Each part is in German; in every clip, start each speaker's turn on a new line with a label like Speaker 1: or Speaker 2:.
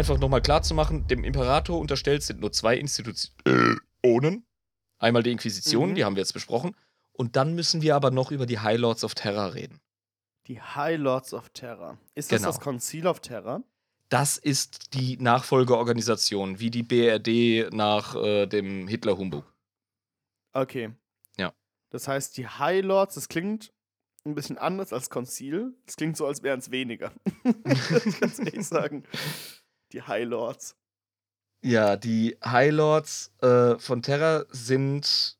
Speaker 1: einfach nochmal klarzumachen, dem Imperator unterstellt sind nur zwei Institutionen. Einmal die Inquisition,
Speaker 2: Mhm.
Speaker 1: die haben wir jetzt besprochen. Und dann müssen wir aber noch über die High Lords of Terror reden.
Speaker 2: Die High Lords of Terror. Ist das
Speaker 1: Genau.
Speaker 2: das Concile of Terror?
Speaker 1: Das ist die Nachfolgeorganisation, wie die BRD nach äh, dem Hitler-Humbug.
Speaker 2: Okay.
Speaker 1: Ja.
Speaker 2: Das heißt, die High Lords, das klingt ein bisschen anders als Concile. Das klingt so, als wären es weniger. ich kann ehrlich sagen. Die High Lords.
Speaker 1: Ja, die High Lords äh, von Terra sind.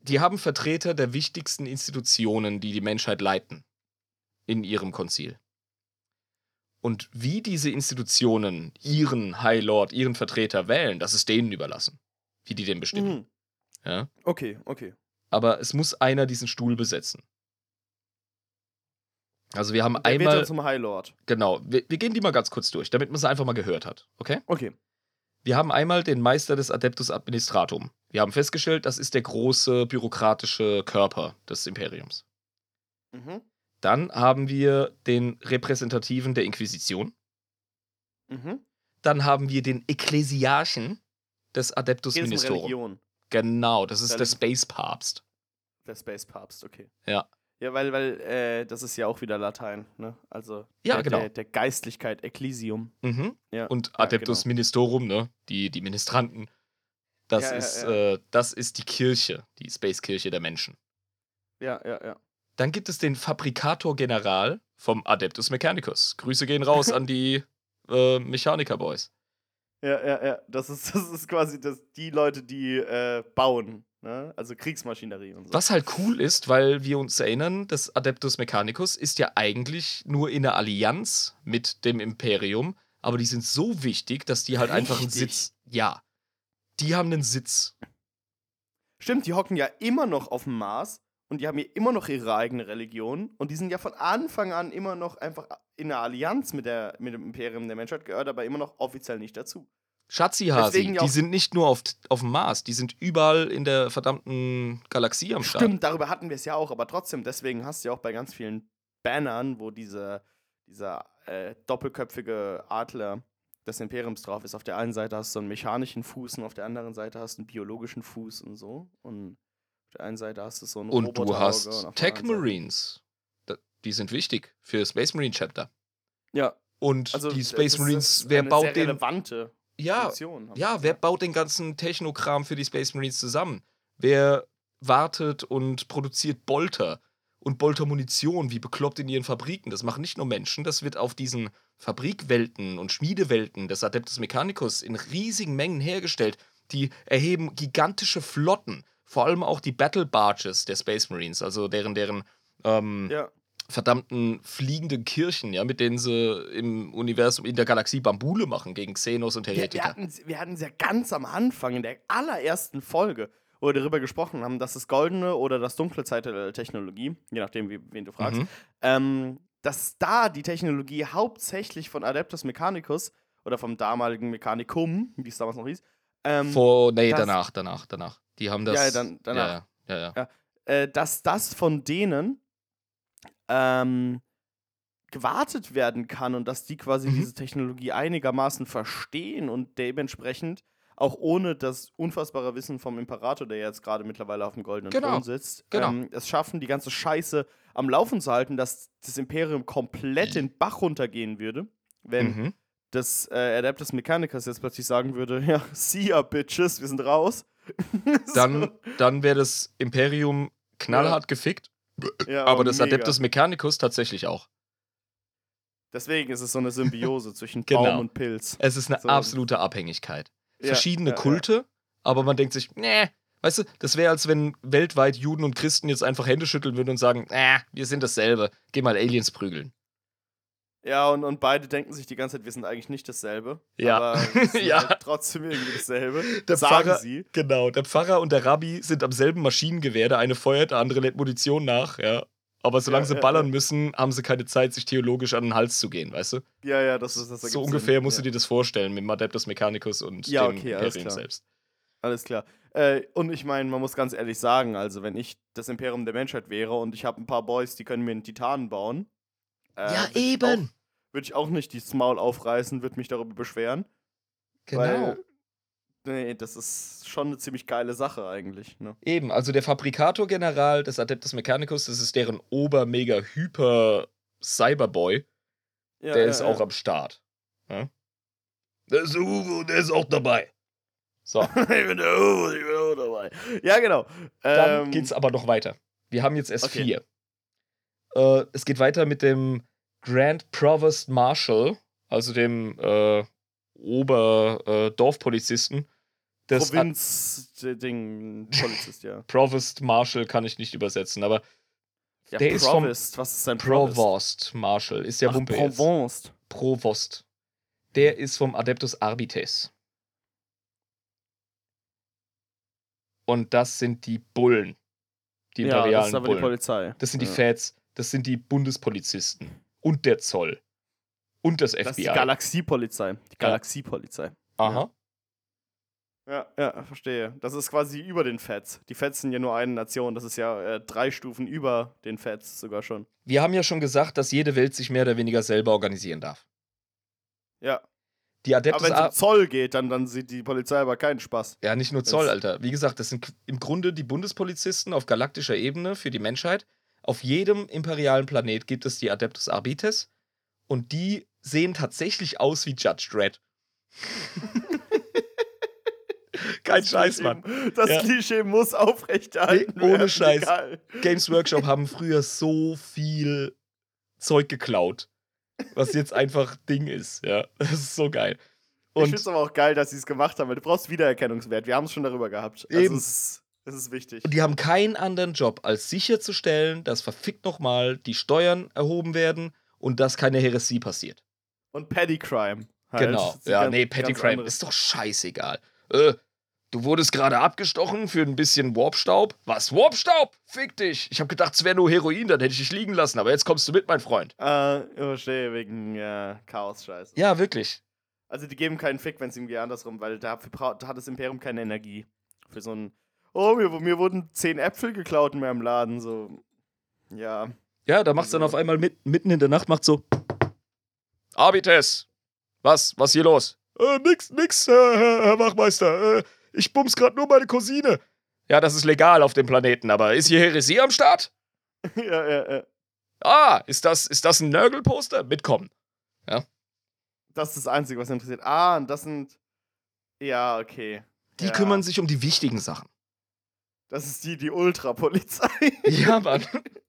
Speaker 1: Die haben Vertreter der wichtigsten Institutionen, die die Menschheit leiten, in ihrem Konzil. Und wie diese Institutionen ihren High Lord, ihren Vertreter wählen, das ist denen überlassen. Wie die den bestimmen.
Speaker 2: Mhm.
Speaker 1: Ja?
Speaker 2: Okay, okay.
Speaker 1: Aber es muss einer diesen Stuhl besetzen. Also wir haben
Speaker 2: Der wird
Speaker 1: einmal.
Speaker 2: dann zum High Lord.
Speaker 1: Genau, wir, wir gehen die mal ganz kurz durch, damit man es einfach mal gehört hat. Okay?
Speaker 2: Okay.
Speaker 1: Wir haben einmal den Meister des Adeptus Administratum. Wir haben festgestellt, das ist der große bürokratische Körper des Imperiums.
Speaker 2: Mhm.
Speaker 1: Dann haben wir den Repräsentativen der Inquisition.
Speaker 2: Mhm.
Speaker 1: Dann haben wir den Ekklesiarchen des Adeptus
Speaker 2: Hier
Speaker 1: Ministorum. Genau, das ist der
Speaker 2: liegt-
Speaker 1: Space Papst.
Speaker 2: Der Space Papst, okay.
Speaker 1: Ja.
Speaker 2: Ja, weil, weil äh, das ist ja auch wieder Latein, ne? Also
Speaker 1: Ja,
Speaker 2: der,
Speaker 1: genau.
Speaker 2: der, der Geistlichkeit, Ecclesium.
Speaker 1: Mhm.
Speaker 2: Ja.
Speaker 1: Und
Speaker 2: ja,
Speaker 1: Adeptus
Speaker 2: genau.
Speaker 1: Ministorum, ne? Die, die Ministranten. Das,
Speaker 2: Ja, ja,
Speaker 1: ist,
Speaker 2: ja.
Speaker 1: Äh, das ist die Kirche, die Space-Kirche der Menschen.
Speaker 2: Ja, ja, ja.
Speaker 1: Dann gibt es den Fabrikator General vom Adeptus Mechanicus. Grüße gehen raus an die äh, Mechaniker-Boys.
Speaker 2: Ja, ja, ja. Das ist, das ist quasi das, die Leute, die äh, bauen, ne? Also Kriegsmaschinerie und so.
Speaker 1: Was halt cool ist, weil wir uns erinnern, das Adeptus Mechanicus ist ja eigentlich nur in der Allianz mit dem Imperium, aber die sind so wichtig, dass die halt einfach einen
Speaker 2: Richtig.
Speaker 1: Sitz. Ja. Die haben einen Sitz.
Speaker 2: Stimmt, die hocken ja immer noch auf dem Mars und die haben ja immer noch ihre eigene Religion und die sind ja von Anfang an immer noch einfach in der Allianz mit, der, mit dem Imperium der Menschheit, gehört aber immer noch offiziell nicht dazu.
Speaker 1: Schatzihasi, die sind nicht nur auf, auf dem Mars, die sind überall in der verdammten Galaxie am Start.
Speaker 2: Stimmt, darüber hatten wir es ja auch, aber trotzdem, deswegen hast du ja auch bei ganz vielen Bannern, wo diese, dieser äh, doppelköpfige Adler des Imperiums drauf ist. Auf der einen Seite hast du einen mechanischen Fuß und auf der anderen Seite hast du einen biologischen Fuß und so. Und auf der einen Seite hast du so einen
Speaker 1: Und du hast
Speaker 2: und
Speaker 1: Tech Marines. Die sind wichtig für Space Marine Chapter.
Speaker 2: Ja,
Speaker 1: Und
Speaker 2: also
Speaker 1: die Space Marines, wer baut den.
Speaker 2: relevante
Speaker 1: Ja, ja, wer baut den ganzen Technokram für die Space Marines zusammen? Wer wartet und produziert Bolter und Boltermunition wie bekloppt in ihren Fabriken? Das machen nicht nur Menschen, das wird auf diesen Fabrikwelten und Schmiedewelten des Adeptus Mechanicus in riesigen Mengen hergestellt. Die erheben gigantische Flotten, vor allem auch die Battle Barges der Space Marines, also deren, deren ähm,
Speaker 2: Ja,
Speaker 1: verdammten fliegenden Kirchen, ja, mit denen sie im Universum, in der Galaxie Bambule machen gegen Xenos und Heretiker.
Speaker 2: hatten wir hatten es ja ganz am Anfang, in der allerersten Folge, wo wir darüber gesprochen haben, dass das goldene oder das dunkle Zeitalter der Technologie, je nachdem, wie, wen du fragst,
Speaker 1: Mhm.
Speaker 2: ähm, dass da die Technologie hauptsächlich von Adeptus Mechanicus oder vom damaligen Mechanicum, wie es damals noch hieß, ähm,
Speaker 1: Vor, nee,
Speaker 2: das-
Speaker 1: danach, danach, danach. Die haben das.
Speaker 2: Ja, ja, dann- danach.
Speaker 1: Ja, ja, ja. ja.
Speaker 2: äh, dass das von denen ähm, gewartet werden kann und dass die quasi
Speaker 1: Mhm.
Speaker 2: diese Technologie einigermaßen verstehen und dementsprechend auch ohne das unfassbare Wissen vom Imperator, der jetzt gerade mittlerweile auf dem goldenen
Speaker 1: Genau,
Speaker 2: Thron sitzt,
Speaker 1: genau.
Speaker 2: ähm, es schaffen, die ganze Scheiße am Laufen zu halten, dass das Imperium komplett den Bach runtergehen würde, wenn
Speaker 1: Mhm.
Speaker 2: das äh, Adeptus Mechanicus jetzt plötzlich sagen würde, ja, see ya, Bitches, wir sind raus.
Speaker 1: Dann, dann wäre das Imperium knallhart gefickt,
Speaker 2: Ja,
Speaker 1: aber das
Speaker 2: mega.
Speaker 1: Adeptus Mechanicus tatsächlich auch.
Speaker 2: Deswegen ist es so eine Symbiose zwischen
Speaker 1: Genau.
Speaker 2: Baum und Pilz.
Speaker 1: Es ist eine
Speaker 2: So.
Speaker 1: absolute Abhängigkeit.
Speaker 2: Ja,
Speaker 1: Verschiedene
Speaker 2: ja.
Speaker 1: Kulte, aber man denkt sich, nee, weißt du, das wäre, als wenn weltweit Juden und Christen jetzt einfach Hände schütteln würden und sagen, äh, wir sind dasselbe, geh mal Aliens prügeln.
Speaker 2: Ja, und, und beide denken sich die ganze Zeit, wir sind eigentlich nicht dasselbe.
Speaker 1: Ja.
Speaker 2: Aber
Speaker 1: Ja.
Speaker 2: halt trotzdem irgendwie dasselbe.
Speaker 1: Der
Speaker 2: sagen
Speaker 1: Pfarrer-
Speaker 2: sie.
Speaker 1: Genau, der Pfarrer und der Rabbi sind am selben Maschinengewehr, der eine feuert, der andere lädt Munition nach, ja. Aber solange
Speaker 2: Ja,
Speaker 1: sie
Speaker 2: ja,
Speaker 1: ballern
Speaker 2: ja.
Speaker 1: müssen, haben sie keine Zeit, sich theologisch an den Hals zu gehen, weißt du?
Speaker 2: Ja, ja, das ist das
Speaker 1: so ungefähr
Speaker 2: Sinn.
Speaker 1: musst du dir das vorstellen mit dem Adeptus Mechanicus und
Speaker 2: Ja,
Speaker 1: dem
Speaker 2: okay, alles
Speaker 1: Imperium
Speaker 2: klar.
Speaker 1: selbst.
Speaker 2: Alles klar. Äh, und ich meine, man muss ganz ehrlich sagen, also wenn ich das Imperium der Menschheit wäre und ich habe ein paar Boys, die können mir einen Titanen bauen. Äh,
Speaker 1: ja, eben.
Speaker 2: würde ich auch nicht das Maul aufreißen, würde mich darüber beschweren.
Speaker 1: Genau.
Speaker 2: Weil, nee, das ist schon eine ziemlich geile Sache eigentlich. Ne?
Speaker 1: Eben, also der Fabrikator General des Adeptus Mechanicus, das ist deren Ober-Mega-Hyper-Cyberboy.
Speaker 2: Ja,
Speaker 1: der
Speaker 2: ja,
Speaker 1: ist
Speaker 2: ja.
Speaker 1: auch am Start. Ja? Der ist der Uwe und der ist auch dabei. So,
Speaker 2: ich bin der Uwe, ich bin auch dabei. Ja, genau.
Speaker 1: dann
Speaker 2: Ähm,
Speaker 1: geht's aber noch weiter. Wir haben jetzt erst
Speaker 2: okay.
Speaker 1: vier. Äh, es geht weiter mit dem Grand Provost Marshal, also dem äh, Ober-Dorfpolizisten. des Ad-
Speaker 2: Provinz-Ding, Polizist, ja.
Speaker 1: Provost Marshal kann ich nicht übersetzen, aber
Speaker 2: ja
Speaker 1: Der ist vom
Speaker 2: Provost, was ist sein Provost?
Speaker 1: Provost Marshal ist der
Speaker 2: Ach,
Speaker 1: Wumpe jetzt.
Speaker 2: Provence.
Speaker 1: Provost. Der ist vom Adeptus Arbites. Und das sind die Bullen. Die
Speaker 2: Ja,
Speaker 1: imperialen
Speaker 2: das ist aber die
Speaker 1: Bullen.
Speaker 2: Polizei.
Speaker 1: das sind die
Speaker 2: ja.
Speaker 1: Feds, das sind die Bundespolizisten. Und der Zoll. Und das
Speaker 2: Das ist die
Speaker 1: FBI.
Speaker 2: Galaxiepolizei. Die Galaxiepolizei.
Speaker 1: Aha.
Speaker 2: Ja, ja, verstehe. Das ist quasi über den Feds. Die Feds sind ja nur eine Nation. Das ist ja äh, drei Stufen über den Feds sogar schon.
Speaker 1: Wir haben ja schon gesagt, dass jede Welt sich mehr oder weniger selber organisieren darf.
Speaker 2: Ja.
Speaker 1: Die
Speaker 2: Aber wenn es um Zoll geht, dann, dann sieht die Polizei aber keinen Spaß.
Speaker 1: Ja, nicht nur Zoll, Alter. Wie gesagt, das sind im Grunde die Bundespolizisten auf galaktischer Ebene für die Menschheit. Auf jedem imperialen Planet gibt es die Adeptus Arbites und die sehen tatsächlich aus wie Judge Dredd. Kein
Speaker 2: Das
Speaker 1: Scheiß,
Speaker 2: Klischee-
Speaker 1: Mann.
Speaker 2: Das
Speaker 1: Ja.
Speaker 2: Klischee muss aufrechterhalten
Speaker 1: Nee, ohne
Speaker 2: werden,
Speaker 1: Scheiß.
Speaker 2: egal.
Speaker 1: Games Workshop haben früher so viel Zeug geklaut, was jetzt einfach Ding ist. Ja, das ist so geil.
Speaker 2: ich
Speaker 1: Und
Speaker 2: finde es aber auch geil, dass sie es gemacht haben, weil du brauchst Wiedererkennungswert. Wir haben es schon darüber gehabt. Also
Speaker 1: Eben.
Speaker 2: es es ist wichtig.
Speaker 1: Und die haben keinen anderen Job, als sicherzustellen, dass verfickt nochmal die Steuern erhoben werden und dass keine Häresie passiert.
Speaker 2: Und Petty Crime. Halt.
Speaker 1: genau.
Speaker 2: Das
Speaker 1: Ja,
Speaker 2: ganz-
Speaker 1: nee, Petty Crime
Speaker 2: anderes.
Speaker 1: ist doch scheißegal. Äh, du wurdest gerade abgestochen für ein bisschen Warpstaub? Was, Warpstaub? Fick dich. Ich hab gedacht, es wäre nur Heroin, dann hätte ich dich liegen lassen, aber jetzt kommst du mit, mein Freund.
Speaker 2: Äh, ich verstehe, wegen ja, Chaos-Scheiße.
Speaker 1: Ja, wirklich.
Speaker 2: Also die geben keinen Fick, wenn es ihm geht andersrum, weil dafür hat das Imperium keine Energie. Für so ein, oh, mir, mir wurden zehn Äpfel geklaut in meinem Laden, so. Ja.
Speaker 1: Ja, da macht's dann
Speaker 2: Also-
Speaker 1: auf einmal mit, mitten in der Nacht, macht so. Abites! Was? Was hier los? Äh, nix, nix, äh, Herr Wachmeister. Äh, ich bums grad nur meine Cousine. Ja, das ist legal auf dem Planeten, aber ist hier Heresie am Start?
Speaker 2: ja, ja, ja.
Speaker 1: Ah, ist das, ist das ein Nörgelposter? Mitkommen.
Speaker 2: Das ist das Einzige, was interessiert. Ah, und das sind. Ja, okay.
Speaker 1: Die
Speaker 2: Ja.
Speaker 1: kümmern sich um die wichtigen Sachen.
Speaker 2: Das ist die, die Ultrapolizei.
Speaker 1: Ja, Mann.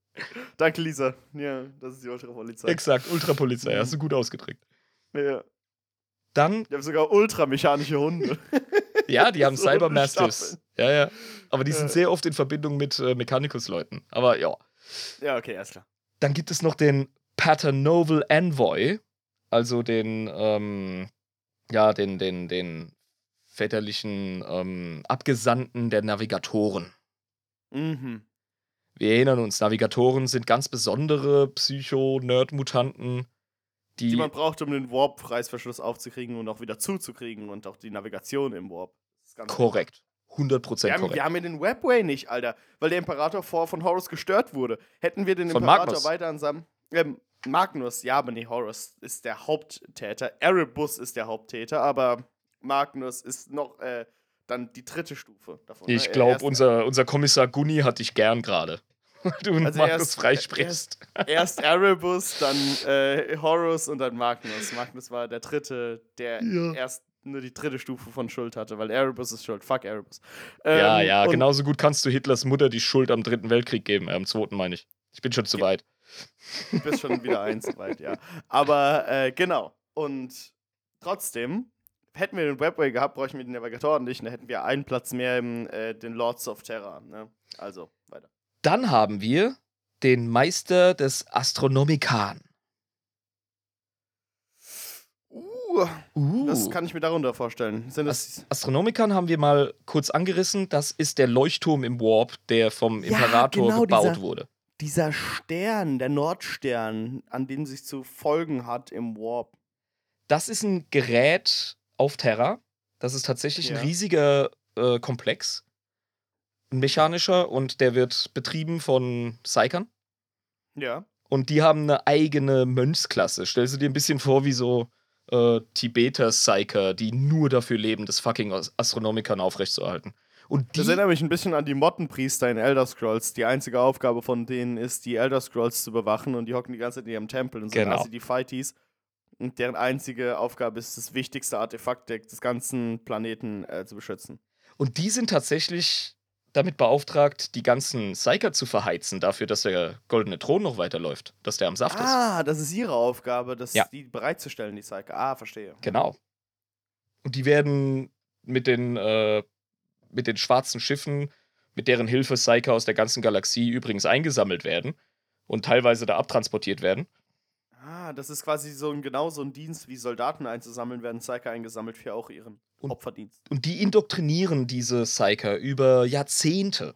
Speaker 2: Danke, Lisa. Ja, das ist die Ultrapolizei.
Speaker 1: Exakt, Ultrapolizei, hast du gut ausgedrückt.
Speaker 2: Ja.
Speaker 1: Dann,
Speaker 2: Die haben sogar ultramechanische Hunde.
Speaker 1: ja, die haben
Speaker 2: So
Speaker 1: Cybermastiffs. Ja, ja. Aber die sind
Speaker 2: Ja.
Speaker 1: sehr oft in Verbindung mit äh, Mechanicus-Leuten. Aber ja.
Speaker 2: ja, okay, alles klar.
Speaker 1: Dann gibt es noch den Paternoval Envoy, also den, ähm, ja, den, den, den väterlichen ähm, Abgesandten der Navigatoren.
Speaker 2: Mhm.
Speaker 1: Wir erinnern uns, Navigatoren sind ganz besondere Psycho-Nerd-Mutanten, die,
Speaker 2: Die man braucht, um den Warp-Reißverschluss aufzukriegen und auch wieder zuzukriegen und auch die Navigation im Warp.
Speaker 1: Korrekt. 100%
Speaker 2: Wir haben,
Speaker 1: korrekt.
Speaker 2: wir haben ja den Webway nicht, Alter, weil der Imperator vor von Horus gestört wurde. Hätten wir den
Speaker 1: Von
Speaker 2: Imperator
Speaker 1: Magnus.
Speaker 2: weiter an seinem. Ähm, Magnus, ja, aber nee, Horus ist der Haupttäter. Erebus ist der Haupttäter, aber Magnus ist noch äh, dann die dritte Stufe davon. ne?
Speaker 1: Ich
Speaker 2: Er-
Speaker 1: glaube,
Speaker 2: erst-
Speaker 1: unser, unser Kommissar Gunni hat dich gern gerade. Du
Speaker 2: Also erst-
Speaker 1: freisprichst.
Speaker 2: Erst Erebus, dann äh, Horus und dann Magnus. Magnus war der dritte, der
Speaker 1: Ja.
Speaker 2: erst nur die dritte Stufe von Schuld hatte, weil Erebus ist schuld. Fuck Erebus.
Speaker 1: ja,
Speaker 2: Ähm,
Speaker 1: ja,
Speaker 2: und-
Speaker 1: genauso gut kannst du Hitlers Mutter die Schuld am Dritten Weltkrieg geben. Äh, am Zweiten meine ich. Ich bin schon zu weit.
Speaker 2: Du bist schon wieder eins so weit, ja. Aber äh, genau. Und trotzdem, hätten wir den Webway gehabt, bräuchten wir den Navigatoren nicht. Dann hätten wir einen Platz mehr im äh, den Lords of Terror. Ne? Also, weiter.
Speaker 1: Dann haben wir den Meister des Astronomikan.
Speaker 2: Uh,
Speaker 1: Uh.
Speaker 2: das kann ich mir darunter vorstellen. Sind das.
Speaker 1: Astronomikan haben wir mal kurz angerissen. Das ist der Leuchtturm im Warp, der vom
Speaker 2: Ja,
Speaker 1: Imperator
Speaker 2: genau,
Speaker 1: gebaut
Speaker 2: dieser-
Speaker 1: wurde.
Speaker 2: Dieser Stern, der Nordstern, an dem sich zu folgen hat im Warp.
Speaker 1: Das ist ein Gerät auf Terra. Das ist tatsächlich
Speaker 2: Ja.
Speaker 1: ein riesiger äh, Komplex. Ein mechanischer und der wird betrieben von Psykern.
Speaker 2: Ja.
Speaker 1: Und die haben eine eigene Mönchsklasse. Stellst du dir ein bisschen vor wie so äh, Tibeter-Psyker, die nur dafür leben, das fucking As- Astronomikern aufrechtzuerhalten. Und die,
Speaker 2: Das erinnert mich ein bisschen an die Mottenpriester in Elder Scrolls. Die einzige Aufgabe von denen ist, die Elder Scrolls zu bewachen und die hocken die ganze Zeit in ihrem Tempel und sind
Speaker 1: Genau.
Speaker 2: quasi die Fighties. Und deren einzige Aufgabe ist, das wichtigste Artefakt des ganzen Planeten äh, zu beschützen.
Speaker 1: und die sind tatsächlich damit beauftragt, die ganzen Psyker zu verheizen, dafür, dass der goldene Thron noch weiterläuft, dass der am Saft ist.
Speaker 2: Ah, das ist ihre Aufgabe, das
Speaker 1: Ja.
Speaker 2: die bereitzustellen, die Psyker. Ah, verstehe.
Speaker 1: Genau. Und die werden mit den, äh, mit den schwarzen Schiffen, mit deren Hilfe Psyker aus der ganzen Galaxie übrigens eingesammelt werden und teilweise da abtransportiert werden.
Speaker 2: Ah, das ist quasi so ein genau so ein Dienst, wie Soldaten einzusammeln, werden Psyker eingesammelt für auch ihren
Speaker 1: Und-
Speaker 2: Opferdienst.
Speaker 1: Und die indoktrinieren diese Psyker über Jahrzehnte,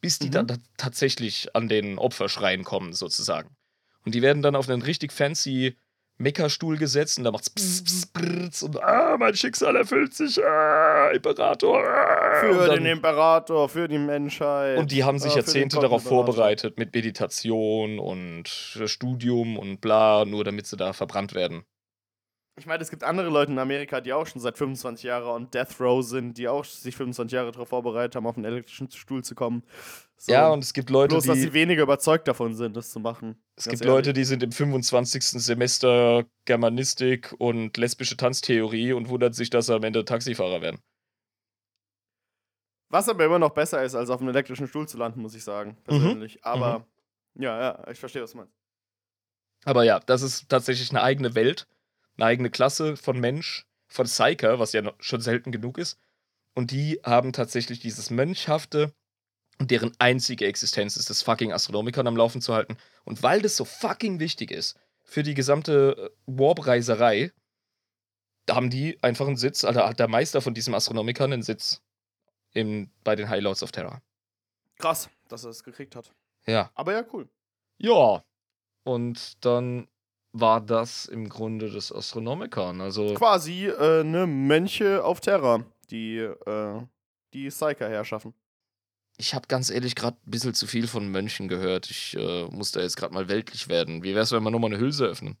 Speaker 1: bis die
Speaker 2: Mhm.
Speaker 1: dann ta- tatsächlich an den Opferschrein kommen, sozusagen. Und die werden dann auf einen richtig fancy Meckerstuhl gesetzt und da macht's pss, pss, pss, und ah, mein Schicksal erfüllt sich, ah, Imperator. Ah,
Speaker 2: Für
Speaker 1: und,
Speaker 2: den
Speaker 1: dann,
Speaker 2: Imperator, für die Menschheit.
Speaker 1: und die haben sich
Speaker 2: ah,
Speaker 1: Jahrzehnte darauf vorbereitet mit Meditation und Studium und bla, nur damit sie da verbrannt werden.
Speaker 2: Ich meine, es gibt andere Leute in Amerika, die auch schon seit 25 Jahren on Death Row sind, die auch sich 25 Jahre darauf vorbereitet haben, auf einen elektrischen Stuhl zu kommen. So,
Speaker 1: Ja, und es gibt Leute,
Speaker 2: bloß, dass
Speaker 1: die.
Speaker 2: sie weniger überzeugt davon sind, das zu machen.
Speaker 1: Es gibt
Speaker 2: ehrlich.
Speaker 1: Leute, die sind im 25. Semester Germanistik und lesbische Tanztheorie und wundern sich, dass sie am Ende Taxifahrer werden.
Speaker 2: Was aber immer noch besser ist, als auf einem elektrischen Stuhl zu landen, muss ich sagen, persönlich. Aber, ja, ja, ich verstehe, was du meinst.
Speaker 1: Aber ja, das ist tatsächlich eine eigene Welt, eine eigene Klasse von Mensch, von Psyker, was ja schon selten genug ist. Und die haben tatsächlich dieses Mönchhafte und deren einzige Existenz ist, das fucking Astronomikon am Laufen zu halten. Und weil das so fucking wichtig ist für die gesamte äh, Warp-Reiserei, haben die einfach einen Sitz, also hat der Meister von diesem Astronomikon einen Sitz im, bei den High Lords of Terror.
Speaker 2: Krass, dass er es gekriegt hat.
Speaker 1: Ja.
Speaker 2: Aber ja, cool.
Speaker 1: Ja. Und dann war das im Grunde das Astronomikon. Also.
Speaker 2: Quasi äh, eine Mönche auf Terra, die äh, die Psyker herschaffen.
Speaker 1: Ich habe ganz ehrlich gerade ein bisschen zu viel von Mönchen gehört. Ich äh, muss da jetzt gerade mal weltlich werden. Wie wär's, wenn wir nochmal eine Hülse öffnen?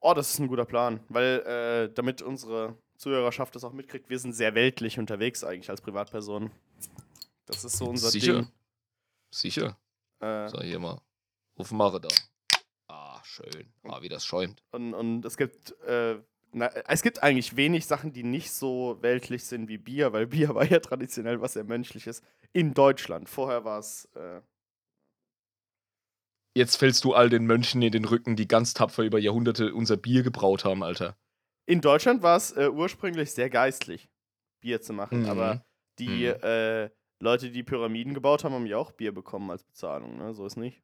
Speaker 2: Oh, das ist ein guter Plan, weil äh, damit unsere Zuhörerschaft das auch mitkriegt, wir sind sehr weltlich unterwegs eigentlich als Privatpersonen. Das ist so unser
Speaker 1: Sicher?
Speaker 2: Ding.
Speaker 1: Sicher.
Speaker 2: Äh,
Speaker 1: So, hier mal. Ruf Mare da. Ah, schön. Ah, wie das schäumt.
Speaker 2: und, und es gibt äh, na, es gibt eigentlich wenig Sachen, die nicht so weltlich sind wie Bier, weil Bier war ja traditionell was sehr menschliches in Deutschland. Vorher war es äh,
Speaker 1: Jetzt fällst du all den Mönchen in den Rücken, die ganz tapfer über Jahrhunderte unser Bier gebraut haben, Alter.
Speaker 2: in Deutschland war es äh, ursprünglich sehr geistlich, Bier zu machen,
Speaker 1: Mhm.
Speaker 2: aber die
Speaker 1: Mhm.
Speaker 2: äh, Leute, die Pyramiden gebaut haben, haben ja auch Bier bekommen als Bezahlung, ne? So ist nicht.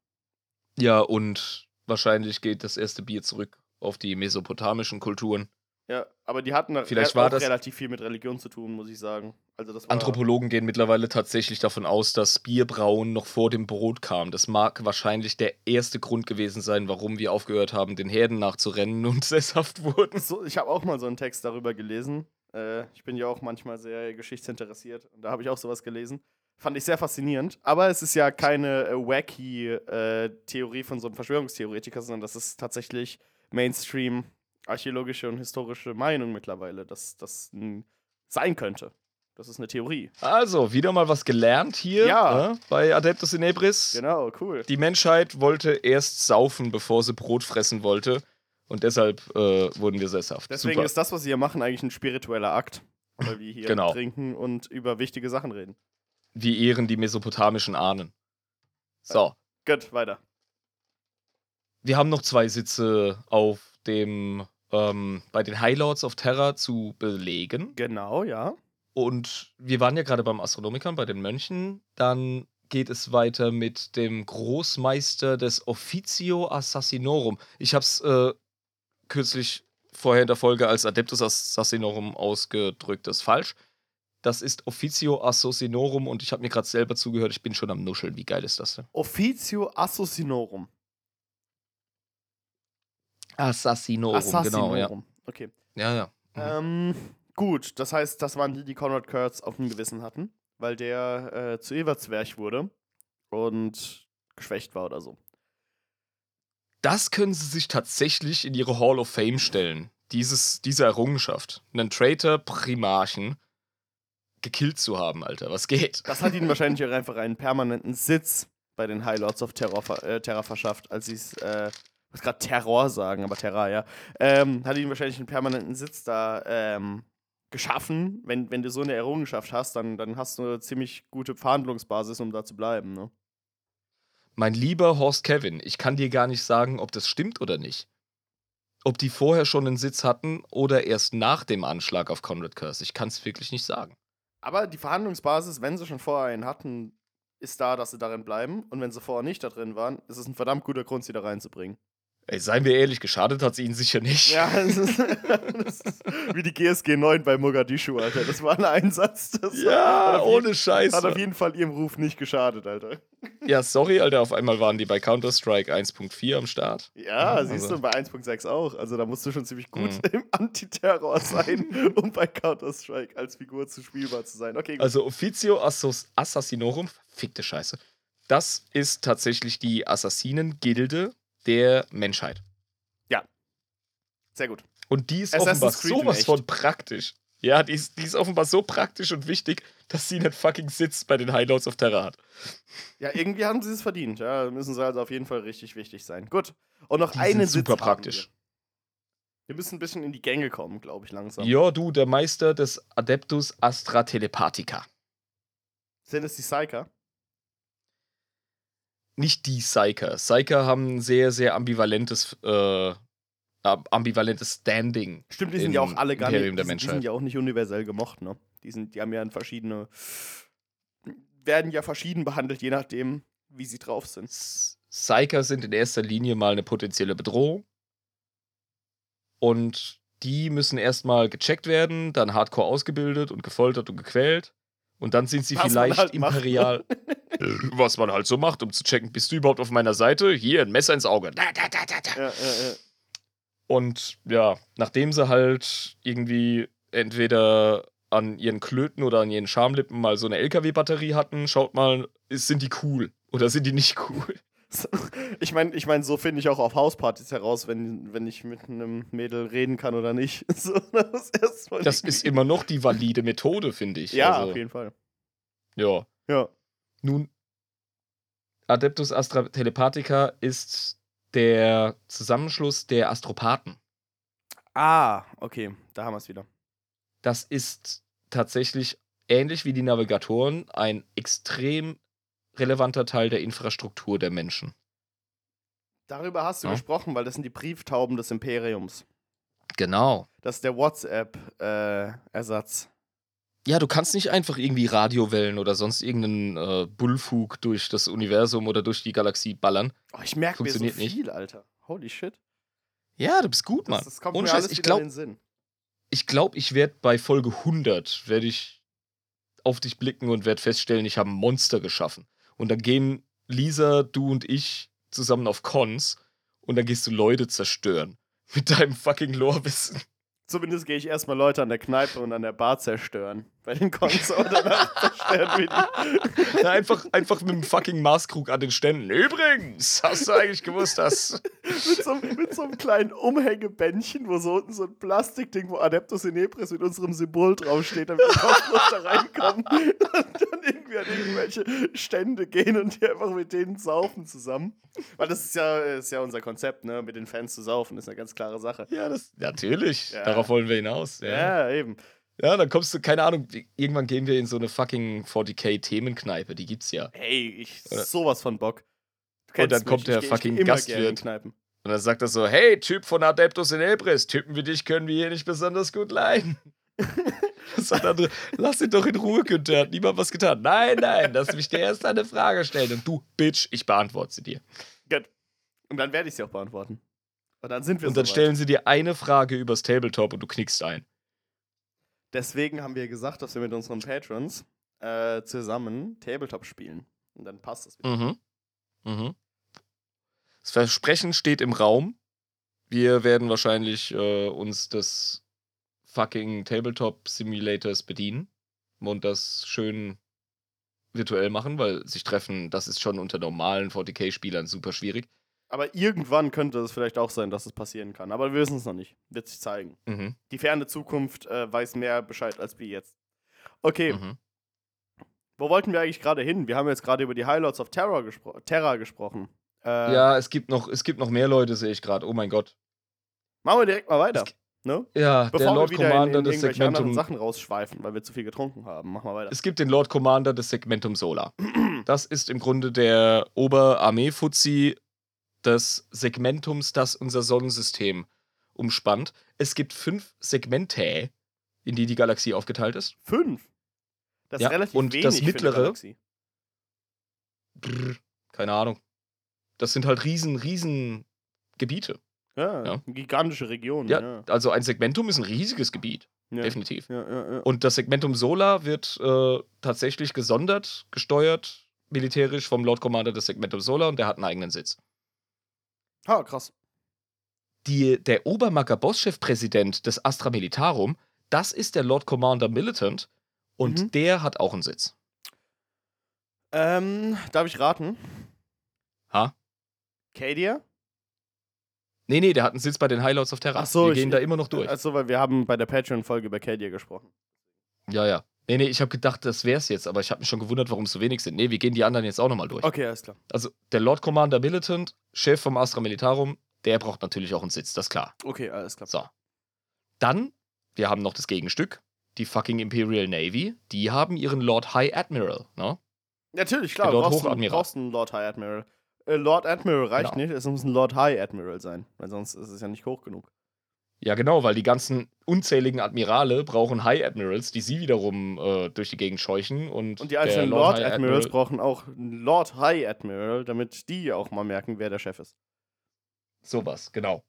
Speaker 1: Ja, und wahrscheinlich geht das erste Bier zurück auf die mesopotamischen Kulturen.
Speaker 2: Ja, aber die hatten
Speaker 1: Vielleicht war
Speaker 2: auch
Speaker 1: das-
Speaker 2: relativ viel mit Religion zu tun, muss ich sagen. Also das
Speaker 1: Anthropologen gehen mittlerweile tatsächlich davon aus, dass Bierbrauen noch vor dem Brot kam. Das mag wahrscheinlich der erste Grund gewesen sein, warum wir aufgehört haben, den Herden nachzurennen und sesshaft wurden.
Speaker 2: so, ich habe auch mal so einen Text darüber gelesen. Äh, ich bin ja auch manchmal sehr geschichtsinteressiert und da habe ich auch sowas gelesen. Fand ich sehr faszinierend. Aber es ist ja keine äh, wacky äh, Theorie von so einem Verschwörungstheoretiker, sondern das ist tatsächlich Mainstream archäologische und historische Meinung mittlerweile, dass das sein könnte. Das ist eine Theorie.
Speaker 1: Also, wieder mal was gelernt hier
Speaker 2: Ja.
Speaker 1: ne, bei Adeptus Inebris.
Speaker 2: Genau, cool.
Speaker 1: Die Menschheit wollte erst saufen, bevor sie Brot fressen wollte. Und deshalb äh, wurden wir sesshaft.
Speaker 2: Deswegen
Speaker 1: Super.
Speaker 2: ist das, was wir hier machen, eigentlich ein spiritueller Akt. Weil wir hier
Speaker 1: Genau.
Speaker 2: trinken und über wichtige Sachen reden.
Speaker 1: Wir ehren die mesopotamischen Ahnen. So.
Speaker 2: Gut, weiter.
Speaker 1: Wir haben noch zwei Sitze auf dem, ähm, bei den High Lords of Terror zu belegen.
Speaker 2: Genau, ja.
Speaker 1: Und wir waren ja gerade beim Astronomikern, bei den Mönchen. Dann geht es weiter mit dem Großmeister des Officio Assassinorum. Ich habe es äh, kürzlich vorher in der Folge als Adeptus Assassinorum ausgedrückt. Das ist falsch. Das ist Officio Assassinorum und ich habe mir gerade selber zugehört. Ich bin schon am Nuscheln. Wie geil ist das denn?
Speaker 2: Officio Assassinorum.
Speaker 1: Assassinorum,
Speaker 2: Assassinorum.
Speaker 1: genau, ja.
Speaker 2: Okay.
Speaker 1: Ja, ja. Mhm.
Speaker 2: Ähm, gut, das heißt, das waren die, die Conrad Kurtz auf dem Gewissen hatten, weil der äh, zu Everzwerch wurde und geschwächt war oder so.
Speaker 1: Das können sie sich tatsächlich in ihre Hall of Fame stellen. Dieses, diese Errungenschaft. Einen Traitor Primarchen gekillt zu haben, Alter. Was geht?
Speaker 2: Das hat ihnen wahrscheinlich auch einfach einen permanenten Sitz bei den High Lords of Terror, äh, Terror verschafft, als sie es, äh, ich muss gerade Terror sagen, aber Terror, ja. Ähm, hat ihnen wahrscheinlich einen permanenten Sitz da ähm, geschaffen. Wenn, wenn du so eine Errungenschaft hast, dann, dann hast du eine ziemlich gute Verhandlungsbasis, um da zu bleiben, ne?
Speaker 1: Mein lieber Horst Kevin, ich kann dir gar nicht sagen, ob das stimmt oder nicht. Ob die vorher schon einen Sitz hatten oder erst nach dem Anschlag auf Conrad Curse. Ich kann es wirklich nicht sagen.
Speaker 2: Aber die Verhandlungsbasis, wenn sie schon vorher einen hatten, ist da, dass sie darin bleiben. Und wenn sie vorher nicht da drin waren, ist es ein verdammt guter Grund, sie da reinzubringen.
Speaker 1: Ey, seien wir ehrlich, geschadet hat sie ihnen sicher nicht.
Speaker 2: Ja, das ist, das ist wie die GSG 9 bei Mogadischu, Alter. Das war ein Einsatz. Das
Speaker 1: Ja, ohne
Speaker 2: jeden-
Speaker 1: Scheiß.
Speaker 2: Hat auf jeden Fall ihrem Ruf nicht geschadet, Alter.
Speaker 1: Ja, sorry, Alter, auf einmal waren die bei Counter-Strike 1.4 am Start.
Speaker 2: Ja,
Speaker 1: Also-
Speaker 2: siehst du, bei 1.6 auch. Also da musst du schon ziemlich gut
Speaker 1: Mhm.
Speaker 2: im Antiterror sein, um bei Counter-Strike als Figur zu spielbar zu sein. Okay, gut.
Speaker 1: Also Officio Assos Assassinorum, fickte Scheiße. Das ist tatsächlich die Assassinen-Gilde der Menschheit.
Speaker 2: Sehr gut.
Speaker 1: Und die ist
Speaker 2: Assassin's
Speaker 1: offenbar
Speaker 2: Creed
Speaker 1: sowas von praktisch. Ja, die ist, die ist offenbar so praktisch und wichtig, dass sie einen fucking Sitz bei den Highlights of Terror hat.
Speaker 2: Ja, irgendwie haben sie es verdient. Ja, müssen sie also auf jeden Fall richtig wichtig sein. Gut. Und noch
Speaker 1: Die super
Speaker 2: Sitz haben
Speaker 1: praktisch.
Speaker 2: Wir. wir müssen ein bisschen in die Gänge kommen, glaube ich, langsam.
Speaker 1: Ja, du, der Meister des Adeptus Astra Telepathica.
Speaker 2: Sind es die Psyker?
Speaker 1: Nicht die Psyker. Psyker haben ein sehr, sehr ambivalentes, äh, ambivalentes Standing.
Speaker 2: Stimmt, die sind ja auch alle gar nicht, die, sind, die sind ja auch nicht universell gemocht, ne? Die, sind, die haben ja verschiedene, werden ja verschieden behandelt, je nachdem, wie sie drauf sind.
Speaker 1: Psyker sind in erster Linie mal eine potenzielle Bedrohung. Und die müssen erstmal gecheckt werden, dann hardcore ausgebildet und gefoltert und gequält. Und dann sind sie
Speaker 2: Was
Speaker 1: vielleicht
Speaker 2: halt
Speaker 1: imperial. Was man halt so macht, um zu checken, bist du überhaupt auf meiner Seite? Hier, ein Messer ins Auge. Da, da, da, da, da.
Speaker 2: Ja, ja, ja.
Speaker 1: Und ja, nachdem sie halt irgendwie entweder an ihren Klöten oder an ihren Schamlippen mal so eine LKW-Batterie hatten, schaut mal, sind die cool oder sind die nicht cool?
Speaker 2: Ich meine, ich mein, so finde ich auch auf Hauspartys heraus, wenn, wenn ich mit einem Mädel reden kann oder nicht. So, das mal
Speaker 1: Das ist immer noch die valide Methode, finde ich.
Speaker 2: Ja,
Speaker 1: also,
Speaker 2: auf jeden Fall.
Speaker 1: Ja.
Speaker 2: Ja.
Speaker 1: Nun, Adeptus Astra Telepathica ist der Zusammenschluss der Astropathen.
Speaker 2: Ah, okay, da haben wir es wieder.
Speaker 1: Das ist tatsächlich ähnlich wie die Navigatoren ein extrem relevanter Teil der Infrastruktur der Menschen.
Speaker 2: Darüber hast du
Speaker 1: Ja.
Speaker 2: gesprochen, weil das sind die Brieftauben des Imperiums.
Speaker 1: Genau.
Speaker 2: Das ist der WhatsApp-Ersatz.
Speaker 1: Ja, du kannst nicht einfach irgendwie Radiowellen oder sonst irgendeinen äh, Bullfug durch das Universum oder durch die Galaxie ballern.
Speaker 2: oh, ich merke mir so viel,
Speaker 1: nicht.
Speaker 2: Alter. Holy shit.
Speaker 1: Ja, du bist gut, Mann.
Speaker 2: Das, das kommt
Speaker 1: Ohne
Speaker 2: mir
Speaker 1: Scheiß,
Speaker 2: alles
Speaker 1: ich glaub-
Speaker 2: in den Sinn.
Speaker 1: ich glaube, ich werde bei Folge 100 werde ich auf dich blicken und werde feststellen, ich habe ein Monster geschaffen. Und dann gehen Lisa, du und ich zusammen auf Cons und dann gehst du Leute zerstören. Mit deinem fucking Lore-Wissen.
Speaker 2: Zumindest gehe ich erstmal Leute an der Kneipe und an der Bar zerstören. Bei den Cons danach zerstören wir die.
Speaker 1: Na, einfach, einfach mit dem fucking Maßkrug an den Ständen. Übrigens, hast du eigentlich gewusst, dass.
Speaker 2: mit, so, mit so einem kleinen Umhängebändchen, wo so unten so ein Plastikding, wo Adeptus Inepris mit unserem Symbol draufsteht, damit wir kostenlos da reinkommen und dann irgendwie an irgendwelche Stände gehen und die einfach mit denen saufen zusammen. Weil das ist ja, ist ja unser Konzept, ne? Mit den Fans zu saufen, ist eine ganz klare Sache.
Speaker 1: Ja, das. Natürlich.
Speaker 2: Ja.
Speaker 1: Darauf wollen wir hinaus. Ja.
Speaker 2: Ja, eben.
Speaker 1: ja, dann kommst du, keine Ahnung, irgendwann gehen wir in so eine fucking 40k-Themenkneipe. Die gibt's ja.
Speaker 2: Hey, ich
Speaker 1: Oder-
Speaker 2: sowas von Bock.
Speaker 1: Und dann kommt
Speaker 2: ich
Speaker 1: der
Speaker 2: ich
Speaker 1: fucking
Speaker 2: immer
Speaker 1: Gastwirt. Und dann sagt er so: Hey, Typ von Adeptus in Elbris, Typen wie dich können wir hier nicht besonders gut leiden. Sagt andere, lass ihn doch in Ruhe, Günther, hat niemand was getan. Nein, nein, lass mich dir erst eine Frage stellen. Und du, Bitch, ich beantworte sie dir.
Speaker 2: Gut. Und dann werde ich sie auch beantworten. Und dann sind wir
Speaker 1: Und dann
Speaker 2: soweit.
Speaker 1: stellen sie dir eine Frage übers Tabletop und du knickst ein.
Speaker 2: Deswegen haben wir gesagt, dass wir mit unseren Patrons äh, zusammen Tabletop spielen. Und dann passt das wieder.
Speaker 1: Mhm. Mhm. Das Versprechen steht im Raum. Wir werden wahrscheinlich äh, uns des fucking Tabletop Simulators bedienen und das schön virtuell machen, weil sich treffen, das ist schon unter normalen 40k-Spielern super schwierig.
Speaker 2: Aber irgendwann könnte es vielleicht auch sein, dass es passieren kann. Aber wir wissen es noch nicht. Wird sich zeigen.
Speaker 1: Mhm.
Speaker 2: Die ferne Zukunft äh, weiß mehr Bescheid als wir jetzt. Okay,
Speaker 1: Mhm.
Speaker 2: wo wollten wir eigentlich gerade hin? Wir haben jetzt gerade über die Highlights of Terror, gespro Terror gesprochen. Äh,
Speaker 1: Ja, es gibt noch, es gibt noch mehr Leute, sehe ich gerade. Oh mein Gott.
Speaker 2: Machen wir direkt mal weiter.
Speaker 1: Es-
Speaker 2: Ne?
Speaker 1: Ja,
Speaker 2: Bevor
Speaker 1: der Lord
Speaker 2: wir
Speaker 1: Commander
Speaker 2: in, in
Speaker 1: des Segmentum.
Speaker 2: Sachen rausschweifen, weil wir zu viel getrunken haben. Mach mal weiter.
Speaker 1: Es gibt den Lord Commander des Segmentum Solar. Das ist im Grunde der Oberarmee-Fuzzi des Segmentums, das unser Sonnensystem umspannt. Es gibt fünf Segmente, in die die Galaxie aufgeteilt ist.
Speaker 2: Fünf. Das
Speaker 1: Ja,
Speaker 2: ist relativ
Speaker 1: und
Speaker 2: wenig
Speaker 1: das mittlere-. Brr, keine Ahnung. Das sind halt riesen, riesen Gebiete.
Speaker 2: Ja,
Speaker 1: Ja.
Speaker 2: gigantische Region.
Speaker 1: Ja,
Speaker 2: Ja,
Speaker 1: also ein Segmentum ist ein riesiges Gebiet,
Speaker 2: ja.
Speaker 1: definitiv.
Speaker 2: Ja, ja, ja.
Speaker 1: Und das Segmentum Solar wird äh, tatsächlich gesondert, gesteuert, militärisch vom Lord Commander des Segmentum Solar und der hat einen eigenen Sitz.
Speaker 2: Ha, krass.
Speaker 1: Die, der Obermacker-Bosschef-Präsident des Astra Militarum, das ist der Lord Commander Militant und
Speaker 2: Mhm.
Speaker 1: der hat auch einen Sitz.
Speaker 2: Ähm, darf ich raten?
Speaker 1: Ha?
Speaker 2: Cadia?
Speaker 1: Nee, nee, der hat einen Sitz bei den Highlights of Terra.
Speaker 2: Ach so,
Speaker 1: Wir
Speaker 2: ich-
Speaker 1: gehen da immer noch durch.
Speaker 2: Achso, weil wir haben bei der Patreon-Folge über Cadia gesprochen.
Speaker 1: ja, ja. Nee, nee, ich habe gedacht, das wär's jetzt, aber ich habe mich schon gewundert, warum es so wenig sind. Nee, wir gehen die anderen jetzt auch nochmal durch.
Speaker 2: Okay, alles klar.
Speaker 1: Also, der Lord Commander Militant, Chef vom Astra Militarum, der braucht natürlich auch einen Sitz, das ist klar.
Speaker 2: Okay, alles klar.
Speaker 1: So. Dann, wir haben noch das Gegenstück, die fucking Imperial Navy. Die haben ihren Lord High Admiral, ne?
Speaker 2: Natürlich, klar.
Speaker 1: Der Lord
Speaker 2: du brauchst, brauchst einen Lord High Admiral. Äh, Lord Admiral reicht
Speaker 1: Genau.
Speaker 2: nicht, es muss ein Lord High Admiral sein, weil sonst ist es ja nicht hoch genug.
Speaker 1: Ja, genau, weil die ganzen unzähligen Admirale brauchen High Admirals, die sie wiederum äh, durch die Gegend scheuchen. Und,
Speaker 2: Und die einzelnen Lord
Speaker 1: High
Speaker 2: Admirals
Speaker 1: Admiral-
Speaker 2: brauchen auch Lord High Admiral, damit die auch mal merken, wer der Chef ist.
Speaker 1: Sowas, genau.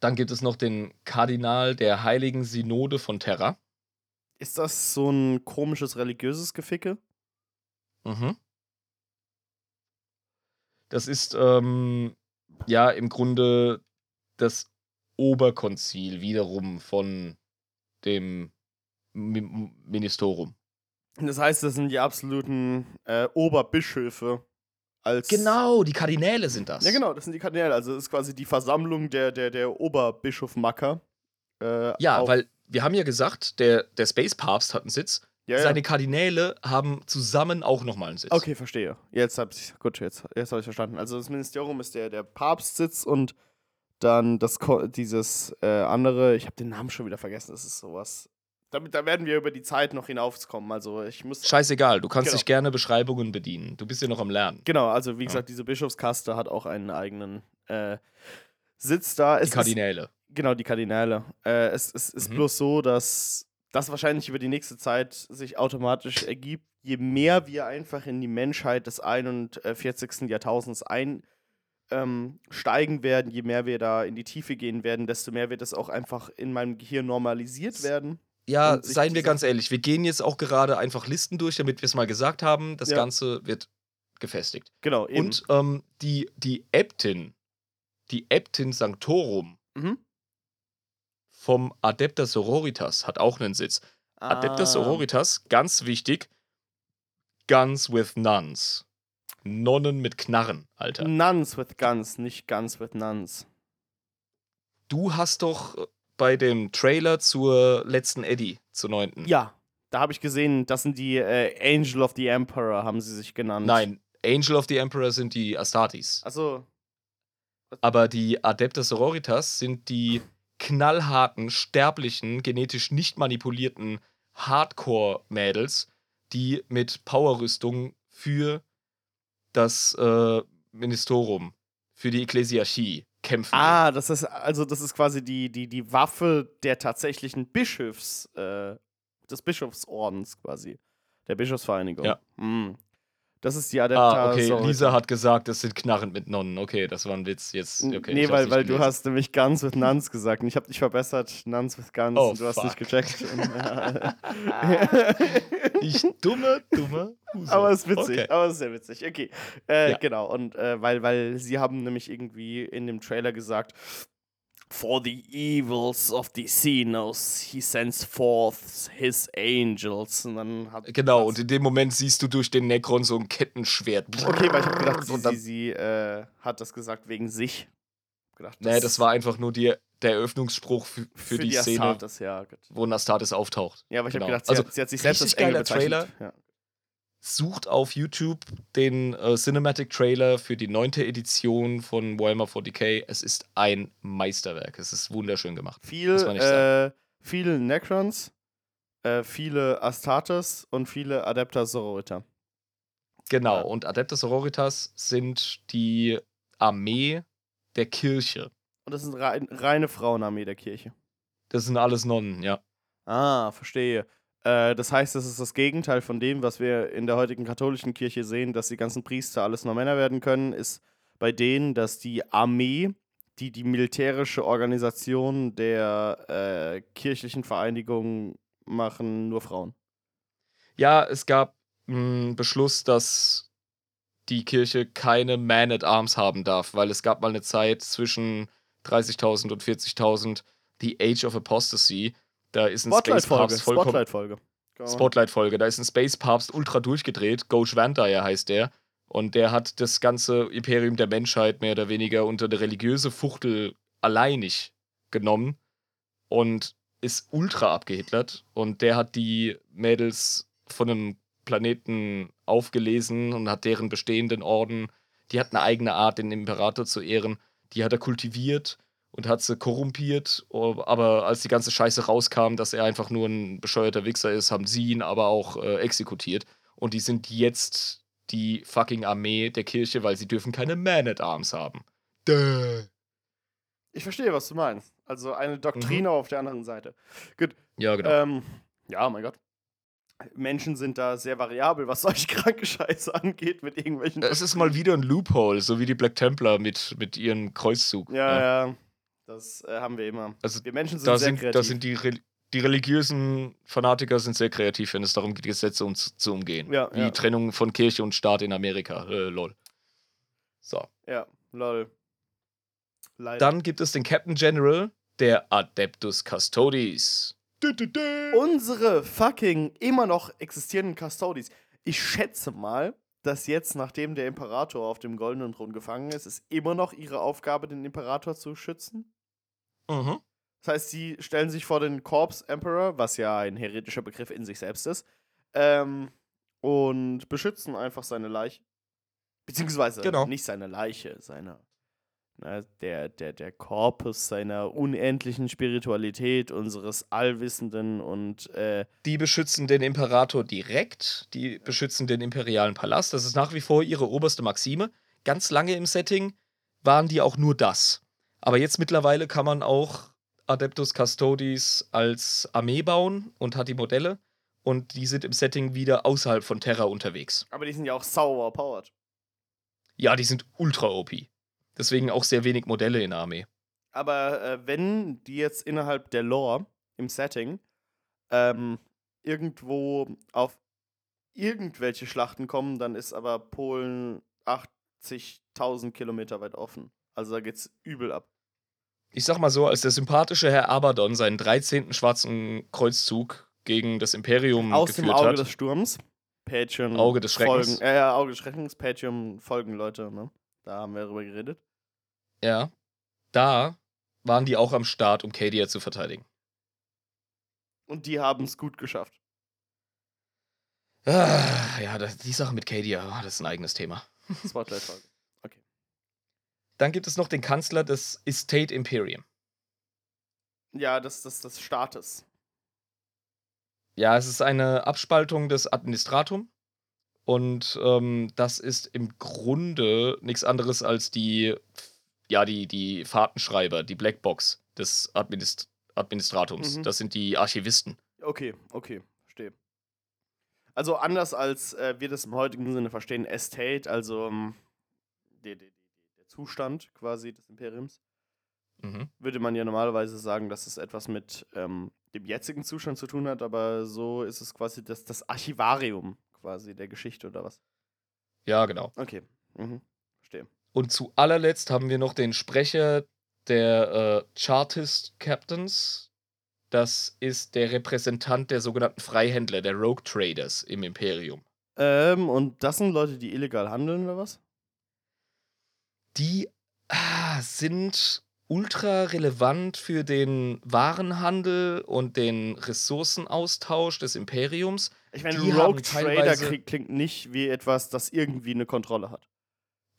Speaker 1: Dann gibt es noch den Kardinal der Heiligen Synode von Terra.
Speaker 2: Ist das so ein komisches religiöses Geficke?
Speaker 1: Mhm. Das ist ähm, ja im Grunde das Oberkonzil wiederum von dem Mi Ministerum.
Speaker 2: Das heißt, das sind die absoluten äh, Oberbischöfe als.
Speaker 1: Genau, die Kardinäle sind das.
Speaker 2: Ja, genau, das sind die Kardinäle. Also, das ist quasi die Versammlung der, der, der Oberbischof-Macker. Äh,
Speaker 1: Ja, weil wir haben ja gesagt, der, der Space Papst hat einen Sitz.
Speaker 2: Ja, ja.
Speaker 1: Seine Kardinäle haben zusammen auch nochmal einen Sitz.
Speaker 2: Okay, verstehe. Jetzt hab ich. Gut, jetzt, jetzt habe ich verstanden. Also, das Ministerium ist der, der Papstsitz und dann das dieses äh, andere, ich habe den Namen schon wieder vergessen, das ist sowas. Damit, da werden wir über die Zeit noch hinauskommen. Also, ich muss.
Speaker 1: Scheißegal, du kannst
Speaker 2: Genau.
Speaker 1: dich gerne Beschreibungen bedienen. Du bist ja noch am Lernen.
Speaker 2: Genau, also wie
Speaker 1: Ja.
Speaker 2: gesagt, diese Bischofskaste hat auch einen eigenen äh, Sitz da. Es
Speaker 1: Die
Speaker 2: ist,
Speaker 1: Kardinäle.
Speaker 2: genau, die Kardinäle. Äh, es, es ist
Speaker 1: Mhm.
Speaker 2: bloß so, dass das wahrscheinlich über die nächste Zeit sich automatisch ergibt, je mehr wir einfach in die Menschheit des 41. Jahrtausends einsteigen ähm, steigen werden, je mehr wir da in die Tiefe gehen werden, desto mehr wird es auch einfach in meinem Gehirn normalisiert werden.
Speaker 1: Ja, seien wir ganz ehrlich, wir gehen jetzt auch gerade einfach Listen durch, damit wir es mal gesagt haben. Das
Speaker 2: Ja.
Speaker 1: Ganze wird gefestigt.
Speaker 2: Genau, eben.
Speaker 1: Und ähm, die, die Äbtin, die Äbtin Sanctorum
Speaker 2: Mhm.
Speaker 1: vom Adepta Sororitas hat auch einen Sitz. Adepta
Speaker 2: Ah.
Speaker 1: Sororitas, ganz wichtig, Guns with Nuns. Nonnen mit Knarren, Alter.
Speaker 2: Nuns with Guns, nicht Guns with Nuns.
Speaker 1: Du hast doch äh, bei dem Trailer zur letzten Eddie, zur neunten.
Speaker 2: Ja, da habe ich gesehen, das sind die äh, Angel of the Emperor, haben sie sich genannt.
Speaker 1: Nein, Angel of the Emperor sind die Astartes.
Speaker 2: Also,
Speaker 1: Aber die Adepta Sororitas sind die knallharten, sterblichen, genetisch nicht manipulierten Hardcore-Mädels, die mit Powerrüstung für das äh, Ministerum, für die Ekklesiarchie kämpfen.
Speaker 2: ah, das ist also das ist quasi die, die, die Waffe der tatsächlichen Bischofs, äh, des Bischofsordens quasi. Der Bischofsvereinigung.
Speaker 1: Ja.
Speaker 2: Hm. Das ist die Adepta.
Speaker 1: Ah, okay. Lisa hat gesagt, das sind Knarren mit Nonnen. Okay, das war ein Witz. Jetzt, okay.
Speaker 2: nee, weil, weil du hast nämlich Guns with Nuns gesagt und ich habe dich verbessert, Nuns with Guns
Speaker 1: Oh,
Speaker 2: und du hast
Speaker 1: fuck.
Speaker 2: nicht gecheckt. Und, ja.
Speaker 1: Ich dumme, dumme Huso.
Speaker 2: Aber es ist witzig,
Speaker 1: Okay.
Speaker 2: aber es ist sehr witzig. Okay. Äh,
Speaker 1: Ja.
Speaker 2: Genau, und äh, weil, weil sie haben nämlich irgendwie in dem Trailer gesagt, For the evils of the Xenos, he sends forth his angels. Und dann hat
Speaker 1: Genau, und in dem Moment siehst du durch den Necron so ein Kettenschwert.
Speaker 2: Okay, weil ich habe gedacht, sie, sie, sie äh, hat das gesagt wegen sich. Gedacht,
Speaker 1: Nee, das war einfach nur die, der Eröffnungsspruch für, für, die, Szene,
Speaker 2: Astartes, ja,
Speaker 1: wo Astartes auftaucht.
Speaker 2: Ja, aber ich habe
Speaker 1: Genau.
Speaker 2: gedacht, sie,
Speaker 1: Also,
Speaker 2: hat, sie hat sich selbst als Engel bezeichnet. Ja.
Speaker 1: Sucht auf YouTube den äh, Cinematic Trailer für die neunte Edition von Warhammer 40k. Es ist ein Meisterwerk. Es ist wunderschön gemacht.
Speaker 2: Viel, äh, viele Necrons, äh, viele Astartes und viele Adepta Sororita.
Speaker 1: Genau,
Speaker 2: Ja.
Speaker 1: und Adeptus Sororitas sind die Armee der Kirche.
Speaker 2: Und das ist eine rein, reine Frauenarmee der Kirche.
Speaker 1: Das sind alles Nonnen, ja.
Speaker 2: Ah, verstehe. Äh, das heißt, das ist das Gegenteil von dem, was wir in der heutigen katholischen Kirche sehen, dass die ganzen Priester alles nur Männer werden können, ist bei denen, dass die Armee, die die militärische Organisation der äh, kirchlichen Vereinigung machen, nur Frauen.
Speaker 1: Ja, es gab einen Beschluss, dass die Kirche keine Man at Arms haben darf, weil es gab mal eine Zeit zwischen 30.000 und 40.000, die Age of Apostasy. Da ist ein Space
Speaker 2: Spotlight-Folge.
Speaker 1: Papst vollkommen.
Speaker 2: Spotlight-Folge. Genau.
Speaker 1: Spotlight-Folge. Da ist ein Space Papst ultra durchgedreht. Ghosh Vantire heißt der. Und der hat das ganze Imperium der Menschheit mehr oder weniger unter eine religiöse Fuchtel alleinig genommen und ist ultra abgehitlert. Und der hat die Mädels von einem Planeten aufgelesen und hat deren bestehenden Orden, die hat eine eigene Art, den Imperator zu ehren, die hat er kultiviert und hat sie korrumpiert. Oh, Aber als die ganze Scheiße rauskam, dass er einfach nur ein bescheuerter Wichser ist, haben sie ihn aber auch äh, exekutiert. Und die sind jetzt die fucking Armee der Kirche, weil sie dürfen keine Man-at-Arms haben. Duh.
Speaker 2: Ich verstehe, was du meinst. Also eine Doktrine auf der anderen Seite. Gut.
Speaker 1: Ja, genau.
Speaker 2: Ähm, ja, mein Gott. Menschen sind da sehr variabel, was solche kranke Scheiße angeht, mit irgendwelchen.
Speaker 1: es ist mal wieder ein Loophole, so wie die Black Templar mit, mit ihrem Kreuzzug.
Speaker 2: Ja, ja. Das äh, haben wir immer.
Speaker 1: Also
Speaker 2: Wir Menschen sind
Speaker 1: da
Speaker 2: sehr
Speaker 1: sind,
Speaker 2: kreativ.
Speaker 1: da sind die, Re die religiösen Fanatiker sind sehr kreativ, wenn es darum geht, Gesetze um, zu umgehen.
Speaker 2: Ja,
Speaker 1: Wie
Speaker 2: ja.
Speaker 1: Trennung von Kirche und Staat in Amerika. Äh, lol. So.
Speaker 2: ja, lol. Leider.
Speaker 1: Dann gibt es den Captain General der Adeptus Custodes. Du, du, du.
Speaker 2: Unsere fucking immer noch existierenden Custodies. Ich schätze mal, dass jetzt, nachdem der Imperator auf dem goldenen Thron gefangen ist, ist immer noch ihre Aufgabe, den Imperator zu schützen.
Speaker 1: Mhm.
Speaker 2: Das heißt, sie stellen sich vor den Corpse Emperor, was ja ein heretischer Begriff in sich selbst ist, ähm, und beschützen einfach seine Leiche. Beziehungsweise
Speaker 1: Genau.
Speaker 2: nicht seine Leiche, seine, na, der, der, der Korpus seiner unendlichen Spiritualität, unseres Allwissenden und äh,
Speaker 1: Die beschützen den Imperator direkt, die beschützen den imperialen Palast. Das ist nach wie vor ihre oberste Maxime. Ganz lange im Setting waren die auch nur das. Aber jetzt mittlerweile kann man auch Adeptus Custodes als Armee bauen und hat die Modelle. Und die sind im Setting wieder außerhalb von Terra unterwegs.
Speaker 2: aber die sind ja auch sauer powered.
Speaker 1: Ja, die sind ultra OP. Deswegen auch sehr wenig Modelle in der Armee.
Speaker 2: Aber äh, wenn die jetzt innerhalb der Lore im Setting ähm, irgendwo auf irgendwelche Schlachten kommen, dann ist aber Polen 80.000 Kilometer weit offen. Also da geht's übel ab.
Speaker 1: Ich sag mal so, als der sympathische Herr Abaddon seinen 13. schwarzen Kreuzzug gegen das Imperium
Speaker 2: Aus dem
Speaker 1: geführt
Speaker 2: Auge
Speaker 1: hat.
Speaker 2: des Sturms. Patreon.
Speaker 1: Auge des Schreckens.
Speaker 2: Folgen, äh, ja, Auge des Schreckens. Patreon folgen Leute, ne? Da haben wir drüber geredet.
Speaker 1: Ja. Da waren die auch am Start, um Cadia zu verteidigen.
Speaker 2: Und die haben es gut geschafft.
Speaker 1: Ah, ja, das, die Sache mit Cadia, ah, das ist ein eigenes Thema.
Speaker 2: Spotlight-Folge.
Speaker 1: Dann gibt es noch den Kanzler des Estate Imperium.
Speaker 2: Ja, das das des Staates.
Speaker 1: Ja, es ist eine Abspaltung des Administratum. Und ähm, das ist im Grunde nichts anderes als die, ja, die, die Fahrtenschreiber, die Blackbox des Administ Administratums.
Speaker 2: Mhm.
Speaker 1: Das sind die Archivisten.
Speaker 2: Okay, okay, verstehe. Also anders als äh, wir das im heutigen Sinne verstehen, Estate, also ähm, der Zustand quasi des Imperiums,
Speaker 1: Mhm.
Speaker 2: würde man ja normalerweise sagen, dass es etwas mit ähm, dem jetzigen Zustand zu tun hat, aber so ist es quasi das, das Archivarium quasi der Geschichte oder was.
Speaker 1: Ja, genau.
Speaker 2: Okay, mhm. verstehe.
Speaker 1: Und zu allerletzt haben wir noch den Sprecher der äh, Chartist Captains. Das ist der Repräsentant der sogenannten Freihändler, der Rogue Traders im Imperium.
Speaker 2: Ähm, und das sind Leute, die illegal handeln oder was?
Speaker 1: Die ah, sind ultra relevant für den Warenhandel und den Ressourcenaustausch des Imperiums.
Speaker 2: Ich meine,
Speaker 1: Die
Speaker 2: Rogue Trader klingt nicht wie etwas, das irgendwie eine Kontrolle hat.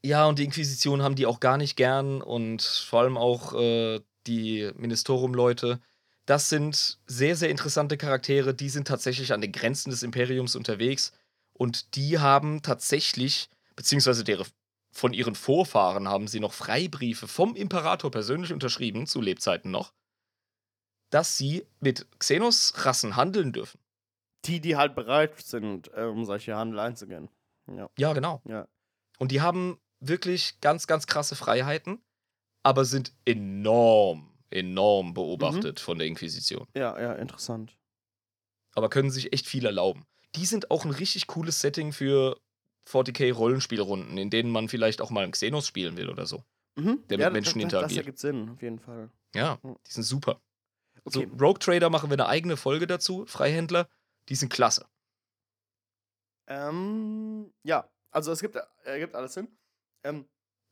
Speaker 1: Ja, und die Inquisition haben die auch gar nicht gern und vor allem auch äh, die Ministerium-Leute. Das sind sehr, sehr interessante Charaktere, die sind tatsächlich an den Grenzen des Imperiums unterwegs und die haben tatsächlich, beziehungsweise deren, von ihren Vorfahren haben sie noch Freibriefe vom Imperator persönlich unterschrieben, zu Lebzeiten noch, dass sie mit Xenos-Rassen handeln dürfen.
Speaker 2: Die, die halt bereit sind, äh, um solche Handel einzugehen. Ja,
Speaker 1: Ja, genau.
Speaker 2: ja.
Speaker 1: Und die haben wirklich ganz, ganz krasse Freiheiten, aber sind enorm, enorm beobachtet von der Inquisition.
Speaker 2: Ja, ja, interessant.
Speaker 1: Aber können sich echt viel erlauben. Die sind auch ein richtig cooles Setting für 40k Rollenspielrunden, in denen man vielleicht auch mal einen Xenos spielen will oder so.
Speaker 2: Mhm.
Speaker 1: Der mit
Speaker 2: ja,
Speaker 1: Menschen
Speaker 2: das, das, das
Speaker 1: interagiert.
Speaker 2: ergibt Sinn, auf jeden Fall.
Speaker 1: Ja, die sind super.
Speaker 2: Okay.
Speaker 1: So, Rogue Trader machen wir eine eigene Folge dazu, Freihändler, die sind klasse.
Speaker 2: Ähm, ja, also es gibt, ergibt alles Sinn. Ähm,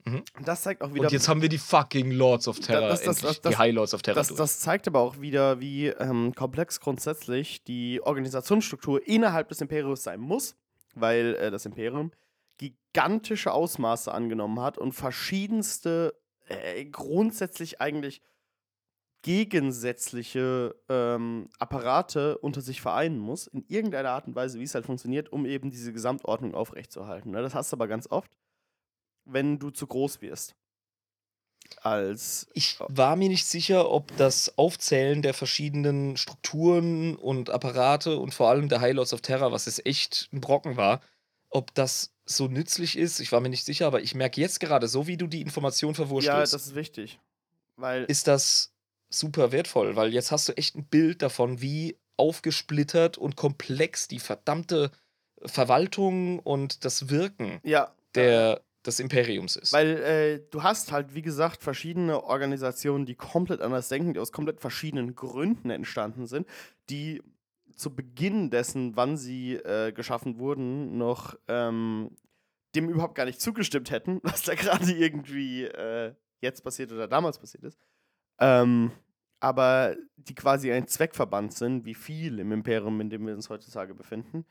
Speaker 1: Mhm.
Speaker 2: Das zeigt auch wieder.
Speaker 1: Und jetzt haben wir die fucking Lords of Terror,
Speaker 2: das- das- das-
Speaker 1: die High Lords of Terror
Speaker 2: das, das zeigt aber auch wieder, wie ähm, komplex grundsätzlich die Organisationsstruktur innerhalb des Imperiums sein muss, weil äh, das Imperium gigantische Ausmaße angenommen hat und verschiedenste, äh, grundsätzlich eigentlich gegensätzliche ähm, Apparate unter sich vereinen muss, in irgendeiner Art und Weise, wie es halt funktioniert, um eben diese Gesamtordnung aufrechtzuerhalten. Ne? Das hast du aber ganz oft, wenn du zu groß wirst. Als
Speaker 1: Ich war mir nicht sicher, ob das Aufzählen der verschiedenen Strukturen und Apparate und vor allem der High Lords of Terror, was es echt ein Brocken war, ob das so nützlich ist. Ich war mir nicht sicher, aber ich merke jetzt gerade, so wie du die Information
Speaker 2: Ja,
Speaker 1: verwurstelst,
Speaker 2: das ist wichtig. Weil
Speaker 1: ist das super wertvoll, weil jetzt hast du echt ein Bild davon, wie aufgesplittert und komplex die verdammte Verwaltung und das Wirken
Speaker 2: ja,
Speaker 1: der, des Imperiums ist.
Speaker 2: weil äh, du hast halt, wie gesagt, verschiedene Organisationen, die komplett anders denken, die aus komplett verschiedenen Gründen entstanden sind, die zu Beginn dessen, wann sie äh, geschaffen wurden, noch ähm, dem überhaupt gar nicht zugestimmt hätten, was da gerade irgendwie äh, jetzt passiert oder damals passiert ist. Ähm, aber die quasi ein Zweckverband sind, wie viel im Imperium, in dem wir uns heutzutage befinden,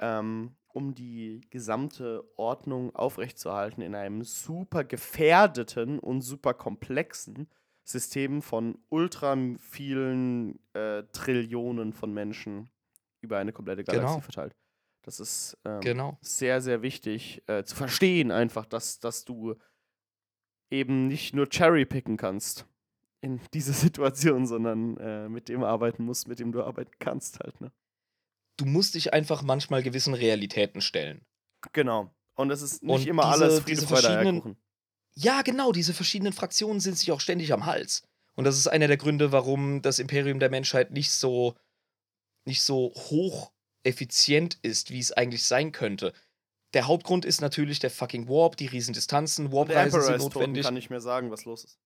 Speaker 2: ähm, um die gesamte Ordnung aufrechtzuerhalten in einem super gefährdeten und super komplexen System von ultra vielen äh, Trillionen von Menschen über eine komplette Galaxie
Speaker 1: Genau.
Speaker 2: verteilt. Das ist ähm,
Speaker 1: genau.
Speaker 2: sehr, sehr wichtig äh, zu verstehen, einfach, dass, dass du eben nicht nur cherrypicken kannst in dieser Situation, sondern äh, mit dem arbeiten musst, mit dem du arbeiten kannst halt. Ne?
Speaker 1: Du musst dich einfach manchmal gewissen Realitäten stellen.
Speaker 2: Genau. Und es ist nicht
Speaker 1: Und
Speaker 2: immer
Speaker 1: diese-
Speaker 2: alles Friede,
Speaker 1: diese
Speaker 2: Freude,
Speaker 1: verschiedenen-. Ja, genau, diese verschiedenen Fraktionen sind sich auch ständig am Hals. Und das ist einer der Gründe, warum das Imperium der Menschheit nicht so, nicht so hoch effizient ist, wie es eigentlich sein könnte. Der Hauptgrund ist natürlich der fucking Warp, die Riesendistanzen, Warp-Reisen sind
Speaker 2: ist tot und
Speaker 1: notwendig,
Speaker 2: kann nicht mehr sagen, was los ist.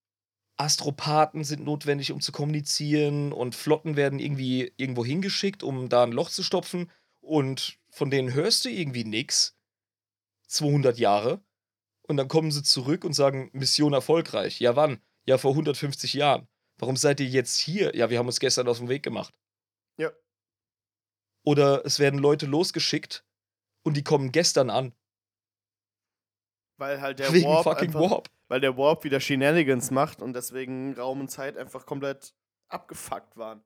Speaker 1: Astropathen sind notwendig, um zu kommunizieren und Flotten werden irgendwie irgendwo hingeschickt, um da ein Loch zu stopfen und von denen hörst du irgendwie nix. 200 Jahre. Und dann kommen sie zurück und sagen, Mission erfolgreich. Ja, wann? Ja, vor 150 Jahren. Warum seid ihr jetzt hier? Ja, wir haben uns gestern aus dem Weg gemacht.
Speaker 2: Ja.
Speaker 1: Oder es werden Leute losgeschickt und die kommen gestern an.
Speaker 2: Weil halt der
Speaker 1: wegen
Speaker 2: Warp
Speaker 1: fucking
Speaker 2: einfach,
Speaker 1: Warp.
Speaker 2: Weil der Warp wieder Shenanigans macht und deswegen Raum und Zeit einfach komplett abgefuckt waren.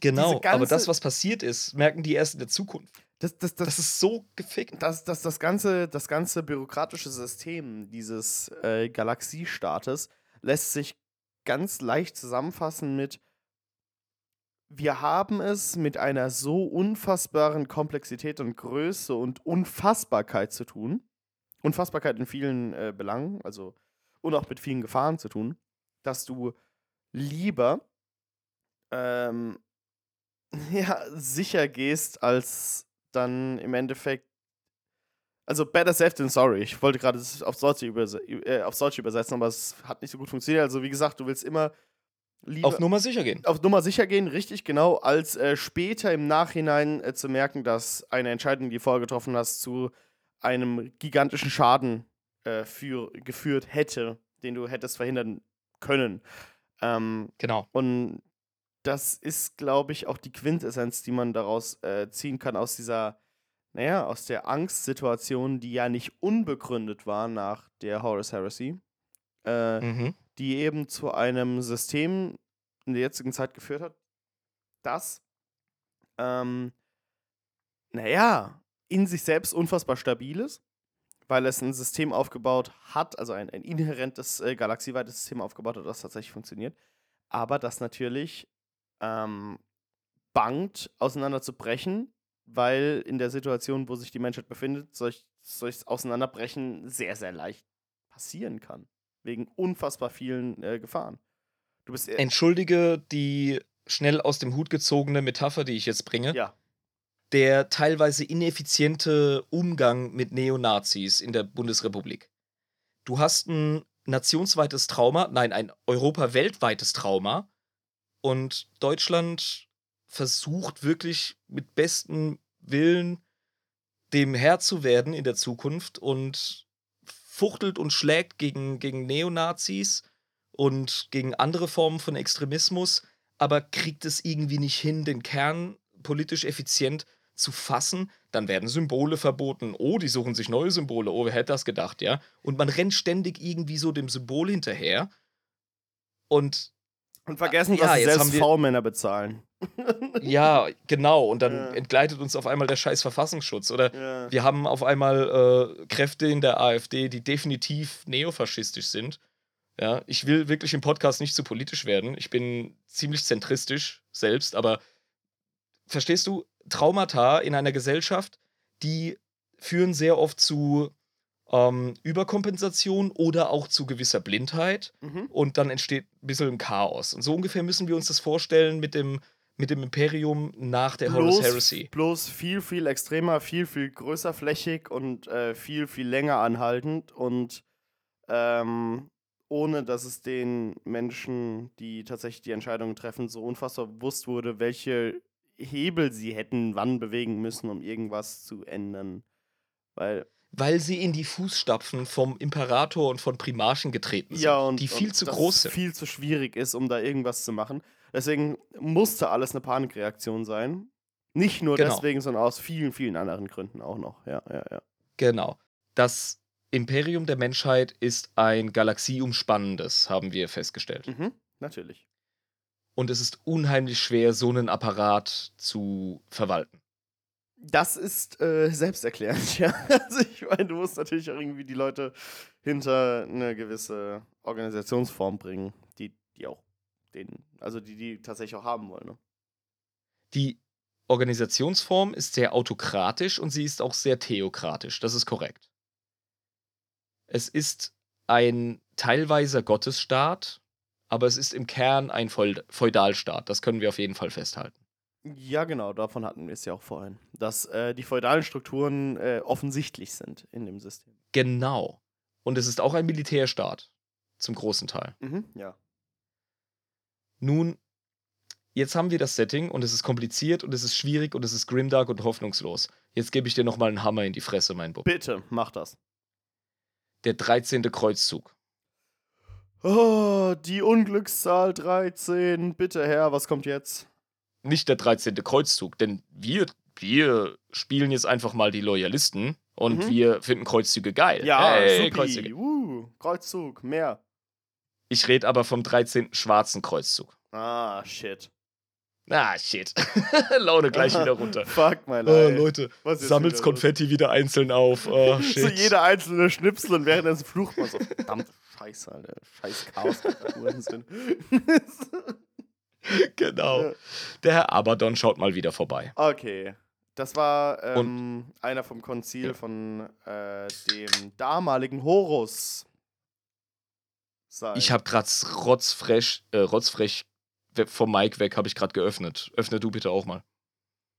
Speaker 1: Genau, aber das, was passiert ist, merken die erst in der Zukunft.
Speaker 2: Das, das, das,
Speaker 1: Das ist so gefickt.
Speaker 2: das, das, das, ganze, das ganze bürokratische System dieses äh, Galaxiestaates lässt sich ganz leicht zusammenfassen mit wir haben es mit einer so unfassbaren Komplexität und Größe und Unfassbarkeit zu tun. Unfassbarkeit in vielen äh, Belangen, also und auch mit vielen Gefahren zu tun, dass du lieber ähm, ja, sicher gehst, als dann im Endeffekt Also better safe than sorry. Ich wollte gerade das aufs Deutsche, überse äh, übersetzen, aber es hat nicht so gut funktioniert. Also wie gesagt, du willst immer lieber
Speaker 1: Auf Nummer sicher gehen.
Speaker 2: auf Nummer sicher gehen, richtig genau, als äh, später im Nachhinein äh, zu merken, dass eine Entscheidung, die du vorher getroffen hast, zu einem gigantischen Schaden äh, für, geführt hätte, den du hättest verhindern können. Ähm,
Speaker 1: Genau.
Speaker 2: und das ist, glaube ich, auch die Quintessenz, die man daraus äh, ziehen kann aus dieser, naja, aus der Angstsituation, die ja nicht unbegründet war nach der Horus Heresy, äh,
Speaker 1: Mhm.
Speaker 2: die eben zu einem System in der jetzigen Zeit geführt hat, das, ähm, naja, in sich selbst unfassbar stabil ist, weil es ein System aufgebaut hat, also ein, ein inhärentes äh, galaxieweites System aufgebaut hat, das tatsächlich funktioniert, aber das natürlich ähm, bangt, auseinanderzubrechen, weil in der Situation, wo sich die Menschheit befindet, solch, solches Auseinanderbrechen sehr, sehr leicht passieren kann. Wegen unfassbar vielen äh, Gefahren. Du bist. Äh,
Speaker 1: Entschuldige die schnell aus dem Hut gezogene Metapher, die ich jetzt bringe.
Speaker 2: ja.
Speaker 1: Der teilweise ineffiziente Umgang mit Neonazis in der Bundesrepublik. Du hast ein nationsweites Trauma, nein, ein europaweltweites Trauma. Und Deutschland versucht wirklich mit bestem Willen dem Herr zu werden in der Zukunft und fuchtelt und schlägt gegen, gegen Neonazis und gegen andere Formen von Extremismus, aber kriegt es irgendwie nicht hin, den Kern politisch effizient zu fassen, dann werden Symbole verboten. Oh, die suchen sich neue Symbole. Oh, wer hätte das gedacht, ja? Und man rennt ständig irgendwie so dem Symbol hinterher. Und
Speaker 2: Und vergessen,
Speaker 1: Ja,
Speaker 2: dass sie
Speaker 1: jetzt
Speaker 2: selbst V-Männer bezahlen.
Speaker 1: ja, genau. Und dann
Speaker 2: Ja.
Speaker 1: entgleitet uns auf einmal der scheiß Verfassungsschutz. Oder
Speaker 2: Ja.
Speaker 1: wir haben auf einmal äh, Kräfte in der AfD, die definitiv neofaschistisch sind. Ja, ich will wirklich im Podcast nicht zu politisch werden. Ich bin ziemlich zentristisch selbst, aber verstehst du, Traumata in einer Gesellschaft, die führen sehr oft zu ähm, Überkompensation oder auch zu gewisser Blindheit
Speaker 2: Mhm.
Speaker 1: und dann entsteht ein bisschen ein Chaos. Und so ungefähr müssen wir uns das vorstellen mit dem, mit dem Imperium nach der Horus Heresy.
Speaker 2: bloß viel, viel extremer, viel, viel größer flächig und äh, viel, viel länger anhaltend und ähm, ohne dass es den Menschen, die tatsächlich die Entscheidungen treffen, so unfassbar bewusst wurde, welche Hebel sie hätten wann bewegen müssen, um irgendwas zu ändern. Weil
Speaker 1: Weil sie in die Fußstapfen vom Imperator und von Primarchen getreten sind,
Speaker 2: ja, und,
Speaker 1: die viel
Speaker 2: und
Speaker 1: zu groß sind.
Speaker 2: viel zu schwierig ist, um da irgendwas zu machen. Deswegen musste alles eine Panikreaktion sein. Nicht nur
Speaker 1: Genau.
Speaker 2: deswegen, sondern aus vielen, vielen anderen Gründen auch noch. Ja, ja, ja.
Speaker 1: Genau. Das Imperium der Menschheit ist ein galaxieumspannendes, haben wir festgestellt.
Speaker 2: Mhm, natürlich.
Speaker 1: Und es ist unheimlich schwer, so einen Apparat zu verwalten.
Speaker 2: Das ist äh, selbsterklärend, ja. Also ich meine, du musst natürlich auch irgendwie die Leute hinter eine gewisse Organisationsform bringen, die, die auch den, also die die tatsächlich auch haben wollen. Ne?
Speaker 1: Die Organisationsform ist sehr autokratisch und sie ist auch sehr theokratisch. Das ist korrekt. Es ist ein teilweiser Gottesstaat, aber es ist im Kern ein Feud- Feudalstaat. Das können wir auf jeden Fall festhalten.
Speaker 2: Ja, genau, davon hatten wir es ja auch vorhin. Dass äh, die feudalen Strukturen äh, offensichtlich sind in dem System.
Speaker 1: Genau. Und es ist auch ein Militärstaat. Zum großen Teil.
Speaker 2: Mhm, ja.
Speaker 1: Nun, jetzt haben wir das Setting und es ist kompliziert und es ist schwierig und es ist grimdark und hoffnungslos. Jetzt gebe ich dir nochmal einen Hammer in die Fresse, mein Bub.
Speaker 2: Bitte, mach das.
Speaker 1: Der 13. Kreuzzug.
Speaker 2: Oh, die Unglückszahl 13. Bitte, Herr, was kommt jetzt?
Speaker 1: Nicht der 13. Kreuzzug, denn wir, wir spielen jetzt einfach mal die Loyalisten und
Speaker 2: Mhm.
Speaker 1: wir finden Kreuzzüge geil.
Speaker 2: Ja,
Speaker 1: hey. Kreuzzüge.
Speaker 2: Uh, Kreuzzug, mehr.
Speaker 1: Ich rede aber vom 13. schwarzen Kreuzzug.
Speaker 2: Ah, shit.
Speaker 1: Ah, shit. Laune gleich wieder runter.
Speaker 2: Fuck, my
Speaker 1: Oh,
Speaker 2: life.
Speaker 1: Leute,
Speaker 2: Was
Speaker 1: sammelt's
Speaker 2: wieder?
Speaker 1: Konfetti wieder einzeln auf. Oh, shit.
Speaker 2: So jeder einzelne Schnipsel und währenddessen flucht man so. Verdammte Scheiße, Alter. Scheiß Chaos. Hurensohn.
Speaker 1: genau. Der Herr Abaddon schaut mal wieder vorbei.
Speaker 2: okay. Das war ähm, einer vom Konzil
Speaker 1: Ja.
Speaker 2: von äh, dem damaligen Horus. Sein.
Speaker 1: Ich habe gerade rotzfrech, äh, rotzfrech vom Mic weg, habe ich gerade geöffnet. Öffne du bitte auch mal.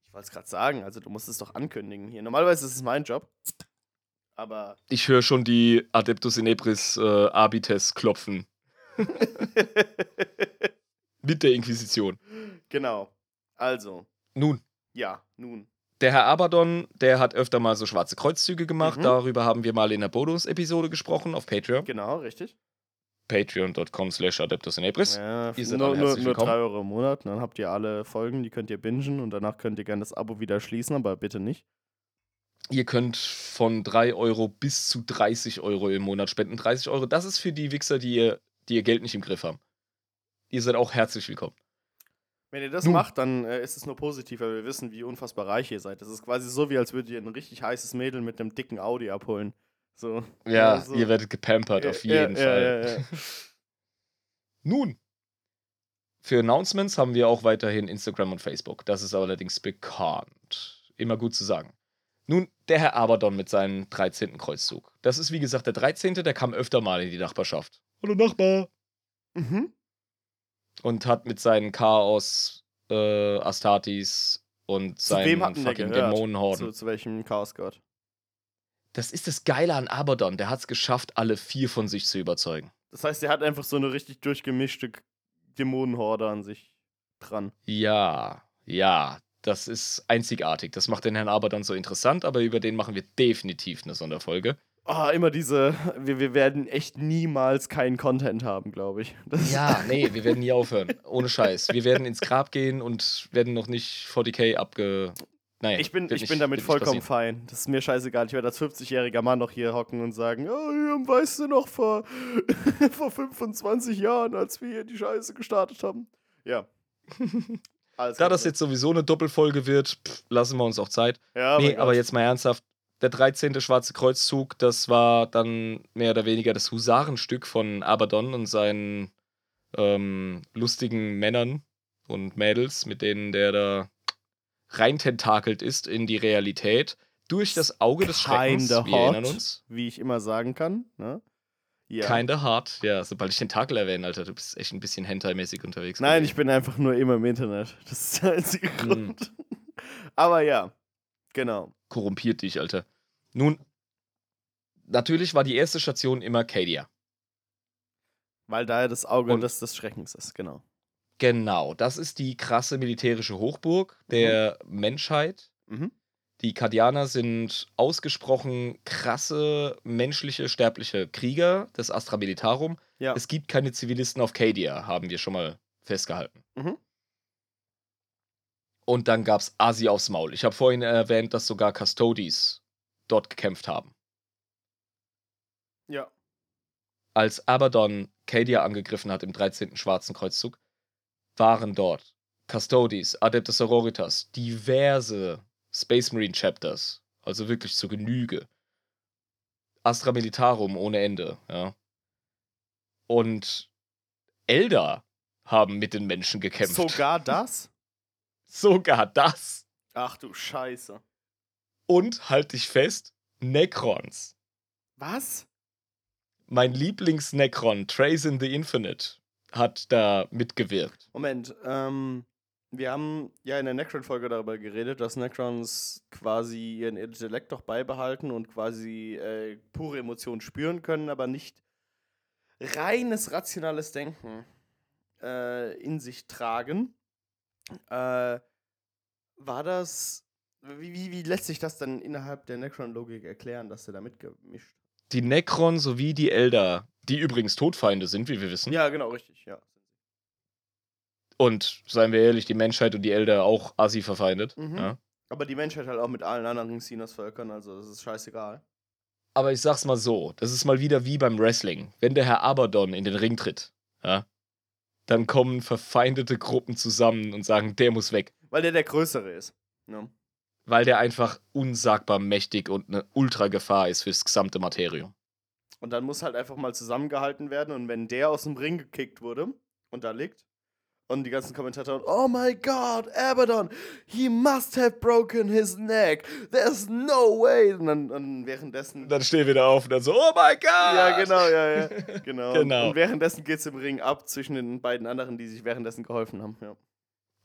Speaker 2: Ich wollte es gerade sagen, also du musst es doch ankündigen hier. Normalerweise ist es mein Job. Aber
Speaker 1: Ich höre schon die Adeptus Inebris äh, Abites klopfen. Mit der Inquisition.
Speaker 2: genau. Also,
Speaker 1: Nun,
Speaker 2: ja, nun.
Speaker 1: der Herr Abaddon, der hat öfter mal so schwarze Kreuzzüge gemacht.
Speaker 2: Mhm.
Speaker 1: Darüber haben wir mal in der Bonus-Episode gesprochen auf Patreon.
Speaker 2: Genau, richtig.
Speaker 1: Patreon.com slash Adeptus Inebris.
Speaker 2: Ja,
Speaker 1: Ihr seid
Speaker 2: nur, nur, nur. 3 Euro im Monat. Dann habt ihr alle Folgen, die könnt ihr bingen und danach könnt ihr gerne das Abo wieder schließen, aber bitte nicht.
Speaker 1: Ihr könnt von 3 Euro bis zu 30 Euro im Monat spenden. 30 Euro, das ist für die Wichser, die ihr, die ihr Geld nicht im Griff haben. Ihr seid auch herzlich willkommen.
Speaker 2: Wenn ihr das
Speaker 1: Nun.
Speaker 2: macht, dann äh, ist es nur positiv, weil wir wissen, wie unfassbar reich ihr seid. Das ist quasi so, wie als würdet ihr ein richtig heißes Mädel mit einem dicken Audi abholen. So.
Speaker 1: Ja,
Speaker 2: so.
Speaker 1: ihr werdet gepampert, auf
Speaker 2: Ja,
Speaker 1: jeden
Speaker 2: ja,
Speaker 1: Fall. Nun, für Announcements haben wir auch weiterhin Instagram und Facebook. Das ist allerdings bekannt. Immer gut zu sagen. Nun, der Herr Abaddon mit seinem 13. Kreuzzug. Das ist wie gesagt der 13., der kam öfter mal in die Nachbarschaft. Hallo Nachbar.
Speaker 2: Mhm.
Speaker 1: Und hat mit seinen Chaos, äh, Astartes und
Speaker 2: Zu wem
Speaker 1: seinen fucking
Speaker 2: gehört?
Speaker 1: Dämonenhorden.
Speaker 2: Zu, zu welchem Chaosgott?
Speaker 1: Das ist das Geile an Abaddon. Der hat es geschafft, alle vier von sich zu überzeugen.
Speaker 2: Das heißt, er hat einfach so eine richtig durchgemischte Dämonenhorde an sich dran.
Speaker 1: Ja, ja, das ist einzigartig. Das macht den Herrn Abaddon so interessant, aber über den machen wir definitiv eine Sonderfolge.
Speaker 2: Ah, immer diese. Wir, wir werden echt niemals keinen Content haben, glaube ich. Das
Speaker 1: Ja, nee, wir werden nie aufhören. Ohne Scheiß. Wir werden ins Grab gehen und werden noch nicht 40k abge. Naja,
Speaker 2: Ich bin, ich
Speaker 1: nicht-
Speaker 2: bin damit vollkommen fein. Das ist mir scheißegal. Ich werde als 50-jähriger Mann noch hier hocken und sagen, oh, weißt du noch, vor, vor 25 Jahren, als wir hier die Scheiße gestartet haben. Ja. Alles
Speaker 1: Da das jetzt sowieso eine Doppelfolge wird, pff, lassen wir uns auch Zeit.
Speaker 2: ja,
Speaker 1: nee, aber
Speaker 2: Gott.
Speaker 1: jetzt mal ernsthaft. Der 13. Schwarze Kreuzzug, das war dann mehr oder weniger das Husarenstück von Abaddon und seinen ähm, lustigen Männern und Mädels, mit denen der da reintentakelt ist in die Realität. Durch das Auge des Schreckens. Wir erinnern uns.
Speaker 2: Wie ich immer sagen kann. Ne? Ja.
Speaker 1: Kinda hart. Ja, sobald ich Tentakel erwähne, Alter, du bist echt ein bisschen Hentai-mäßig unterwegs.
Speaker 2: Nein, ich bin einfach nur immer im Internet. Das ist der einzige
Speaker 1: Hm.
Speaker 2: Grund. Aber ja, genau.
Speaker 1: korrumpiert dich, Alter. Nun, natürlich war die erste Station immer Cadia.
Speaker 2: Weil da ja das Auge
Speaker 1: Und-
Speaker 2: des, des Schreckens ist, genau.
Speaker 1: Genau, das ist die krasse militärische Hochburg der Menschheit.
Speaker 2: Mhm.
Speaker 1: Die Kardianer sind ausgesprochen krasse menschliche, sterbliche Krieger des Astra Militarum.
Speaker 2: Ja.
Speaker 1: Es gibt keine Zivilisten auf Cadia, haben wir schon mal festgehalten.
Speaker 2: Mhm.
Speaker 1: Und dann gab es Asi aufs Maul. Ich habe vorhin erwähnt, dass sogar Custodes dort gekämpft haben.
Speaker 2: Ja.
Speaker 1: Als Abaddon Cadia angegriffen hat im 13. Schwarzen Kreuzzug, waren dort Custodes, Adeptus Auroritas, diverse Space Marine Chapters, also wirklich zur Genüge. Astra Militarum ohne Ende, ja. Und Elder haben mit den Menschen gekämpft.
Speaker 2: Sogar das?
Speaker 1: Sogar das.
Speaker 2: Ach du Scheiße.
Speaker 1: Und halt dich fest, Necrons.
Speaker 2: Was?
Speaker 1: Mein Lieblings-Necron, Trace in the Infinite, hat da mitgewirkt.
Speaker 2: Moment, ähm, wir haben ja in der Necron-Folge darüber geredet, dass Necrons quasi ihren Intellekt doch beibehalten und quasi äh, pure Emotionen spüren können, aber nicht reines rationales Denken äh, in sich tragen. Äh, war das. Wie, wie, wie lässt sich das dann innerhalb der Necron-Logik erklären, dass er da mitgemischt
Speaker 1: Die Necron sowie die Elder, die übrigens Todfeinde sind, wie wir wissen.
Speaker 2: Ja, genau, richtig, ja.
Speaker 1: Und seien wir ehrlich, die Menschheit und die Elder auch assi verfeindet.
Speaker 2: Mhm.
Speaker 1: Ja.
Speaker 2: Aber die Menschheit halt auch mit allen anderen Xenos-Völkern, also das ist scheißegal.
Speaker 1: Aber ich sag's mal so, das ist mal wieder wie beim Wrestling. Wenn der Herr Abaddon in den Ring tritt, ja, dann kommen verfeindete Gruppen zusammen und sagen, der muss weg.
Speaker 2: Weil der der Größere ist. Ne?
Speaker 1: Weil der einfach unsagbar mächtig und eine Ultra-Gefahr ist fürs gesamte Materium.
Speaker 2: Und dann muss halt einfach mal zusammengehalten werden. Und wenn der aus dem Ring gekickt wurde und da liegt, und die ganzen Kommentatoren, oh my god, Abaddon, he must have broken his neck. There's no way. Und dann, dann währenddessen.
Speaker 1: Und dann stehen wir da auf und dann so, oh mein Gott!
Speaker 2: ja, genau, ja, ja. Genau.
Speaker 1: Genau.
Speaker 2: Und währenddessen geht es im Ring ab zwischen den beiden anderen, die sich währenddessen geholfen haben. Ja.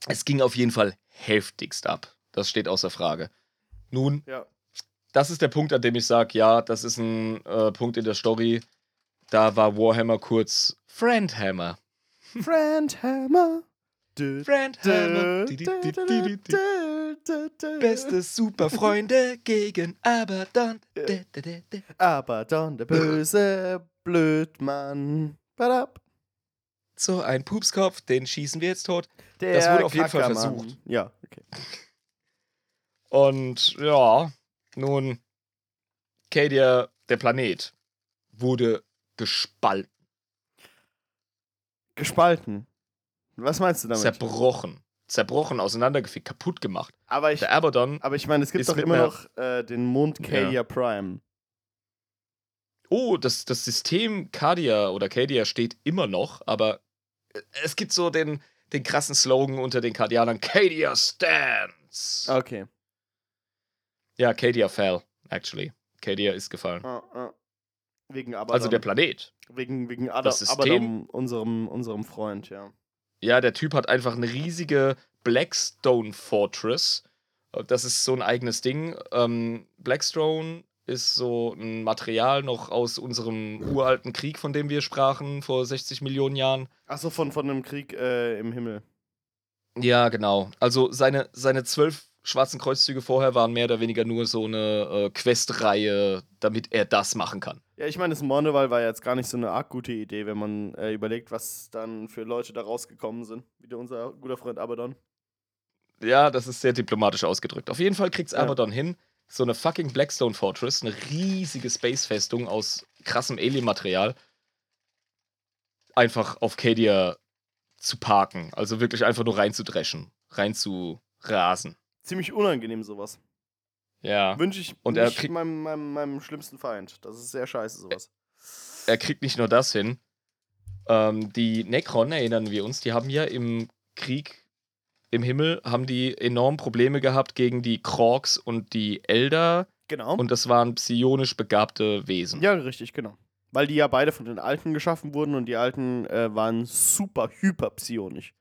Speaker 1: Es ging auf jeden Fall heftigst ab. Das steht außer Frage. Nun,
Speaker 2: ja.
Speaker 1: das ist der Punkt, an dem ich sage, ja, das ist ein äh, Punkt in der Story. Da war Warhammer kurz Friendhammer. Di.
Speaker 2: du, du, du.
Speaker 1: Beste Superfreunde gegen Abaddon.
Speaker 2: Dann der böse Blödmann. Badab.
Speaker 1: So, ein Pupskopf, den schießen wir jetzt tot.
Speaker 2: Der
Speaker 1: Das wurde auf jeden Fall versucht.
Speaker 2: Ja, okay.
Speaker 1: Und ja, nun, Cadia, der Planet, wurde gespalten,
Speaker 2: Gespalten. Was meinst du damit?
Speaker 1: zerbrochen, zerbrochen, auseinandergefickt, kaputt gemacht.
Speaker 2: aber ich,
Speaker 1: Der Abaddon,
Speaker 2: aber ich meine, es gibt doch immer noch äh, den Mond Cadia Prime.
Speaker 1: oh, das, das System Cadia oder Cadia steht immer noch, aber äh, es gibt so den, den krassen Slogan unter den Cardianern, Cadia stands.
Speaker 2: Okay.
Speaker 1: Ja, Cadia fell, actually. Cadia ist gefallen.
Speaker 2: Ah, ah. Wegen Abaddon.
Speaker 1: Also der Planet.
Speaker 2: Wegen, wegen Ada
Speaker 1: Das System?
Speaker 2: Abaddon, unserem, unserem Freund, ja.
Speaker 1: Ja, der Typ hat einfach eine riesige Blackstone Fortress. Äh, Das ist so ein eigenes Ding. Ähm, Blackstone ist so ein Material noch aus unserem uralten Krieg, von dem wir sprachen, vor 60 Millionen Jahren.
Speaker 2: Achso, von, von einem Krieg äh, im Himmel.
Speaker 1: Ja, genau. Also seine, seine zwölf schwarzen Kreuzzüge vorher waren mehr oder weniger nur so eine äh, Questreihe, damit er das machen kann.
Speaker 2: Ja, ich meine, das Mournival war jetzt gar nicht so eine arg gute Idee, wenn man äh, überlegt, was dann für Leute da rausgekommen sind. Wie unser guter Freund Abaddon.
Speaker 1: Ja, das ist sehr diplomatisch ausgedrückt. Auf jeden Fall kriegt's
Speaker 2: Ja.
Speaker 1: Abaddon hin. So eine fucking Blackstone Fortress, eine riesige Space-Festung aus krassem Alien-Material, einfach auf Cadia zu parken. Also wirklich einfach nur reinzudreschen, reinzurasen.
Speaker 2: Ziemlich unangenehm sowas.
Speaker 1: Ja.
Speaker 2: Wünsche ich
Speaker 1: Und er kriegt-
Speaker 2: meinem, meinem, meinem schlimmsten Feind. Das ist sehr scheiße, sowas.
Speaker 1: Er kriegt nicht nur das hin. Ähm, die Necron, erinnern wir uns, die haben ja im Krieg im Himmel, haben die enorm Probleme gehabt gegen die Krogs und die Elder.
Speaker 2: Genau.
Speaker 1: Und das waren psionisch begabte Wesen.
Speaker 2: ja, richtig, genau. Weil die ja beide von den Alten geschaffen wurden und die Alten äh, waren super hyper psionisch.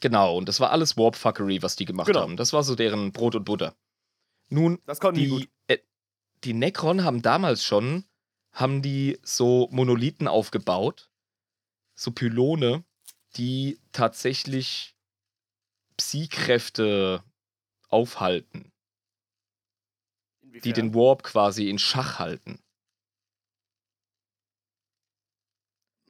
Speaker 1: Genau, und das war alles Warp-Fuckery, was die gemacht
Speaker 2: Genau.
Speaker 1: haben. Das war so deren Brot und Butter. Nun,
Speaker 2: Das konnten die,
Speaker 1: die,
Speaker 2: gut.
Speaker 1: äh, die Necron haben damals schon, haben die so Monolithen aufgebaut, so Pylone, die tatsächlich Psi-Kräfte aufhalten, die
Speaker 2: Inwiefern?
Speaker 1: den Warp quasi in Schach halten.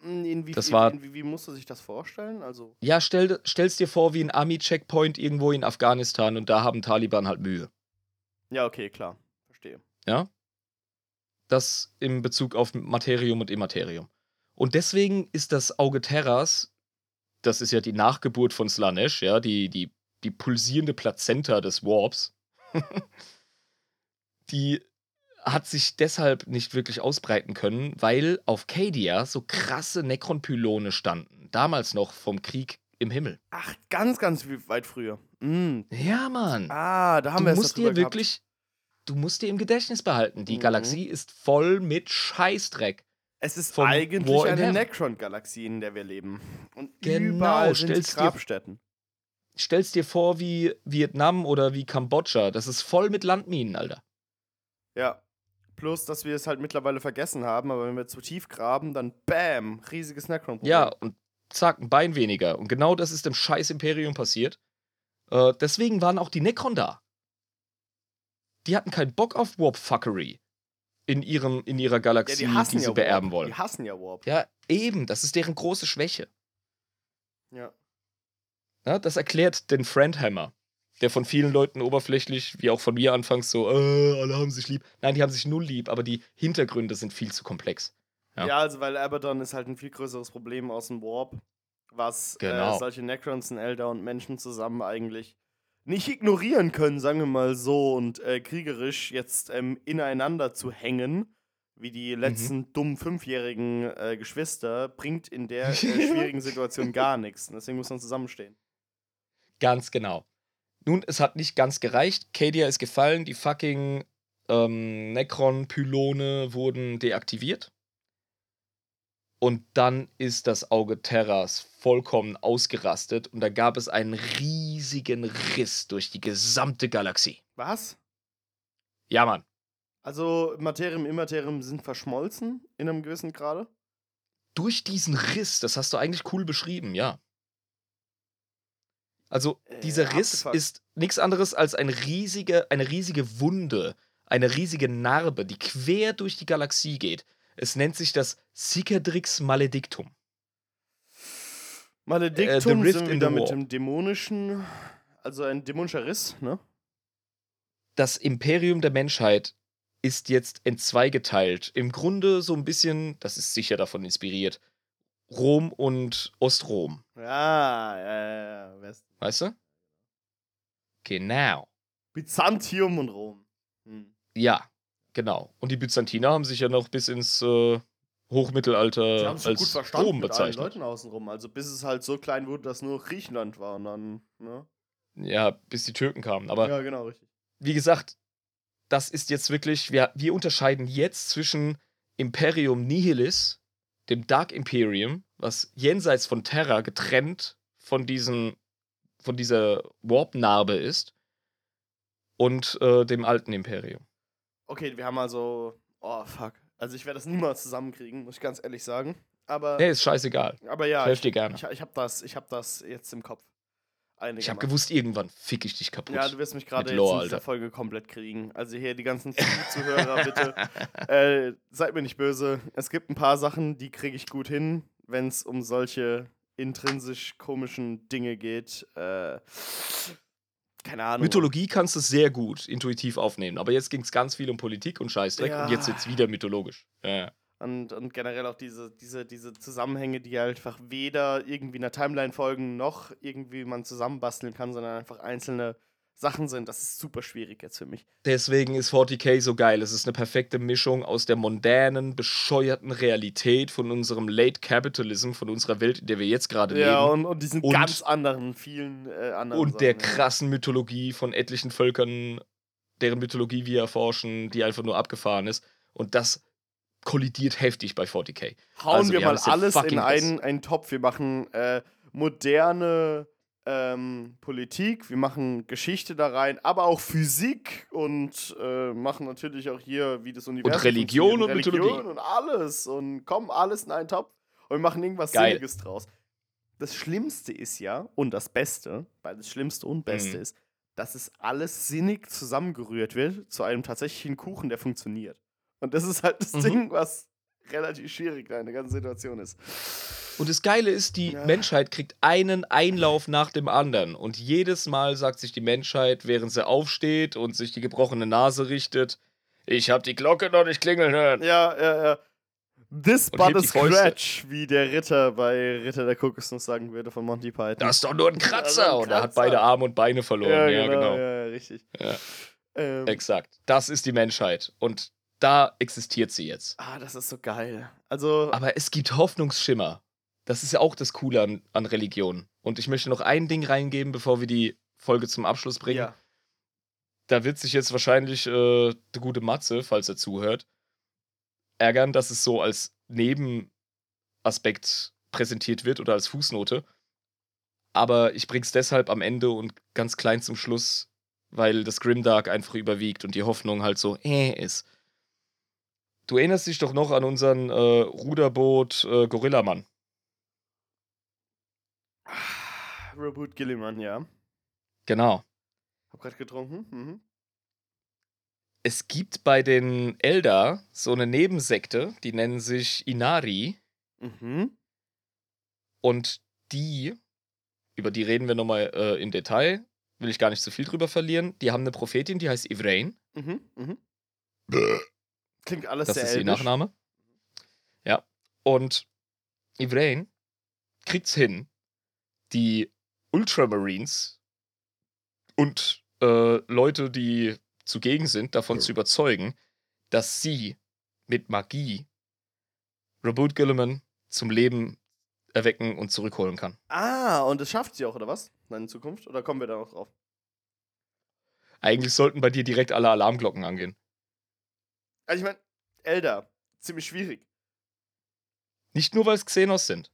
Speaker 2: Hm, Inwie
Speaker 1: das war-
Speaker 2: wie musst du sich das vorstellen? Also,
Speaker 1: Ja, stell, stell's dir vor wie ein Army-Checkpoint irgendwo in Afghanistan und da haben Taliban halt Mühe.
Speaker 2: Ja, okay, klar. Verstehe.
Speaker 1: Ja? Das im Bezug auf Materium und Immaterium. Und deswegen ist das Auge Terras, das ist ja die Nachgeburt von Slanesh, ja, die, die, die pulsierende Plazenta des Warps, die hat sich deshalb nicht wirklich ausbreiten können, weil auf Cadia so krasse Necron-Pylone standen. Damals noch vom Krieg im Himmel.
Speaker 2: Ach, ganz, ganz weit früher. Mm.
Speaker 1: Ja, Mann.
Speaker 2: Ah, da haben
Speaker 1: du
Speaker 2: wir es
Speaker 1: musst
Speaker 2: darüber
Speaker 1: dir
Speaker 2: gehabt.
Speaker 1: wirklich, du musst dir im Gedächtnis behalten, die
Speaker 2: Mhm.
Speaker 1: Galaxie ist voll mit Scheißdreck.
Speaker 2: Es ist eigentlich
Speaker 1: War in
Speaker 2: eine. Necron-Galaxie, in der wir leben. Und
Speaker 1: Genau,
Speaker 2: überall sind
Speaker 1: stell's dir-
Speaker 2: Grabstätten.
Speaker 1: Stell's dir vor wie Vietnam oder wie Kambodscha. Das ist voll mit Landminen, Alter.
Speaker 2: Ja. Plus, dass wir es halt mittlerweile vergessen haben, aber wenn wir zu tief graben, dann BAM, riesiges Necron-Problem.
Speaker 1: Ja, und zack, ein Bein weniger. Und genau das ist dem scheiß Imperium passiert. Äh, deswegen waren auch die Necron da. Die hatten keinen Bock auf Warp-Fuckery in, ihrem, in ihrer
Speaker 2: ja
Speaker 1: Galaxie,
Speaker 2: die hassen
Speaker 1: sie
Speaker 2: ja
Speaker 1: beerben
Speaker 2: Warp.
Speaker 1: wollen.
Speaker 2: Die hassen ja Warp.
Speaker 1: Ja, eben. Das ist deren große Schwäche.
Speaker 2: Ja.
Speaker 1: Ja, das erklärt den Friendhammer, der von vielen Leuten oberflächlich, wie auch von mir anfangs, so, äh, alle haben sich lieb. Nein, die haben sich null lieb, aber die Hintergründe sind viel zu komplex. Ja.
Speaker 2: Ja. also weil Abaddon ist halt ein viel größeres Problem aus dem Warp, was
Speaker 1: Genau.
Speaker 2: äh, solche Necrons und Elder und Menschen zusammen eigentlich nicht ignorieren können, sagen wir mal so, und äh, kriegerisch jetzt ähm, ineinander zu hängen, wie
Speaker 1: Mhm.
Speaker 2: die letzten dummen fünfjährigen äh, Geschwister, bringt in der äh, schwierigen Situation gar nichts. Und Deswegen muss man zusammenstehen.
Speaker 1: Ganz genau. Nun, es hat nicht ganz gereicht. Cadia ist gefallen, die fucking ähm, Necron-Pylone wurden deaktiviert. Und dann ist das Auge Terras vollkommen ausgerastet und da gab es einen riesigen Riss durch die gesamte Galaxie.
Speaker 2: Was?
Speaker 1: Ja, Mann.
Speaker 2: Also Materium, Immaterium sind verschmolzen in einem gewissen Grade.
Speaker 1: Durch diesen Riss, das hast du eigentlich cool beschrieben, ja. Also, dieser
Speaker 2: Äh,
Speaker 1: Riss ist nichts anderes als eine riesige, eine riesige Wunde, eine riesige Narbe, die quer durch die Galaxie geht. Es nennt sich das Cicatrix Maledictum.
Speaker 2: Malediktum
Speaker 1: Äh,
Speaker 2: sind wieder mit dem dämonischen, also ein dämonischer Riss, ne?
Speaker 1: Das Imperium der Menschheit ist jetzt in zwei geteilt. Im Grunde so ein bisschen, das ist sicher davon inspiriert, Rom und Ostrom.
Speaker 2: Ja, ja, ja, ja. West
Speaker 1: Weißt du? Genau.
Speaker 2: Byzantium und Rom. Hm.
Speaker 1: Ja, genau. Und die Byzantiner haben sich ja noch bis ins äh, Hochmittelalter als
Speaker 2: verstanden
Speaker 1: Rom
Speaker 2: mit
Speaker 1: bezeichnet.
Speaker 2: Leuten außenrum. Also bis es halt so klein wurde, dass nur Griechenland war und dann, ne?
Speaker 1: Ja, bis die Türken kamen. Aber
Speaker 2: ja, genau, richtig.
Speaker 1: wie gesagt, das ist jetzt wirklich, wir, wir unterscheiden jetzt zwischen Imperium Nihilis, dem Dark Imperium, was jenseits von Terra getrennt von, diesen, von dieser Warp-Narbe ist, und äh, dem alten Imperium.
Speaker 2: Okay, wir haben also. Oh, fuck. Also ich werde das niemals zusammenkriegen, muss ich ganz ehrlich sagen. Aber,
Speaker 1: Nee, ist scheißegal.
Speaker 2: aber ja,
Speaker 1: ich helf
Speaker 2: ich,
Speaker 1: dir gerne.
Speaker 2: ich, ich habe das, ich hab das jetzt im Kopf.
Speaker 1: Ich habe gewusst, irgendwann fick ich dich kaputt.
Speaker 2: Ja, du wirst mich gerade in dieser
Speaker 1: Alter.
Speaker 2: Folge komplett kriegen. Also hier die ganzen Zuhörer, bitte. Äh, seid mir nicht böse. Es gibt ein paar Sachen, die kriege ich gut hin, wenn es um solche intrinsisch komischen Dinge geht. Äh, keine Ahnung.
Speaker 1: Mythologie kannst du sehr gut intuitiv aufnehmen, aber jetzt ging es ganz viel um Politik und Scheißdreck
Speaker 2: Ja.
Speaker 1: und jetzt jetzt wieder mythologisch. Ja.
Speaker 2: Und, und generell auch diese, diese, diese Zusammenhänge, die halt einfach weder irgendwie einer Timeline folgen, noch irgendwie man zusammenbasteln kann, sondern einfach einzelne Sachen sind. Das ist super schwierig jetzt für mich.
Speaker 1: Deswegen ist 40k so geil. Es ist eine perfekte Mischung aus der mondänen, bescheuerten Realität von unserem Late Capitalism, von unserer Welt, in der wir jetzt gerade
Speaker 2: Ja,
Speaker 1: leben.
Speaker 2: und, und diesen
Speaker 1: Und-
Speaker 2: ganz anderen, vielen äh, anderen
Speaker 1: Und der
Speaker 2: Sachen, ja.
Speaker 1: krassen Mythologie von etlichen Völkern, deren Mythologie wir erforschen, die einfach nur abgefahren ist. Und das kollidiert heftig bei 40k.
Speaker 2: Hauen
Speaker 1: Also,
Speaker 2: wir
Speaker 1: wir
Speaker 2: mal
Speaker 1: ja
Speaker 2: alles in einen, einen Topf. Wir machen äh, moderne ähm, Politik, wir machen Geschichte da rein, aber auch Physik und äh, machen natürlich auch hier, wie das Universum
Speaker 1: Religion
Speaker 2: funktioniert,
Speaker 1: und
Speaker 2: Religion
Speaker 1: Mythologie.
Speaker 2: und alles und kommen alles in einen Topf und wir machen irgendwas
Speaker 1: Geil.
Speaker 2: Sinniges draus. Das Schlimmste ist ja, und das Beste, weil das Schlimmste und Beste
Speaker 1: Mhm.
Speaker 2: ist, dass es alles sinnig zusammengerührt wird zu einem tatsächlichen Kuchen, der funktioniert. Und das ist halt das
Speaker 1: Mhm.
Speaker 2: Ding, was relativ schwierig da in der ganzen Situation ist.
Speaker 1: Und das Geile ist, die
Speaker 2: Ja.
Speaker 1: Menschheit kriegt einen Einlauf nach dem anderen. Und jedes Mal sagt sich die Menschheit, während sie aufsteht und sich die gebrochene Nase richtet, ich hab die Glocke noch nicht klingeln hören.
Speaker 2: Ja, ja, ja. This but a scratch, wie der Ritter bei Ritter der Kokosnuss sagen würde von Monty Python.
Speaker 1: Das ist doch nur ein Kratzer.
Speaker 2: ein
Speaker 1: Und er hat
Speaker 2: Kratzer.
Speaker 1: beide Arme und Beine verloren.
Speaker 2: ja,
Speaker 1: Ja,
Speaker 2: genau,
Speaker 1: genau.
Speaker 2: Ja, ja, richtig.
Speaker 1: Ja.
Speaker 2: Ähm,
Speaker 1: Exakt. Das ist die Menschheit. Und da existiert sie jetzt.
Speaker 2: ah, das ist so geil. Also,
Speaker 1: Aber es gibt Hoffnungsschimmer. Das ist ja auch das Coole an, an Religion. Und ich möchte noch ein Ding reingeben, bevor wir die Folge zum Abschluss bringen.
Speaker 2: ja.
Speaker 1: da wird sich jetzt wahrscheinlich äh, der gute Matze, falls er zuhört, ärgern, dass es so als Nebenaspekt präsentiert wird oder als Fußnote. Aber ich bring's deshalb am Ende und ganz klein zum Schluss, weil das Grimdark einfach überwiegt und die Hoffnung halt so äh ist. Du erinnerst dich doch noch an unseren äh, Ruderboot äh, Gorillamann.
Speaker 2: Reboot Gilliman, ja.
Speaker 1: Genau.
Speaker 2: Hab grad getrunken. Mhm.
Speaker 1: Es gibt bei den Eldar so eine Nebensekte, die nennen sich Inari.
Speaker 2: Mhm.
Speaker 1: Und die, über die reden wir nochmal äh, im Detail, will ich gar nicht so viel drüber verlieren. Die haben eine Prophetin, die heißt Ivrain.
Speaker 2: Mhm. Mhm. Klingt alles
Speaker 1: Das
Speaker 2: sehr
Speaker 1: ist ihr. Nachname. Ja. Und Ivrain kriegt's hin, die Ultramarines und äh, Leute, die zugegen sind, davon zu überzeugen, dass sie mit Magie Reboot Gilliman zum Leben erwecken und zurückholen kann.
Speaker 2: Ah, und das schafft sie auch, oder was? In Zukunft? Oder kommen wir da noch drauf?
Speaker 1: Eigentlich sollten bei dir direkt alle Alarmglocken angehen.
Speaker 2: Also ich meine, Elder, ziemlich schwierig.
Speaker 1: Nicht nur, weil es Xenos sind.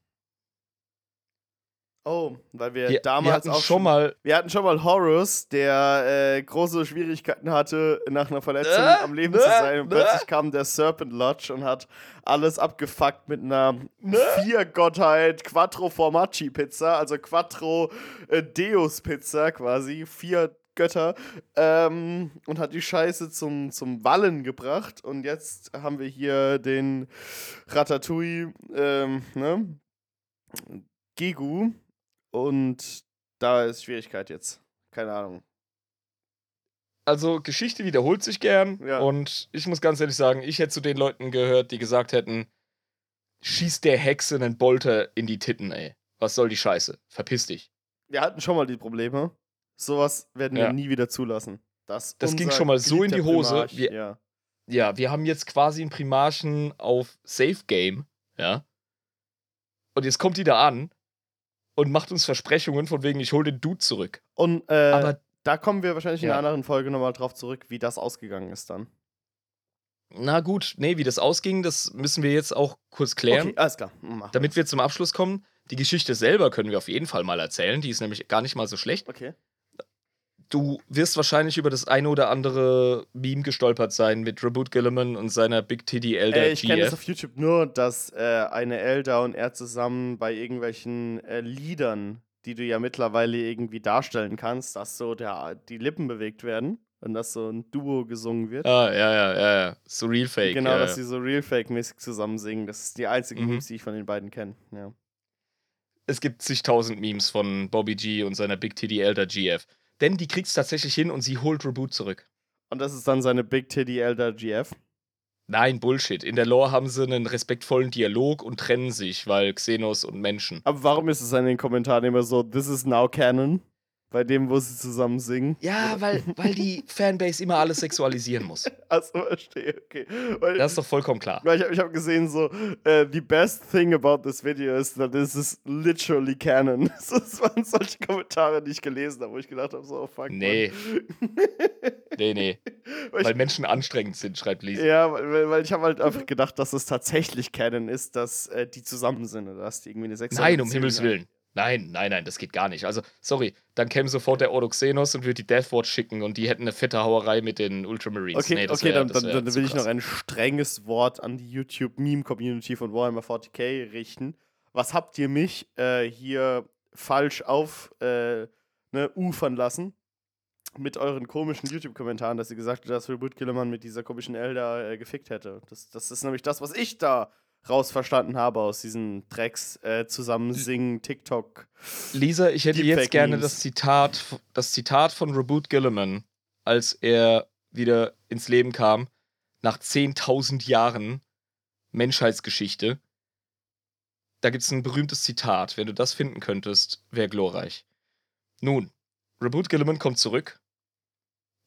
Speaker 2: Oh, weil wir,
Speaker 1: Wir,
Speaker 2: damals
Speaker 1: wir hatten
Speaker 2: auch
Speaker 1: schon mal.
Speaker 2: Wir hatten schon mal Horus, der äh, große Schwierigkeiten hatte, nach einer Verletzung
Speaker 1: Ne?
Speaker 2: am Leben
Speaker 1: Ne?
Speaker 2: zu sein. Und
Speaker 1: Ne?
Speaker 2: plötzlich kam der Serpent Lodge und hat alles abgefuckt mit einer
Speaker 1: Ne?
Speaker 2: Vier-Gottheit Quattro Formaggi Pizza, also Quattro äh, Deus Pizza quasi. Vier Götter. Ähm, und hat die Scheiße zum, zum Wallen gebracht. Und jetzt haben wir hier den Ratatouille, ähm, ne? Gegu. Und da ist Schwierigkeit jetzt. Keine Ahnung.
Speaker 1: Also, Geschichte wiederholt sich gern.
Speaker 2: Ja.
Speaker 1: Und ich muss ganz ehrlich sagen, ich hätte zu den Leuten gehört, die gesagt hätten: Schießt der Hexe einen Bolter in die Titten, ey. Was soll die Scheiße? Verpiss dich.
Speaker 2: Wir hatten schon mal die Probleme. Sowas werden wir
Speaker 1: Ja.
Speaker 2: nie wieder zulassen. Das,
Speaker 1: Das ging schon mal so in die Hose.
Speaker 2: Primarch,
Speaker 1: Wir-
Speaker 2: ja.
Speaker 1: Ja, wir haben jetzt quasi einen Primarchen auf Safe Game, ja. Und jetzt kommt die da an und macht uns Versprechungen von wegen, ich hol den Dude zurück.
Speaker 2: Und äh,
Speaker 1: Aber
Speaker 2: da kommen wir wahrscheinlich in
Speaker 1: Ja.
Speaker 2: einer anderen Folge nochmal drauf zurück, wie das ausgegangen ist dann.
Speaker 1: na gut, nee, wie das ausging, das müssen wir jetzt auch kurz klären.
Speaker 2: Okay, alles klar. Machen
Speaker 1: Damit wir zum Abschluss kommen, die Geschichte selber können wir auf jeden Fall mal erzählen. Die ist nämlich gar nicht mal so schlecht.
Speaker 2: Okay.
Speaker 1: Du wirst wahrscheinlich über das eine oder andere Meme gestolpert sein mit Reboot Gilliman und seiner Big Titty Elder
Speaker 2: Äh, ich kenne das auf YouTube nur, dass äh, eine Elder und er zusammen bei irgendwelchen äh, Liedern, die du ja mittlerweile irgendwie darstellen kannst, dass so der, die Lippen bewegt werden und dass so ein Duo gesungen wird.
Speaker 1: Ah, ja, ja, ja, ja. So real fake.
Speaker 2: genau,
Speaker 1: ja,
Speaker 2: dass
Speaker 1: ja.
Speaker 2: sie so Real Fake-mäßig zusammen singen. Das ist die einzige
Speaker 1: Mhm.
Speaker 2: Memes, die ich von den beiden kenne. Ja.
Speaker 1: es gibt zigtausend Memes von Bobby G und seiner Big Titty Elder GF. Denn die kriegt's tatsächlich hin und sie holt Reboot zurück.
Speaker 2: Und das ist dann seine Big Titty Elder GF.
Speaker 1: Nein, Bullshit. In der Lore haben sie einen respektvollen Dialog und trennen sich, weil Xenos und Menschen.
Speaker 2: Aber warum ist es in den Kommentaren immer so, this is now canon? Bei dem, wo sie zusammen singen.
Speaker 1: Ja, weil, weil die Fanbase immer alles sexualisieren muss.
Speaker 2: Achso, verstehe, okay. Weil,
Speaker 1: Das ist doch vollkommen klar.
Speaker 2: weil ich habe ich hab gesehen, so, äh, the best thing about this video is that this is literally canon. Das waren solche Kommentare, die ich gelesen habe, wo ich gedacht habe, so, oh fuck.
Speaker 1: Nee. Nee, nee.
Speaker 2: weil
Speaker 1: Weil
Speaker 2: ich,
Speaker 1: Menschen anstrengend sind, schreibt Lisa.
Speaker 2: ja, weil, weil ich habe halt einfach gedacht, dass es tatsächlich canon ist, dass äh, die zusammen sind oder dass die irgendwie eine sexuelle
Speaker 1: Nein, um Himmels
Speaker 2: haben.
Speaker 1: Nein, nein, nein, das geht gar nicht. Also, sorry, dann käme sofort der Ordo Xenos und würde die Deathwatch schicken und die hätten eine fette Hauerei mit den Ultramarines.
Speaker 2: Okay,
Speaker 1: nee, das
Speaker 2: okay
Speaker 1: wär,
Speaker 2: dann, dann, dann will ich noch
Speaker 1: krass.
Speaker 2: ein strenges Wort an die YouTube-Meme-Community von Warhammer 40k richten. Was habt ihr mich äh, hier falsch auf äh, ne, ufern lassen? Mit euren komischen YouTube-Kommentaren, dass ihr gesagt habt, dass Reboot Killermann mit dieser komischen Elder äh, gefickt hätte. Das, das ist nämlich das, was ich da rausverstanden habe aus diesen Drecks äh, zusammen singen, TikTok.
Speaker 1: Lisa, ich hätte jetzt gerne das Zitat, das Zitat von Reboot Gilliman, als er wieder ins Leben kam, nach 10.000 Jahren Menschheitsgeschichte. Da gibt es ein berühmtes Zitat. Wenn du das finden könntest, wäre glorreich. Nun, Reboot Gilliman kommt zurück.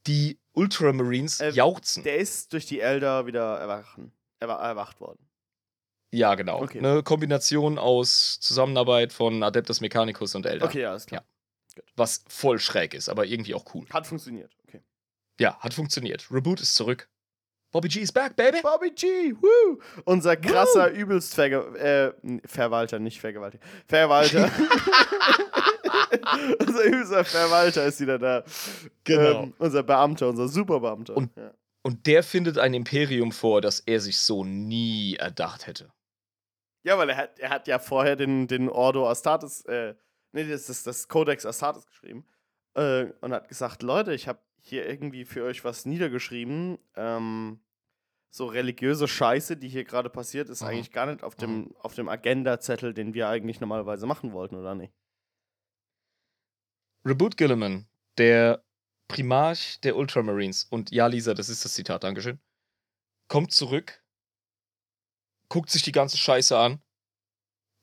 Speaker 1: Die Ultramarines
Speaker 2: Äh,
Speaker 1: jauchzen.
Speaker 2: Der ist durch die Elder wieder erwachen, erwa erwacht worden.
Speaker 1: Ja, genau.
Speaker 2: Okay.
Speaker 1: Eine Kombination aus Zusammenarbeit von Adeptus Mechanicus und Elder.
Speaker 2: Okay, alles klar.
Speaker 1: Was voll schräg ist, aber irgendwie auch cool.
Speaker 2: Hat funktioniert. Okay.
Speaker 1: Ja, hat funktioniert. Reboot ist zurück. Bobby G is back, baby.
Speaker 2: Bobby G, woo! Unser krasser, übelst Verge äh, Verwalter, nicht Vergewaltiger. Verwalter. unser übelster Verwalter ist wieder da.
Speaker 1: Genau.
Speaker 2: Ähm, unser Beamter, unser Superbeamter.
Speaker 1: Und-
Speaker 2: ja.
Speaker 1: Und der findet ein Imperium vor, das er sich so nie erdacht hätte.
Speaker 2: Ja, weil er hat, er hat ja vorher den, den Ordo Astartes, äh, nee, das ist das Codex Astartes geschrieben. Äh, und hat gesagt, Leute, ich habe hier irgendwie für euch was niedergeschrieben. Ähm, so religiöse Scheiße, die hier gerade passiert, ist
Speaker 1: Mhm.
Speaker 2: eigentlich gar nicht auf dem, auf dem Agenda-Zettel, den wir eigentlich normalerweise machen wollten, oder nicht?
Speaker 1: Reboot Gilliman, der Primarch der Ultramarines, und ja, Lisa, das ist das Zitat, Dankeschön, kommt zurück, guckt sich die ganze Scheiße an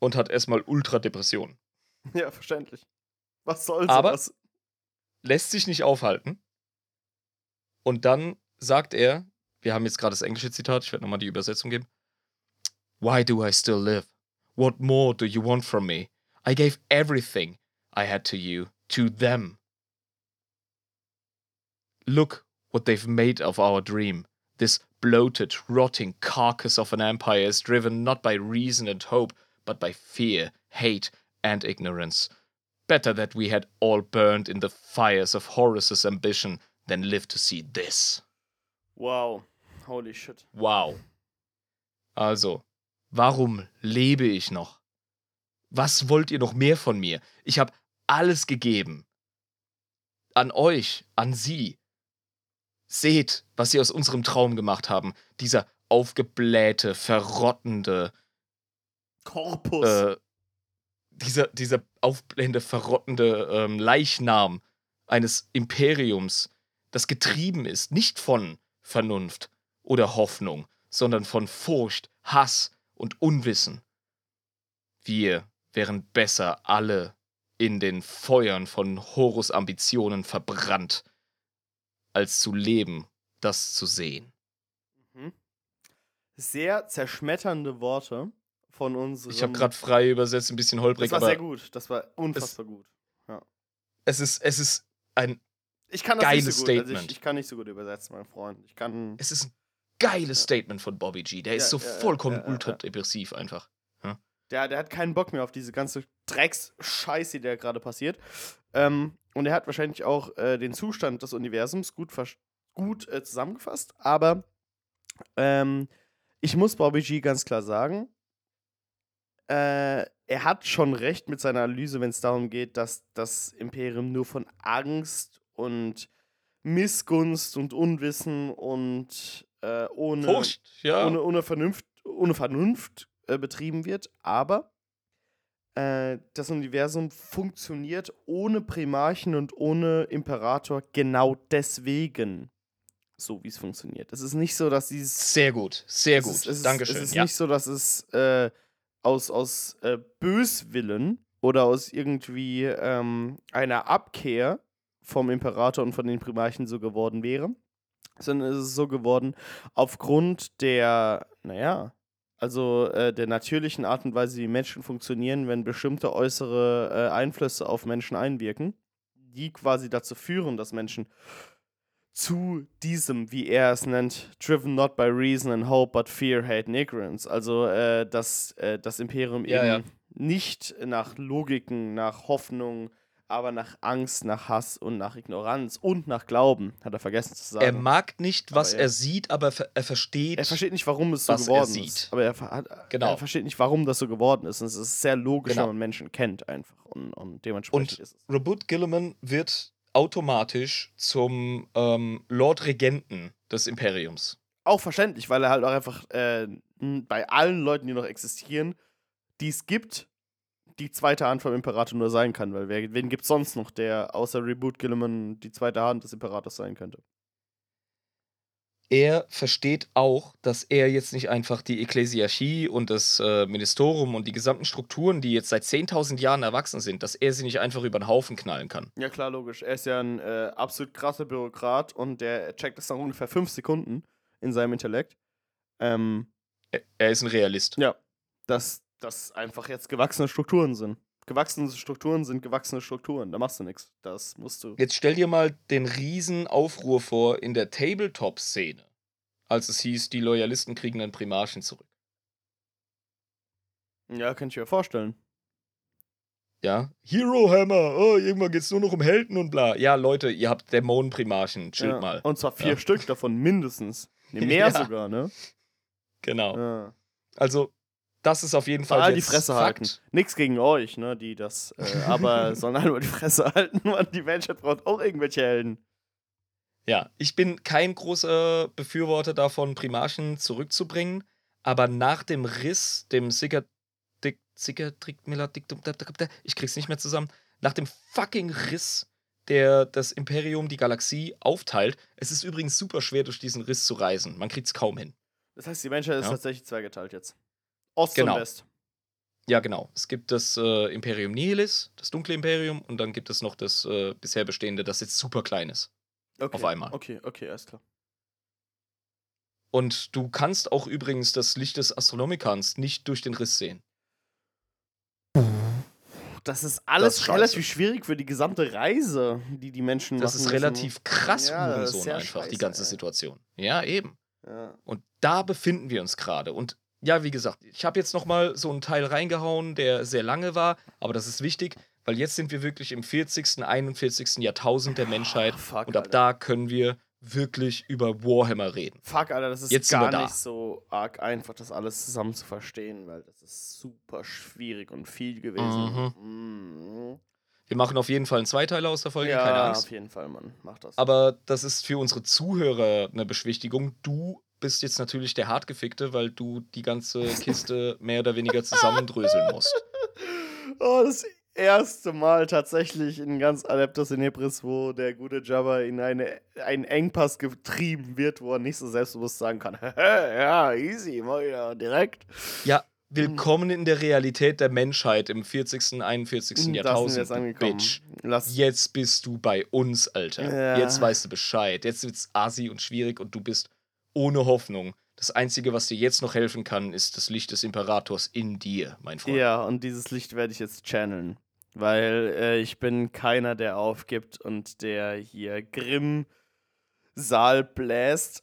Speaker 1: und hat erstmal Ultradepression.
Speaker 2: Ja, verständlich. Was soll
Speaker 1: Aber-? Lässt sich nicht aufhalten. Und dann sagt er, wir haben jetzt gerade das englische Zitat, ich werde nochmal die Übersetzung geben. Why do I still live? What more do you want from me? I gave everything I had to you, to them. Look what they've made of our dream. This bloated, rotting carcass of an empire is driven not by reason and hope, but by fear, hate, and ignorance. Better that we had all burned in the fires of Horus's ambition than lived to see this.
Speaker 2: Wow. Holy shit.
Speaker 1: Wow. Also, warum lebe ich noch? Was wollt ihr noch mehr von mir? Ich habe alles gegeben. An euch, an sie. Seht, was sie aus unserem Traum gemacht haben. Dieser aufgeblähte, verrottende,
Speaker 2: Korpus.
Speaker 1: äh, dieser, dieser aufblende, verrottende ähm, Leichnam eines Imperiums, das getrieben ist, nicht von Vernunft oder Hoffnung, sondern von Furcht, Hass und Unwissen. Wir wären besser alle in den Feuern von Horus Ambitionen verbrannt, als zu leben, das zu sehen.
Speaker 2: Mhm. Sehr zerschmetternde Worte von unserem.
Speaker 1: Ich habe gerade frei übersetzt, ein bisschen holprig,
Speaker 2: Das war
Speaker 1: aber
Speaker 2: sehr gut. Das war unfassbar gut.
Speaker 1: es ist, es ist ein
Speaker 2: Ich kann das
Speaker 1: Geiles
Speaker 2: nicht so gut. Also
Speaker 1: Statement.
Speaker 2: ich, ich kann nicht so gut übersetzen, mein Freund. Ich kann.
Speaker 1: Es ist ein geiles Statement von Bobby G. Der ist
Speaker 2: Ja,
Speaker 1: so
Speaker 2: ja, ja,
Speaker 1: vollkommen
Speaker 2: ja, ja,
Speaker 1: ultra
Speaker 2: ja.
Speaker 1: depressiv einfach.
Speaker 2: Der, der hat keinen Bock mehr auf diese ganze Drecks-Scheiße, die da gerade passiert. Ähm, und er hat wahrscheinlich auch äh, den Zustand des Universums gut, gut äh, zusammengefasst. Aber ähm, ich muss Bobby G ganz klar sagen, äh, er hat schon recht mit seiner Analyse, wenn es darum geht, dass das Imperium nur von Angst und Missgunst und Unwissen und äh, ohne
Speaker 1: Furcht, ja.
Speaker 2: ohne, ohne Vernunft, ohne Vernunft äh, betrieben wird, aber äh, das Universum funktioniert ohne Primarchen und ohne Imperator genau deswegen so, wie es funktioniert. Es ist nicht so, dass dieses.
Speaker 1: Sehr gut, sehr
Speaker 2: es
Speaker 1: gut.
Speaker 2: Ist, es ist,
Speaker 1: Dankeschön.
Speaker 2: Es ist
Speaker 1: ja.
Speaker 2: nicht so, dass es äh, aus, aus äh, Böswillen oder aus irgendwie ähm, einer Abkehr vom Imperator und von den Primarchen so geworden wäre, sondern es ist so geworden aufgrund der, naja, also äh, der natürlichen Art und Weise, wie Menschen funktionieren, wenn bestimmte äußere äh, Einflüsse auf Menschen einwirken, die quasi dazu führen, dass Menschen zu diesem, wie er es nennt, driven not by reason and hope, but fear, hate and ignorance. Also, äh, dass äh, das Imperium
Speaker 1: Ja,
Speaker 2: eben
Speaker 1: ja.
Speaker 2: nicht nach Logiken, nach Hoffnung, aber nach Angst, nach Hass und nach Ignoranz und nach Glauben, hat er vergessen zu sagen.
Speaker 1: Er mag nicht, was
Speaker 2: ja.
Speaker 1: er sieht, aber er versteht.
Speaker 2: Er versteht nicht, warum es so
Speaker 1: er
Speaker 2: geworden ist. Aber er,
Speaker 1: Genau.
Speaker 2: er versteht nicht, warum das so geworden ist. Und es ist sehr logisch,
Speaker 1: Genau.
Speaker 2: wenn man Menschen kennt einfach. Und, und dementsprechend
Speaker 1: Und
Speaker 2: ist es.
Speaker 1: Robert Gilliman wird automatisch zum ähm, Lord Regenten des Imperiums.
Speaker 2: Auch verständlich, weil er halt auch einfach äh, bei allen Leuten, die noch existieren, die es gibt, die zweite Hand vom Imperator nur sein kann. Weil wer, wen gibt es sonst noch, der außer Reboot Gilliman die zweite Hand des Imperators sein könnte?
Speaker 1: Er versteht auch, dass er jetzt nicht einfach die Ekklesiarchie und das äh, Ministerium und die gesamten Strukturen, die jetzt seit 10.000 Jahren erwachsen sind, dass er sie nicht einfach über den Haufen knallen kann.
Speaker 2: Ja, klar, logisch. Er ist ja ein äh, absolut krasser Bürokrat und der checkt das nach ungefähr fünf Sekunden in seinem Intellekt. Ähm,
Speaker 1: Er, er ist ein Realist.
Speaker 2: Ja, dass das einfach jetzt gewachsene Strukturen sind. Gewachsene Strukturen sind gewachsene Strukturen. Da machst du nichts. Das musst du.
Speaker 1: Jetzt stell dir mal den riesen Aufruhr vor in der Tabletop-Szene, als es hieß, die Loyalisten kriegen einen Primarchen zurück.
Speaker 2: Ja, kann ich mir vorstellen.
Speaker 1: Ja? Hero Hammer, oh, irgendwann geht's nur noch um Helden und bla. Ja, Leute, ihr habt Dämonenprimarchen, chillt
Speaker 2: ja.
Speaker 1: mal.
Speaker 2: Und zwar vier
Speaker 1: Ja.
Speaker 2: Stück davon mindestens. Nee, mehr
Speaker 1: Ja.
Speaker 2: sogar, ne?
Speaker 1: Genau. Also, das ist auf jeden Fall
Speaker 2: All die Fresse
Speaker 1: Fakt.
Speaker 2: halten. Nix gegen euch, ne, die das, äh, aber sollen alle mal die Fresse halten, man. Die Menschheit braucht auch irgendwelche Helden.
Speaker 1: Ja, ich bin kein großer Befürworter davon, Primarchen zurückzubringen, aber nach dem Riss, dem Meladiktum, ich krieg's nicht mehr zusammen, nach dem fucking Riss, der das Imperium, die Galaxie aufteilt, es ist übrigens super schwer, durch diesen Riss zu reisen. Man kriegt's kaum hin.
Speaker 2: Das heißt, die Menschheit ist
Speaker 1: Ja.
Speaker 2: tatsächlich zweigeteilt jetzt. Ost
Speaker 1: Genau.
Speaker 2: und West.
Speaker 1: Ja, genau. Es gibt das äh, Imperium Nihilis, das dunkle Imperium, und dann gibt es noch das äh, bisher bestehende, das jetzt super klein ist.
Speaker 2: Okay.
Speaker 1: Auf einmal.
Speaker 2: Okay, okay, alles klar.
Speaker 1: Und du kannst auch übrigens das Licht des Astronomikans nicht durch den Riss sehen.
Speaker 2: Das ist alles
Speaker 1: Das ist
Speaker 2: relativ schwierig für die gesamte Reise, die die Menschen
Speaker 1: Das
Speaker 2: machen
Speaker 1: ist
Speaker 2: müssen.
Speaker 1: relativ krass,
Speaker 2: Ja, das ist
Speaker 1: Hurensohn einfach, die
Speaker 2: scheiße,
Speaker 1: ganze
Speaker 2: ey.
Speaker 1: Situation. Ja, eben.
Speaker 2: Ja.
Speaker 1: Und da befinden wir uns gerade. Und ja, wie gesagt, ich habe jetzt noch mal so einen Teil reingehauen, der sehr lange war, aber das ist wichtig, Weil jetzt sind wir wirklich im 40., 41. Jahrtausend der Menschheit.
Speaker 2: Ah, fuck,
Speaker 1: und ab
Speaker 2: Alter.
Speaker 1: da können wir wirklich über Warhammer reden.
Speaker 2: Fuck, Alter, das ist
Speaker 1: Jetzt
Speaker 2: gar nicht so arg einfach, das alles zusammen zu verstehen, weil das ist super schwierig und viel gewesen. Mhm.
Speaker 1: Wir machen auf jeden Fall einen Zweiteiler aus der Folge,
Speaker 2: Ja,
Speaker 1: keine Angst.
Speaker 2: auf jeden Fall, Mann. Mach das.
Speaker 1: Aber das ist für unsere Zuhörer eine Beschwichtigung. Du bist jetzt natürlich der Hartgefickte, weil du die ganze Kiste mehr oder weniger zusammendröseln musst.
Speaker 2: Oh, das erste Mal tatsächlich in ganz Adeptus in Hebris, wo der gute Jabba in eine, einen Engpass getrieben wird, wo er nicht so selbstbewusst sagen kann, ja, easy, ich ja direkt.
Speaker 1: Ja, willkommen in der Realität der Menschheit im 40., 41.
Speaker 2: Da sind wir
Speaker 1: Jahrtausend,
Speaker 2: jetzt.
Speaker 1: Bitch.
Speaker 2: Lass,
Speaker 1: Jetzt bist du bei uns, Alter.
Speaker 2: Ja.
Speaker 1: Jetzt weißt du Bescheid. Jetzt wird's assi und schwierig und du bist ohne Hoffnung. Das Einzige, was dir jetzt noch helfen kann, ist das Licht des Imperators in dir, mein Freund.
Speaker 2: Ja, und dieses Licht werde ich jetzt channeln. Weil äh, ich bin keiner, der aufgibt und der hier Grimm-Saal bläst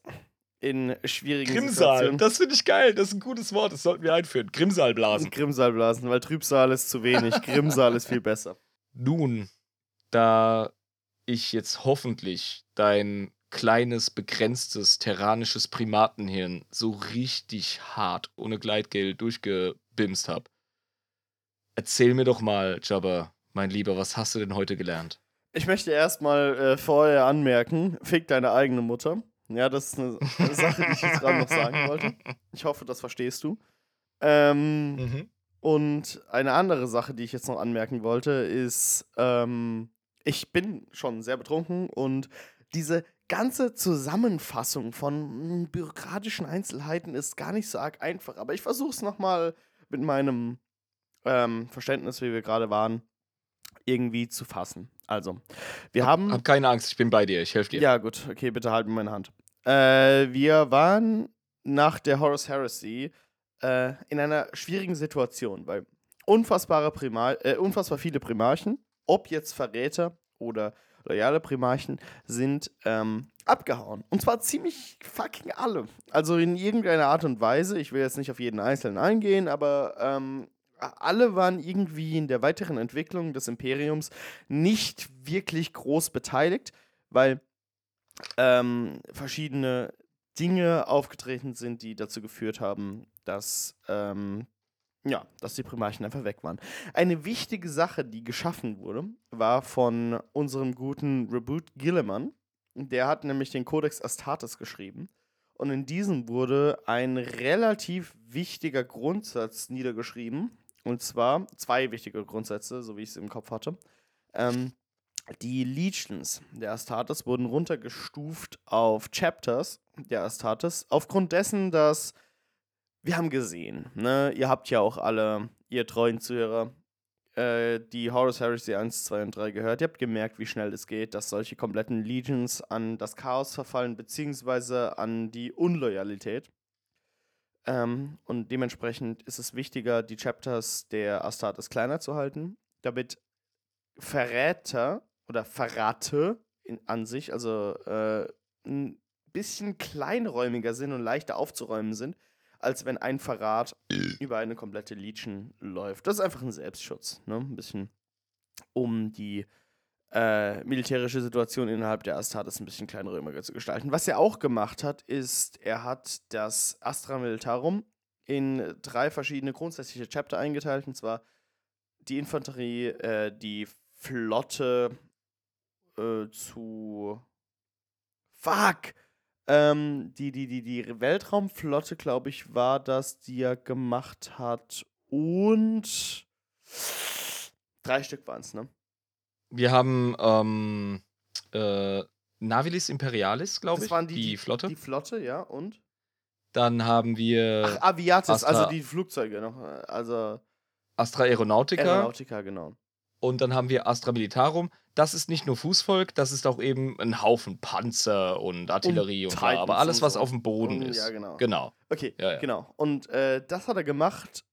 Speaker 2: in schwierigen
Speaker 1: Grimmsaal,
Speaker 2: Situationen.
Speaker 1: das finde ich geil. Das ist ein gutes Wort. Das sollten wir einführen. Grimmsaal blasen.
Speaker 2: Grimmsaal blasen, weil Trübsal ist zu wenig. Grimmsaal ist viel besser.
Speaker 1: Nun, da ich jetzt hoffentlich dein kleines, begrenztes, terranisches Primatenhirn so richtig hart ohne Gleitgel durchgebimst habe, erzähl mir doch mal, Jabba, mein Lieber, was hast du denn heute gelernt?
Speaker 2: Ich möchte erstmal äh, vorher anmerken, fick deine eigene Mutter. Ja, das ist eine, eine Sache, die ich jetzt gerade noch sagen wollte. Ich hoffe, das verstehst du. Ähm,
Speaker 1: Mhm.
Speaker 2: Und eine andere Sache, die ich jetzt noch anmerken wollte, ist, ähm, ich bin schon sehr betrunken und diese ganze Zusammenfassung von mm, bürokratischen Einzelheiten ist gar nicht so arg einfach. Aber ich versuche es nochmal mit meinem ähm, Verständnis, wie wir gerade waren, irgendwie zu fassen. Also, wir haben.
Speaker 1: Hab keine Angst, ich bin bei dir, ich helfe dir.
Speaker 2: Ja, gut, okay, bitte halt mir meine Hand. Äh, wir waren nach der Horus Heresy äh, in einer schwierigen Situation, weil unfassbare Primar äh, unfassbar viele Primarchen, ob jetzt Verräter oder loyale Primarchen, sind ähm, abgehauen. Und zwar ziemlich fucking alle. Also in irgendeiner Art und Weise. Ich will jetzt nicht auf jeden einzelnen eingehen, aber ähm, alle waren irgendwie in der weiteren Entwicklung des Imperiums nicht wirklich groß beteiligt, weil ähm, verschiedene Dinge aufgetreten sind, die dazu geführt haben, dass, ähm, ja, dass die Primarchen einfach weg waren. Eine wichtige Sache, die geschaffen wurde, war von unserem guten Reboot Gilliman. Der hat nämlich den Codex Astartes geschrieben. Und in diesem wurde ein relativ wichtiger Grundsatz niedergeschrieben. Und zwar zwei wichtige Grundsätze, so wie ich es im Kopf hatte. Ähm, die Legions der Astartes wurden runtergestuft auf Chapters der Astartes, aufgrund dessen, dass wir haben gesehen, ne, ihr habt ja auch alle, ihr treuen Zuhörer, äh, die Horus Heresy 1, 2 und 3 gehört. Ihr habt gemerkt, wie schnell es geht, dass solche kompletten Legions an das Chaos verfallen, beziehungsweise an die Unloyalität. Ähm, und dementsprechend ist es wichtiger, die Chapters der Astartes kleiner zu halten, damit Verräter oder Verrate in, an sich, also äh, ein bisschen kleinräumiger sind und leichter aufzuräumen sind, als wenn ein Verrat über eine komplette Legion läuft. Das ist einfach ein Selbstschutz, ne? Ein bisschen, um die äh, militärische Situation innerhalb der Astartes ein bisschen kleinräumiger zu gestalten. Was er auch gemacht hat, ist, er hat das Astra Militarum in drei verschiedene grundsätzliche Chapter eingeteilt, und zwar die Infanterie, äh, die Flotte äh, zu. Fuck! Ähm, die, die, die, die Weltraumflotte, glaube ich, war das, die er gemacht hat. Und. Drei Stück waren es, ne?
Speaker 1: Wir haben ähm, äh, Navilis Imperialis, glaube
Speaker 2: Das
Speaker 1: ich,
Speaker 2: waren die,
Speaker 1: die, Flotte.
Speaker 2: Die Flotte, ja, und?
Speaker 1: Dann haben wir
Speaker 2: Ach, Aviatis,
Speaker 1: Astra-
Speaker 2: also die Flugzeuge noch. äh, Also
Speaker 1: Astra Aeronautica
Speaker 2: Aeronautica, genau.
Speaker 1: Und dann haben wir Astra Militarum. Das ist nicht nur Fußvolk, das ist auch eben ein Haufen Panzer und Artillerie und,
Speaker 2: Und
Speaker 1: bla, aber
Speaker 2: Titans
Speaker 1: alles, was
Speaker 2: so.
Speaker 1: auf dem Boden
Speaker 2: Und-
Speaker 1: ist.
Speaker 2: ja, genau.
Speaker 1: Genau.
Speaker 2: Okay,
Speaker 1: Ja, ja.
Speaker 2: genau. Und äh, das hat er gemacht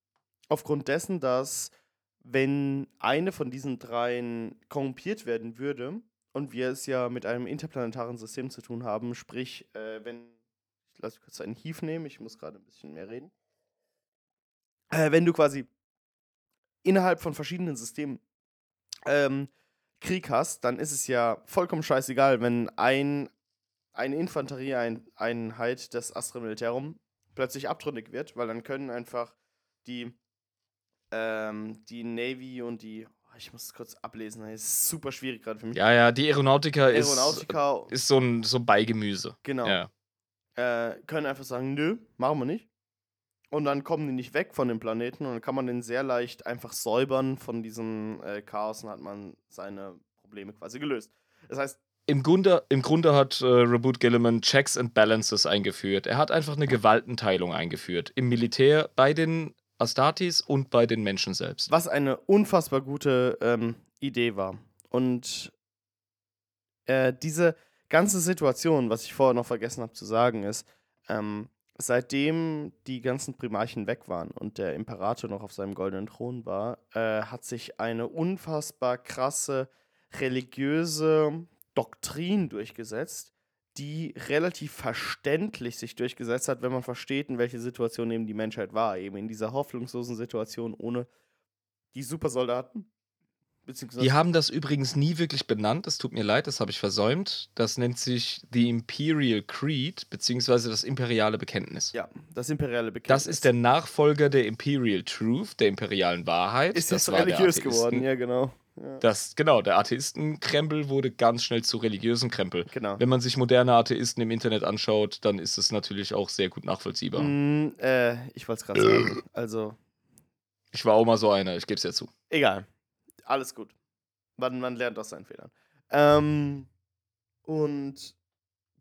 Speaker 2: aufgrund dessen, dass wenn eine von diesen dreien korrumpiert werden würde und wir es ja mit einem interplanetaren System zu tun haben, sprich, äh, wenn ich lasse kurz einen Hief nehmen, ich muss gerade ein bisschen mehr reden. Äh, wenn du quasi innerhalb von verschiedenen Systemen ähm, Krieg hast, dann ist es ja vollkommen scheißegal, wenn ein, eine Infanterieeinheit des Astra Militarum plötzlich abtrünnig wird, weil dann können einfach die, ähm, die Navy und die. oh, Ich muss es kurz ablesen, das ist super schwierig gerade für mich.
Speaker 1: Ja, ja, die Aeronautica,
Speaker 2: Aeronautica,
Speaker 1: ist, ist so ein so Beigemüse.
Speaker 2: genau,
Speaker 1: Ja.
Speaker 2: äh, können einfach sagen, nö, machen wir nicht. Und dann kommen die nicht weg von dem Planeten und dann kann man den sehr leicht einfach säubern von diesem äh, Chaos und hat man seine Probleme quasi gelöst. Das heißt,
Speaker 1: Im Grunde, Im Grunde hat äh, Reboot Gilliman Checks and Balances eingeführt. Er hat einfach eine Gewaltenteilung eingeführt. Im Militär, bei den Astartes und bei den Menschen selbst.
Speaker 2: was eine unfassbar gute ähm, Idee war. Und äh, diese ganze Situation, was ich vorher noch vergessen habe zu sagen, ist, ähm, seitdem die ganzen Primarchen weg waren und der Imperator noch auf seinem goldenen Thron war, äh, hat sich eine unfassbar krasse religiöse Doktrin durchgesetzt, die relativ verständlich sich durchgesetzt hat, wenn man versteht, in welche Situation eben die Menschheit war. Eben in dieser hoffnungslosen Situation ohne die Supersoldaten.
Speaker 1: Die haben das übrigens nie wirklich benannt. Es tut mir leid, das habe ich versäumt. Das nennt sich The Imperial Creed, beziehungsweise das imperiale Bekenntnis.
Speaker 2: ja, das imperiale Bekenntnis.
Speaker 1: Das ist der Nachfolger der Imperial Truth, der imperialen Wahrheit.
Speaker 2: Ist
Speaker 1: das
Speaker 2: jetzt religiös geworden, ja, genau. Ja,
Speaker 1: Das, genau, der Atheistenkrempel wurde ganz schnell zu religiösen Krempel.
Speaker 2: genau.
Speaker 1: Wenn man sich moderne Atheisten im Internet anschaut, dann ist es natürlich auch sehr gut nachvollziehbar.
Speaker 2: Mm, äh, ich wollte es gerade sagen. Also,
Speaker 1: Ich war auch mal so einer, ich gebe es ja zu.
Speaker 2: egal. Alles gut. Man, man lernt aus seinen Fehlern. Ähm, und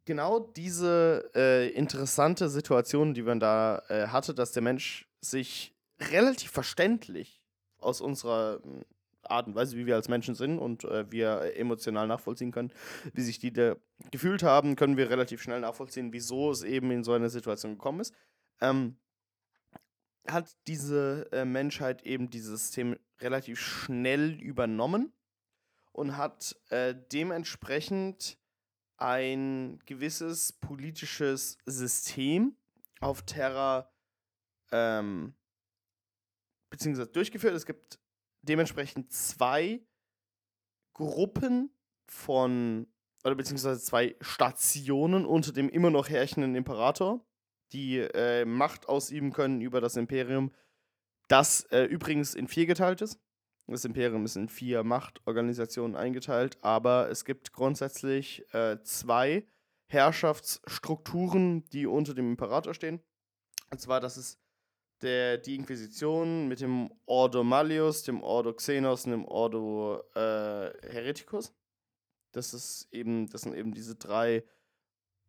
Speaker 2: genau diese äh, interessante Situation, die man da äh, hatte, dass der Mensch sich relativ verständlich aus unserer mm, Art und Weise, wie wir als Menschen sind und äh, wir emotional nachvollziehen können, wie sich die da gefühlt haben, können wir relativ schnell nachvollziehen, wieso es eben in so eine Situation gekommen ist. Ähm, hat diese äh, Menschheit eben dieses System relativ schnell übernommen und hat äh, dementsprechend ein gewisses politisches System auf Terra ähm, beziehungsweise durchgeführt. Es gibt dementsprechend zwei Gruppen von, oder beziehungsweise zwei Stationen unter dem immer noch herrschenden Imperator, die äh, Macht ausüben können über das Imperium, das äh, übrigens in vier geteilt ist. Das Imperium ist in vier Machtorganisationen eingeteilt, aber es gibt grundsätzlich äh, zwei Herrschaftsstrukturen, die unter dem Imperator stehen. Und zwar, das ist der, die Inquisition mit dem Ordo Malleus, dem Ordo Xenos und dem Ordo äh, Hereticus. Das ist eben, das sind eben diese drei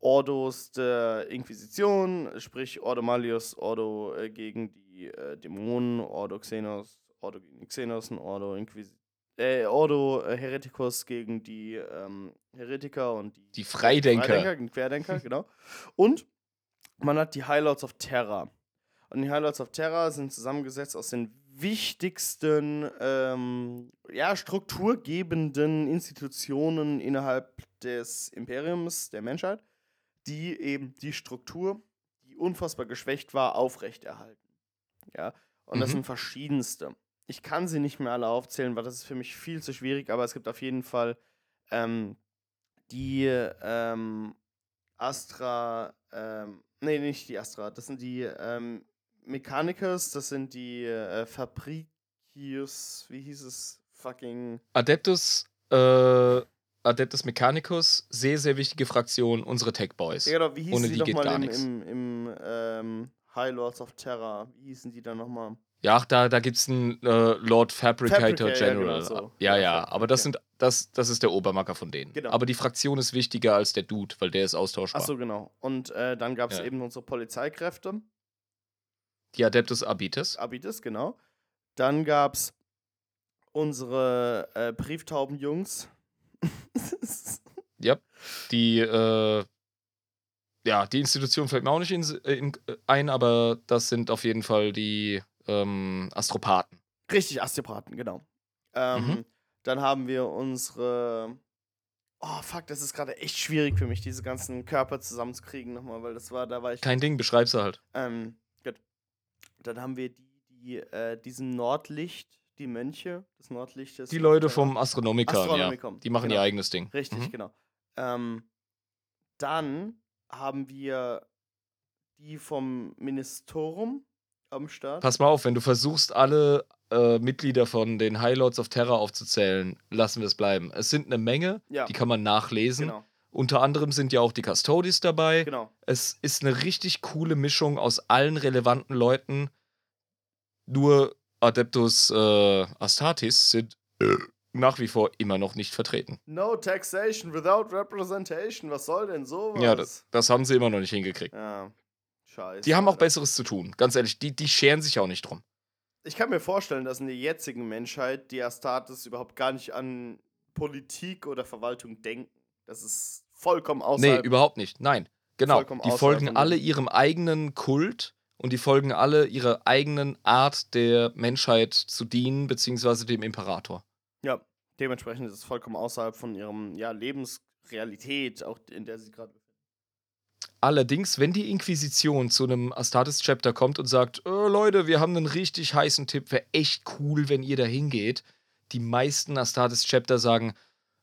Speaker 2: Ordos der Inquisition, sprich Ordo Malleus, Ordo äh, gegen die äh, Dämonen, Ordo Xenos, Ordo gegen Xenos und Ordo Inquis äh, Ordo äh, Hereticus gegen die ähm, Heretiker und die,
Speaker 1: Die Freidenker.
Speaker 2: Freidenker gegen Querdenker, genau. Und man hat die High Lords of Terra. Und die High Lords of Terra sind zusammengesetzt aus den wichtigsten, ähm, ja, strukturgebenden Institutionen innerhalb des Imperiums der Menschheit, die eben die Struktur, die unfassbar geschwächt war, aufrechterhalten. Ja, und das
Speaker 1: Mhm.
Speaker 2: sind verschiedenste. Ich kann sie nicht mehr alle aufzählen, weil das ist für mich viel zu schwierig, aber es gibt auf jeden Fall ähm, die ähm, Astra, ähm, nee, nicht die Astra, das sind die ähm, Mechanicus, das sind die äh, Fabricius, wie hieß es? Fucking.
Speaker 1: Adeptus, äh, Adeptus Mechanicus, sehr, sehr wichtige Fraktion, unsere Tech Boys.
Speaker 2: Ja, genau, wie hießen
Speaker 1: Ohne
Speaker 2: die
Speaker 1: die geht gar
Speaker 2: im,
Speaker 1: nix.
Speaker 2: im, im ähm, High Lords of Terror? Wie hießen die da nochmal?
Speaker 1: Ja, ach, da, da gibt es einen äh, Lord Fabricator,
Speaker 2: Fabricator, ja,
Speaker 1: General.
Speaker 2: genau so.
Speaker 1: Ja,
Speaker 2: Ja,
Speaker 1: ja, aber das, sind, das, das ist der Obermacker von denen.
Speaker 2: Genau.
Speaker 1: Aber die Fraktion ist wichtiger als der Dude, weil der ist austauschbar.
Speaker 2: Achso, genau. Und äh, dann gab es
Speaker 1: Ja.
Speaker 2: eben unsere Polizeikräfte.
Speaker 1: Die Adeptus Abites.
Speaker 2: Abitus, genau. Dann gab es unsere äh, Brieftaubenjungs.
Speaker 1: Ja. Die, äh, ja, die Institution fällt mir auch nicht in, in, ein, aber das sind auf jeden Fall die ähm, Astropathen.
Speaker 2: Richtig, Osteopathen, genau. Ähm,
Speaker 1: Mhm.
Speaker 2: Dann haben wir unsere. Oh, fuck, das ist gerade echt schwierig für mich, diese ganzen Körper zusammenzukriegen nochmal, weil das war, da war ich.
Speaker 1: Kein Ding, beschreib's halt.
Speaker 2: Ähm, gut. Dann haben wir die, die äh, diesem Nordlicht, die Mönche des Nordlichtes.
Speaker 1: Die Leute vom Astronomicon, ja.
Speaker 2: Astronomicon,
Speaker 1: Die machen
Speaker 2: genau.
Speaker 1: ihr eigenes Ding.
Speaker 2: Richtig,
Speaker 1: Mhm.
Speaker 2: genau. Ähm, dann haben wir die vom Ministerum am Start.
Speaker 1: Pass mal auf, wenn du versuchst, alle äh, Mitglieder von den High Lords of Terror aufzuzählen, lassen wir es bleiben. Es sind eine Menge,
Speaker 2: Ja.
Speaker 1: die kann man nachlesen.
Speaker 2: Genau,
Speaker 1: Unter anderem sind ja auch die Custodies dabei.
Speaker 2: genau.
Speaker 1: Es ist eine richtig coole Mischung aus allen relevanten Leuten. Nur Adeptus äh, Astartes sind nach wie vor immer noch nicht vertreten.
Speaker 2: No taxation without representation. Was soll denn sowas?
Speaker 1: Ja, das, das haben sie immer noch nicht hingekriegt.
Speaker 2: Ja, scheiße.
Speaker 1: Die haben auch
Speaker 2: Alter.
Speaker 1: Besseres zu tun. Ganz ehrlich, die, die scheren sich auch nicht drum.
Speaker 2: Ich kann mir vorstellen, dass in der jetzigen Menschheit die Astartes überhaupt gar nicht an Politik oder Verwaltung denken. Das ist vollkommen
Speaker 1: Nee,
Speaker 2: außerhalb.
Speaker 1: überhaupt nicht. Nein. Genau. Die folgen alle ihrem eigenen Kult und die folgen alle ihrer eigenen Art der Menschheit zu dienen, beziehungsweise dem Imperator.
Speaker 2: ja, dementsprechend ist es vollkommen außerhalb von ihrem ja, Lebensrealität, auch in der sie gerade
Speaker 1: Allerdings, wenn die Inquisition zu einem Astartes-Chapter kommt und sagt, äh, Leute, wir haben einen richtig heißen Tipp, wäre echt cool, wenn ihr da hingeht, die meisten Astartes-Chapter sagen,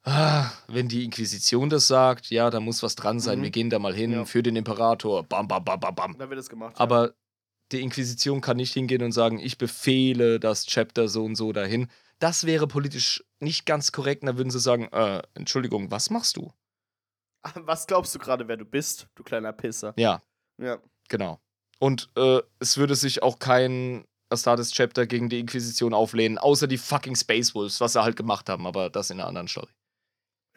Speaker 1: ah, wenn die Inquisition das sagt, ja, da muss was dran sein,
Speaker 2: Mhm.
Speaker 1: wir gehen da mal hin
Speaker 2: Ja.
Speaker 1: für den Imperator, bam, bam, bam, bam, bam.
Speaker 2: Da wird es gemacht.
Speaker 1: Aber die Inquisition kann nicht hingehen und sagen, ich befehle das Chapter so und so dahin. Das wäre politisch nicht ganz korrekt. Und da würden sie sagen, äh, Entschuldigung, was machst du?
Speaker 2: Was glaubst du gerade, wer du bist, du kleiner Pisser?
Speaker 1: Ja,
Speaker 2: Ja.
Speaker 1: genau. Und äh, es würde sich auch kein Astartes Chapter gegen die Inquisition auflehnen, außer die fucking Space Wolves, was sie halt gemacht haben, aber das in einer anderen Story.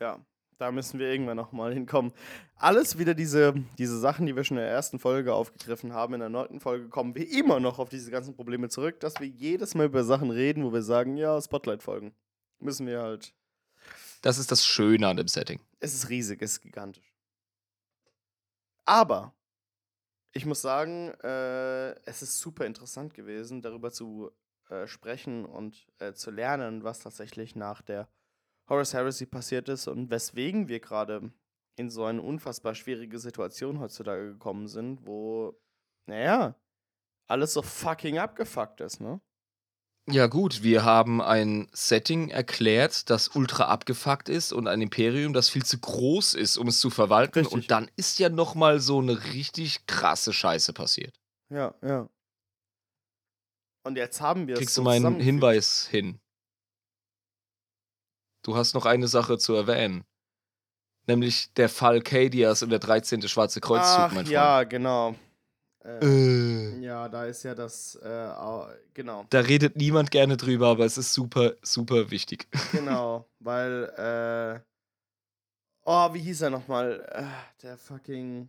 Speaker 2: Ja, da müssen wir irgendwann nochmal hinkommen. Alles wieder diese, diese Sachen, die wir schon in der ersten Folge aufgegriffen haben. In der neunten Folge kommen wir immer noch auf diese ganzen Probleme zurück, dass wir jedes Mal über Sachen reden, wo wir sagen, ja, Spotlight-Folgen. Müssen wir halt.
Speaker 1: Das ist das Schöne an dem Setting.
Speaker 2: Es ist riesig, es ist gigantisch. Aber ich muss sagen, äh, es ist super interessant gewesen, darüber zu äh, sprechen und äh, zu lernen, was tatsächlich nach der Horus Heresy passiert ist und weswegen wir gerade in so eine unfassbar schwierige Situation heutzutage gekommen sind, wo, naja, alles so fucking abgefuckt ist, ne?
Speaker 1: Ja, gut, wir haben ein Setting erklärt, das ultra abgefuckt ist und ein Imperium, das viel zu groß ist, um es zu verwalten.
Speaker 2: Richtig.
Speaker 1: Und dann ist ja nochmal so eine richtig krasse Scheiße passiert.
Speaker 2: Ja, ja. Und jetzt haben wir es
Speaker 1: Kriegst
Speaker 2: so
Speaker 1: du meinen. Hinweis hin? Du hast noch eine Sache zu erwähnen. Nämlich der Fall Cadias und der 13. Schwarze Kreuzzug,
Speaker 2: Ach,
Speaker 1: mein Freund.
Speaker 2: ja, genau. Äh,
Speaker 1: Äh,
Speaker 2: Ja, da ist ja das, äh, au- genau,
Speaker 1: da redet niemand gerne drüber, aber es ist super, super wichtig.
Speaker 2: genau, weil, äh, oh, wie hieß er nochmal? Äh, der fucking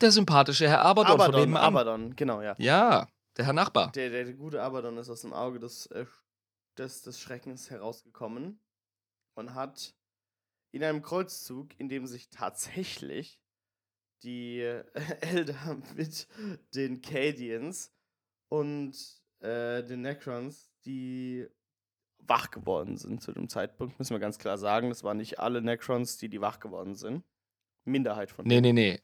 Speaker 1: Der sympathische Herr Abaddon, von
Speaker 2: Abaddon,
Speaker 1: nebenan.
Speaker 2: Abaddon, genau, ja.
Speaker 1: Ja, der Herr Nachbar.
Speaker 2: Der, der, der gute Abaddon ist aus dem Auge des, äh, des, des Schreckens herausgekommen und hat in einem Kreuzzug, in dem sich tatsächlich die Elder mit den Cadians und äh, den Necrons, die wach geworden sind zu dem Zeitpunkt, müssen wir ganz klar sagen, das waren nicht alle Necrons, die die wach geworden sind. Minderheit von
Speaker 1: Nee, nee, nee.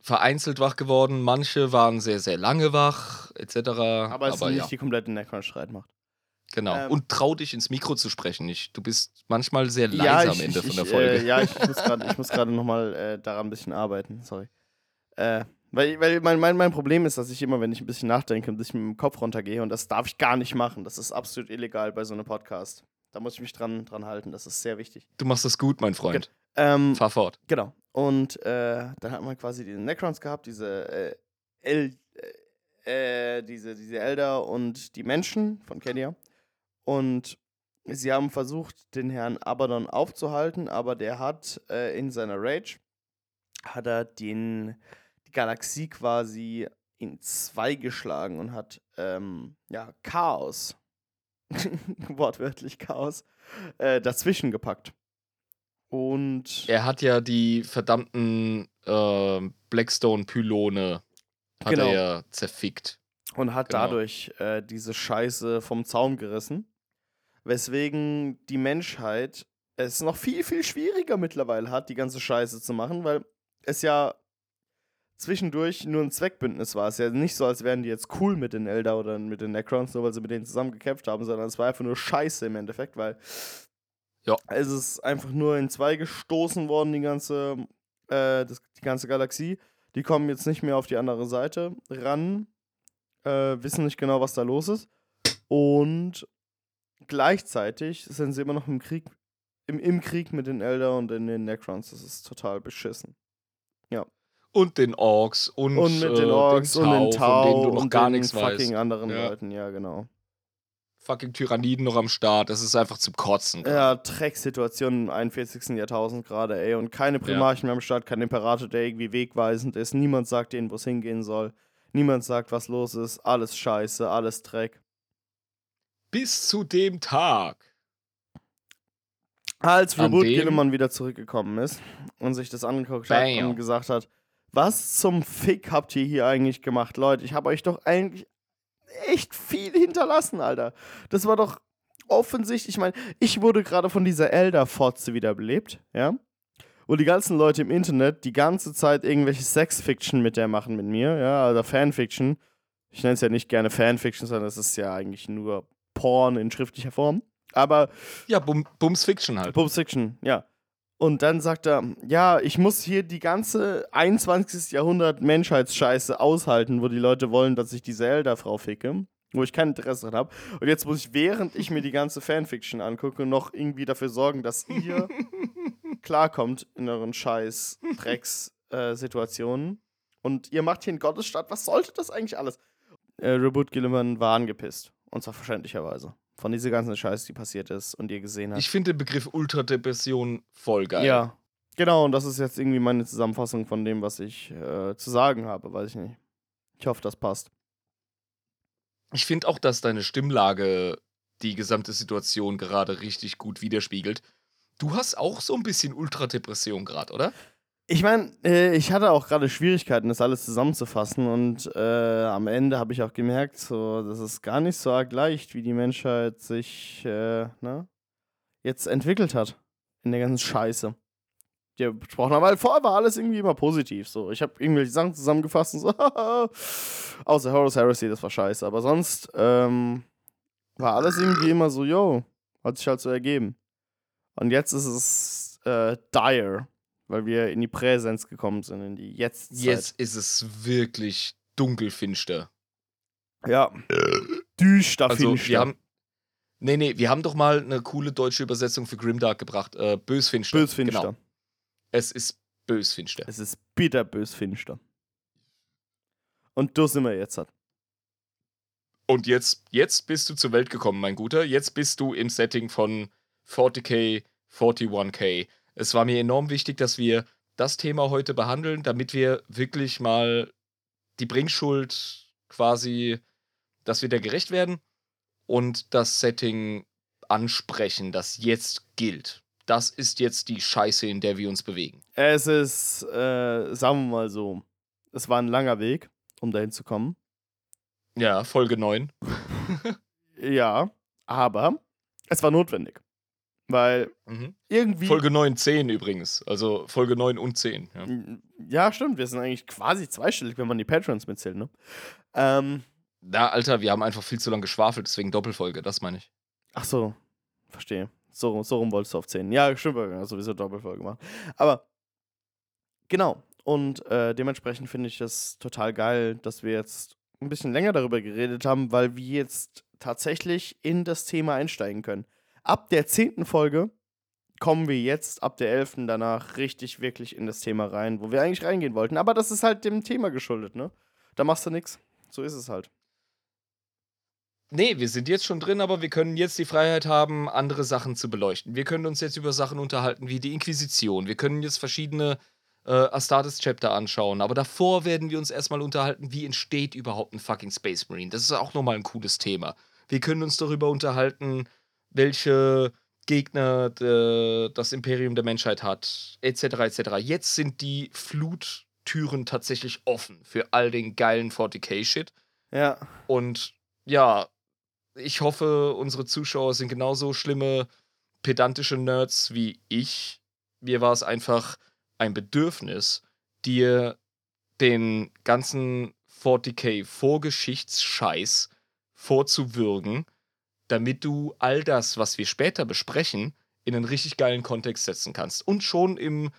Speaker 1: Vereinzelt wach geworden, manche waren sehr, sehr lange wach, etc.
Speaker 2: Aber es ist nicht
Speaker 1: ja,
Speaker 2: die komplette Necron-Streitmacht.
Speaker 1: Genau.
Speaker 2: ähm,
Speaker 1: Und trau dich ins Mikro zu sprechen. Ich, du bist manchmal sehr leise am Ende von der
Speaker 2: ich,
Speaker 1: Folge.
Speaker 2: Äh, ja, ich muss gerade ich nochmal äh, daran ein bisschen arbeiten, sorry. Äh, weil weil mein, mein, mein Problem ist, dass ich immer, wenn ich ein bisschen nachdenke, ein bisschen mit dem Kopf runtergehe und das darf ich gar nicht machen. Das ist absolut illegal bei so einem Podcast. Da muss ich mich dran, dran halten, das ist sehr wichtig.
Speaker 1: Du machst das gut, mein Freund.
Speaker 2: Ähm,
Speaker 1: Fahr fort.
Speaker 2: Genau. Und äh, dann hat man quasi diese Necrons gehabt, diese äh, El äh, äh, diese, diese Elder und die Menschen von Kenya. Und sie haben versucht, den Herrn Abaddon aufzuhalten, aber der hat äh, in seiner Rage hat er den, die Galaxie quasi in zwei geschlagen und hat ähm, ja Chaos, wortwörtlich Chaos, äh, dazwischen gepackt. Und
Speaker 1: Er hat ja die verdammten äh, Blackstone-Pylone hat
Speaker 2: Genau.
Speaker 1: er ja zerfickt.
Speaker 2: und hat
Speaker 1: Genau.
Speaker 2: dadurch äh, diese Scheiße vom Zaun gerissen. Weswegen die Menschheit es noch viel, viel schwieriger mittlerweile hat, die ganze Scheiße zu machen, weil es ja zwischendurch nur ein Zweckbündnis war. Es ist ja nicht so, als wären die jetzt cool mit den Elder oder mit den Necrons, nur weil sie mit denen zusammen gekämpft haben, sondern es war einfach nur Scheiße im Endeffekt, weil
Speaker 1: Ja.
Speaker 2: es ist einfach nur in zwei gestoßen worden, die ganze, äh, das, die ganze Galaxie. Die kommen jetzt nicht mehr auf die andere Seite ran, äh, wissen nicht genau, was da los ist. Und gleichzeitig sind sie immer noch im Krieg, im, im Krieg mit den Elder und in den Necrons. Das ist total beschissen.
Speaker 1: Und den Orks und,
Speaker 2: Und mit
Speaker 1: äh,
Speaker 2: den Orks und den
Speaker 1: von
Speaker 2: Tau
Speaker 1: denen du noch
Speaker 2: und
Speaker 1: gar
Speaker 2: den
Speaker 1: nichts
Speaker 2: fucking
Speaker 1: weißt.
Speaker 2: anderen
Speaker 1: Ja.
Speaker 2: Leuten, ja, genau.
Speaker 1: Fucking Tyranniden noch am Start. Das ist einfach zum Kotzen.
Speaker 2: Ja, Drecksituation im 41. Jahrtausend gerade, ey. Und keine Primarchen mehr am Start, kein Imperator, der irgendwie wegweisend ist. Niemand sagt denen, wo es hingehen soll. Niemand sagt, was los ist. Alles scheiße, alles Dreck.
Speaker 1: Bis zu dem Tag.
Speaker 2: Als
Speaker 1: dem-
Speaker 2: Gilliman wieder zurückgekommen ist und sich das angeguckt hat
Speaker 1: Bam.
Speaker 2: und gesagt hat, was zum Fick habt ihr hier eigentlich gemacht, Leute? Ich habe euch doch eigentlich echt viel hinterlassen, Alter. Das war doch offensichtlich, ich meine, ich wurde gerade von dieser Elder-Fotze wiederbelebt, ja? Wo die ganzen Leute im Internet die ganze Zeit irgendwelche Sex-Fiction mit der machen mit mir, ja, oder Fanfiction. Ich nenne es ja nicht gerne Fanfiction, sondern es ist ja eigentlich nur Porn in schriftlicher Form. Aber
Speaker 1: Ja, Bum Bums Fiction halt.
Speaker 2: Pulp Fiction, ja. Und dann sagt er, ja, ich muss hier die ganze 21. Jahrhundert Menschheitsscheiße aushalten, wo die Leute wollen, dass ich diese Elder-Frau ficke, wo ich kein Interesse dran habe. Und jetzt muss ich, während ich mir die ganze Fanfiction angucke, noch irgendwie dafür sorgen, dass ihr klarkommt in euren scheiß Drecks-Situationen. Und ihr macht hier in Gottesstadt, was sollte das eigentlich alles? Äh, Reboot Gilliman war angepisst. Und zwar verständlicherweise. Von dieser ganzen Scheiße, die passiert ist und ihr gesehen habt.
Speaker 1: Ich finde den Begriff Ultradepression voll geil.
Speaker 2: Ja, genau, und das ist jetzt irgendwie meine Zusammenfassung von dem, was ich äh, zu sagen habe, weiß ich nicht. Ich hoffe, das passt.
Speaker 1: Ich finde auch, dass deine Stimmlage die gesamte Situation gerade richtig gut widerspiegelt. Du hast auch so ein bisschen Ultradepression gerade, oder?
Speaker 2: Ich meine, äh, ich hatte auch gerade Schwierigkeiten, das alles zusammenzufassen und äh, am Ende habe ich auch gemerkt, so, das ist gar nicht so arg leicht, wie die Menschheit sich äh, ne, jetzt entwickelt hat in der ganzen Scheiße. Die wir besprochen haben, weil vorher war alles irgendwie immer positiv. So, ich habe irgendwelche Sachen zusammengefasst und so, außer Horus Heresy, das war scheiße, aber sonst ähm, war alles irgendwie immer so, yo, hat sich halt so ergeben. Und jetzt ist es äh, dire weil wir in die Präsenz gekommen sind, in die Jetztzeit.
Speaker 1: Jetzt ist es wirklich dunkelfinster.
Speaker 2: Ja. Düster
Speaker 1: Also,
Speaker 2: finster.
Speaker 1: wir haben. Nee, nee, wir haben doch mal eine coole deutsche Übersetzung für Grimdark gebracht. Äh, bösfinster.
Speaker 2: Bösfinster.
Speaker 1: Genau. Es ist bösfinster.
Speaker 2: Es ist bitterbös finster. Und da sind wir jetzt. Halt.
Speaker 1: Und jetzt, jetzt bist du zur Welt gekommen, mein Guter. Jetzt bist du im Setting von 40k, 41k. Es war mir enorm wichtig, dass wir das Thema heute behandeln, damit wir wirklich mal die Bringschuld quasi, dass wir der gerecht werden und das Setting ansprechen, das jetzt gilt. Das ist jetzt die Scheiße, in der wir uns bewegen.
Speaker 2: Es ist, äh, sagen wir mal so, es war ein langer Weg, um dahin zu kommen.
Speaker 1: Ja, Folge 9.
Speaker 2: Ja, aber es war notwendig. Weil
Speaker 1: Mhm.
Speaker 2: irgendwie.
Speaker 1: Folge 9, 10 übrigens. Also Folge 9 und 10. Ja.
Speaker 2: Ja, stimmt. Wir sind eigentlich quasi zweistellig, wenn man die Patrons mitzählt, ne? Ähm,
Speaker 1: Na, Alter, wir haben einfach viel zu lange geschwafelt, deswegen Doppelfolge, das meine ich.
Speaker 2: Ach so, verstehe. So, so rum wolltest du auf 10. Ja, stimmt, wir haben sowieso Doppelfolge gemacht. Aber genau. Und äh, dementsprechend finde ich es total geil, dass wir jetzt ein bisschen länger darüber geredet haben, weil wir jetzt tatsächlich in das Thema einsteigen können. Ab der zehnten Folge kommen wir jetzt, ab der elften danach, richtig, wirklich in das Thema rein, wo wir eigentlich reingehen wollten. Aber das ist halt dem Thema geschuldet, ne? Da machst du nix. So ist es halt.
Speaker 1: Nee, wir sind jetzt schon drin, aber wir können jetzt die Freiheit haben, andere Sachen zu beleuchten. Wir können uns jetzt über Sachen unterhalten wie die Inquisition. Wir können jetzt verschiedene äh, Astartes-Chapter anschauen. Aber davor werden wir uns erstmal unterhalten, wie entsteht überhaupt ein fucking Space Marine. Das ist auch nochmal ein cooles Thema. Wir können uns darüber unterhalten, welche Gegner de, das Imperium der Menschheit hat, etc. etc. Jetzt sind die Fluttüren tatsächlich offen für all den geilen 40k-Shit.
Speaker 2: Ja.
Speaker 1: Und ja, ich hoffe, unsere Zuschauer sind genauso schlimme, pedantische Nerds wie ich. Mir war es einfach ein Bedürfnis, dir den ganzen 40k Vorgeschichtsscheiß vorzuwürgen, damit du all das, was wir später besprechen, in einen richtig geilen Kontext setzen kannst. Und schon im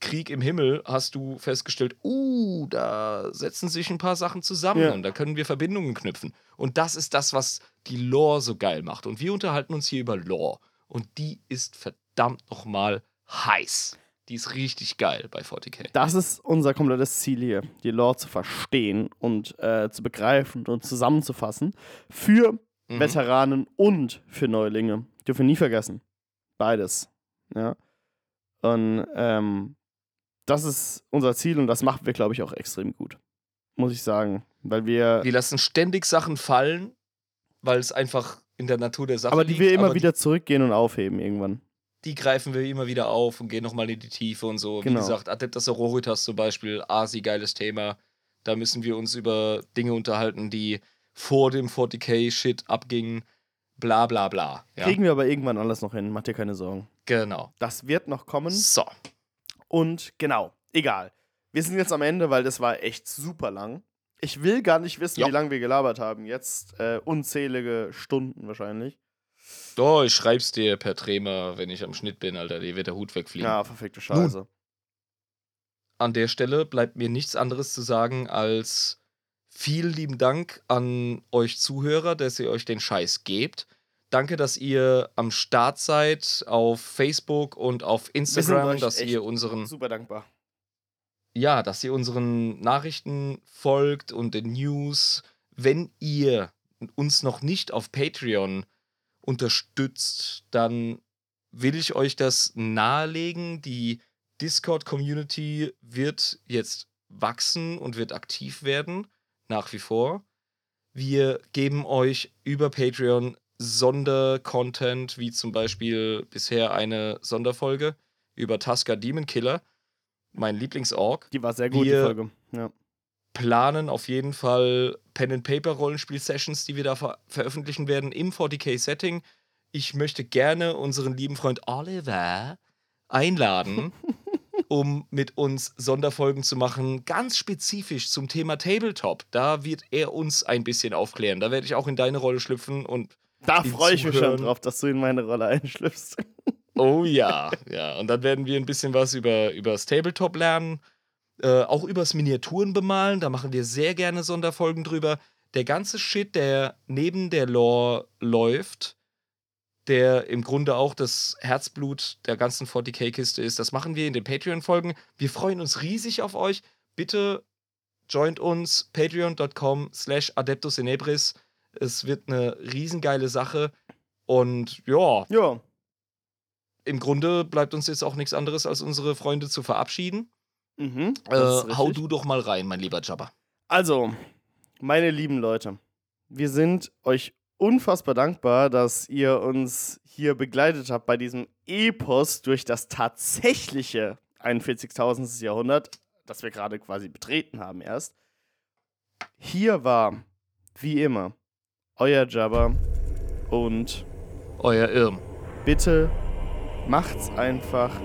Speaker 1: Krieg im Himmel hast du festgestellt, uh, da setzen sich ein paar Sachen zusammen
Speaker 2: Ja.
Speaker 1: und da können wir Verbindungen knüpfen. Und das ist das, was die Lore so geil macht. Und wir unterhalten uns hier über Lore. Und die ist verdammt nochmal heiß. Die ist richtig geil bei 40k.
Speaker 2: Das ist unser komplettes Ziel hier, die Lore zu verstehen und äh, zu begreifen und zusammenzufassen. Für
Speaker 1: Mhm.
Speaker 2: Veteranen und für Neulinge. Dürfen wir nie vergessen. Beides. Ja. Und ähm, das ist unser Ziel und das machen wir, glaube ich, auch extrem gut. Muss ich sagen. Weil wir.
Speaker 1: Wir lassen ständig Sachen fallen, weil es einfach in der Natur der Sache
Speaker 2: aber die
Speaker 1: liegt.
Speaker 2: wir immer wieder zurückgehen und aufheben irgendwann.
Speaker 1: Die, greifen wir immer wieder auf und gehen nochmal in die Tiefe und so. Wie
Speaker 2: Genau.
Speaker 1: gesagt, Adeptus Auroritas zum Beispiel, Asi, geiles Thema. Da müssen wir uns über Dinge unterhalten, die vor dem 40k-Shit abgingen. Bla bla bla. Ja,
Speaker 2: Kriegen wir aber irgendwann alles noch hin, mach dir keine Sorgen.
Speaker 1: genau.
Speaker 2: Das wird noch kommen.
Speaker 1: So.
Speaker 2: Und genau, egal. Wir sind jetzt am Ende, weil das war echt super lang. Ich will gar nicht wissen,
Speaker 1: Ja.
Speaker 2: wie lange wir gelabert haben. Jetzt äh, unzählige Stunden wahrscheinlich.
Speaker 1: Oh, ich schreib's dir per Trema, wenn ich am Schnitt bin, Alter. Dir wird der Hut wegfliegen.
Speaker 2: Ja, verfickte Scheiße.
Speaker 1: an der Stelle bleibt mir nichts anderes zu sagen als vielen lieben Dank an euch Zuhörer, dass ihr euch den Scheiß gebt. Danke, dass ihr am Start seid auf Facebook und auf Instagram, dass ihr unseren
Speaker 2: Super dankbar.
Speaker 1: ja, dass ihr unseren Nachrichten folgt und den News. Wenn ihr uns noch nicht auf Patreon unterstützt, dann will ich euch das nahelegen. Die Discord-Community wird jetzt wachsen und wird aktiv werden, nach wie vor. Wir geben euch über Patreon Sondercontent, wie zum Beispiel bisher eine Sonderfolge über Tusker Demon Killer, mein Lieblingsorg
Speaker 2: Die war sehr gut,
Speaker 1: Wir-
Speaker 2: die Folge. Ja.
Speaker 1: planen auf jeden Fall Pen and Paper Rollenspiel Sessions, die wir da ver veröffentlichen werden im 40k Setting. Ich möchte gerne unseren lieben Freund Oliver einladen, um mit uns Sonderfolgen zu machen, ganz spezifisch zum Thema Tabletop. Da wird er uns ein bisschen aufklären. Da werde ich auch in deine Rolle schlüpfen und
Speaker 2: Da freue ich mich schon drauf, dass du in meine Rolle einschlüpfst.
Speaker 1: Oh ja, ja. Und dann werden wir ein bisschen was über übers Tabletop lernen, äh, auch übers Miniaturen bemalen. Da machen wir sehr gerne Sonderfolgen drüber. Der ganze Shit, der neben der Lore läuft, der im Grunde auch das Herzblut der ganzen 40k-Kiste ist, das machen wir in den Patreon-Folgen. Wir freuen uns riesig auf euch. Bitte joint uns patreon.com slash adeptus inebris. Es wird eine riesengeile Sache. Und ja,
Speaker 2: Ja,
Speaker 1: im Grunde bleibt uns jetzt auch nichts anderes, als unsere Freunde zu verabschieden.
Speaker 2: mhm,
Speaker 1: Äh, hau du doch mal rein, mein lieber Jabba.
Speaker 2: Also, meine lieben Leute, wir sind euch unfassbar dankbar, dass ihr uns hier begleitet habt bei diesem Epos durch das tatsächliche 41.000. Jahrhundert, das wir gerade quasi betreten haben erst. Hier war, wie immer, euer Jabba und
Speaker 1: Euer Irm.
Speaker 2: bitte macht's einfach,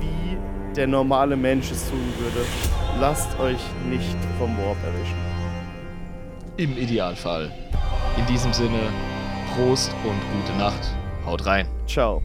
Speaker 2: wie der normale Mensch es tun würde. Lasst euch nicht vom Warp erwischen.
Speaker 1: Im Idealfall. In diesem Sinne, Prost und gute Nacht. Haut rein.
Speaker 2: Ciao.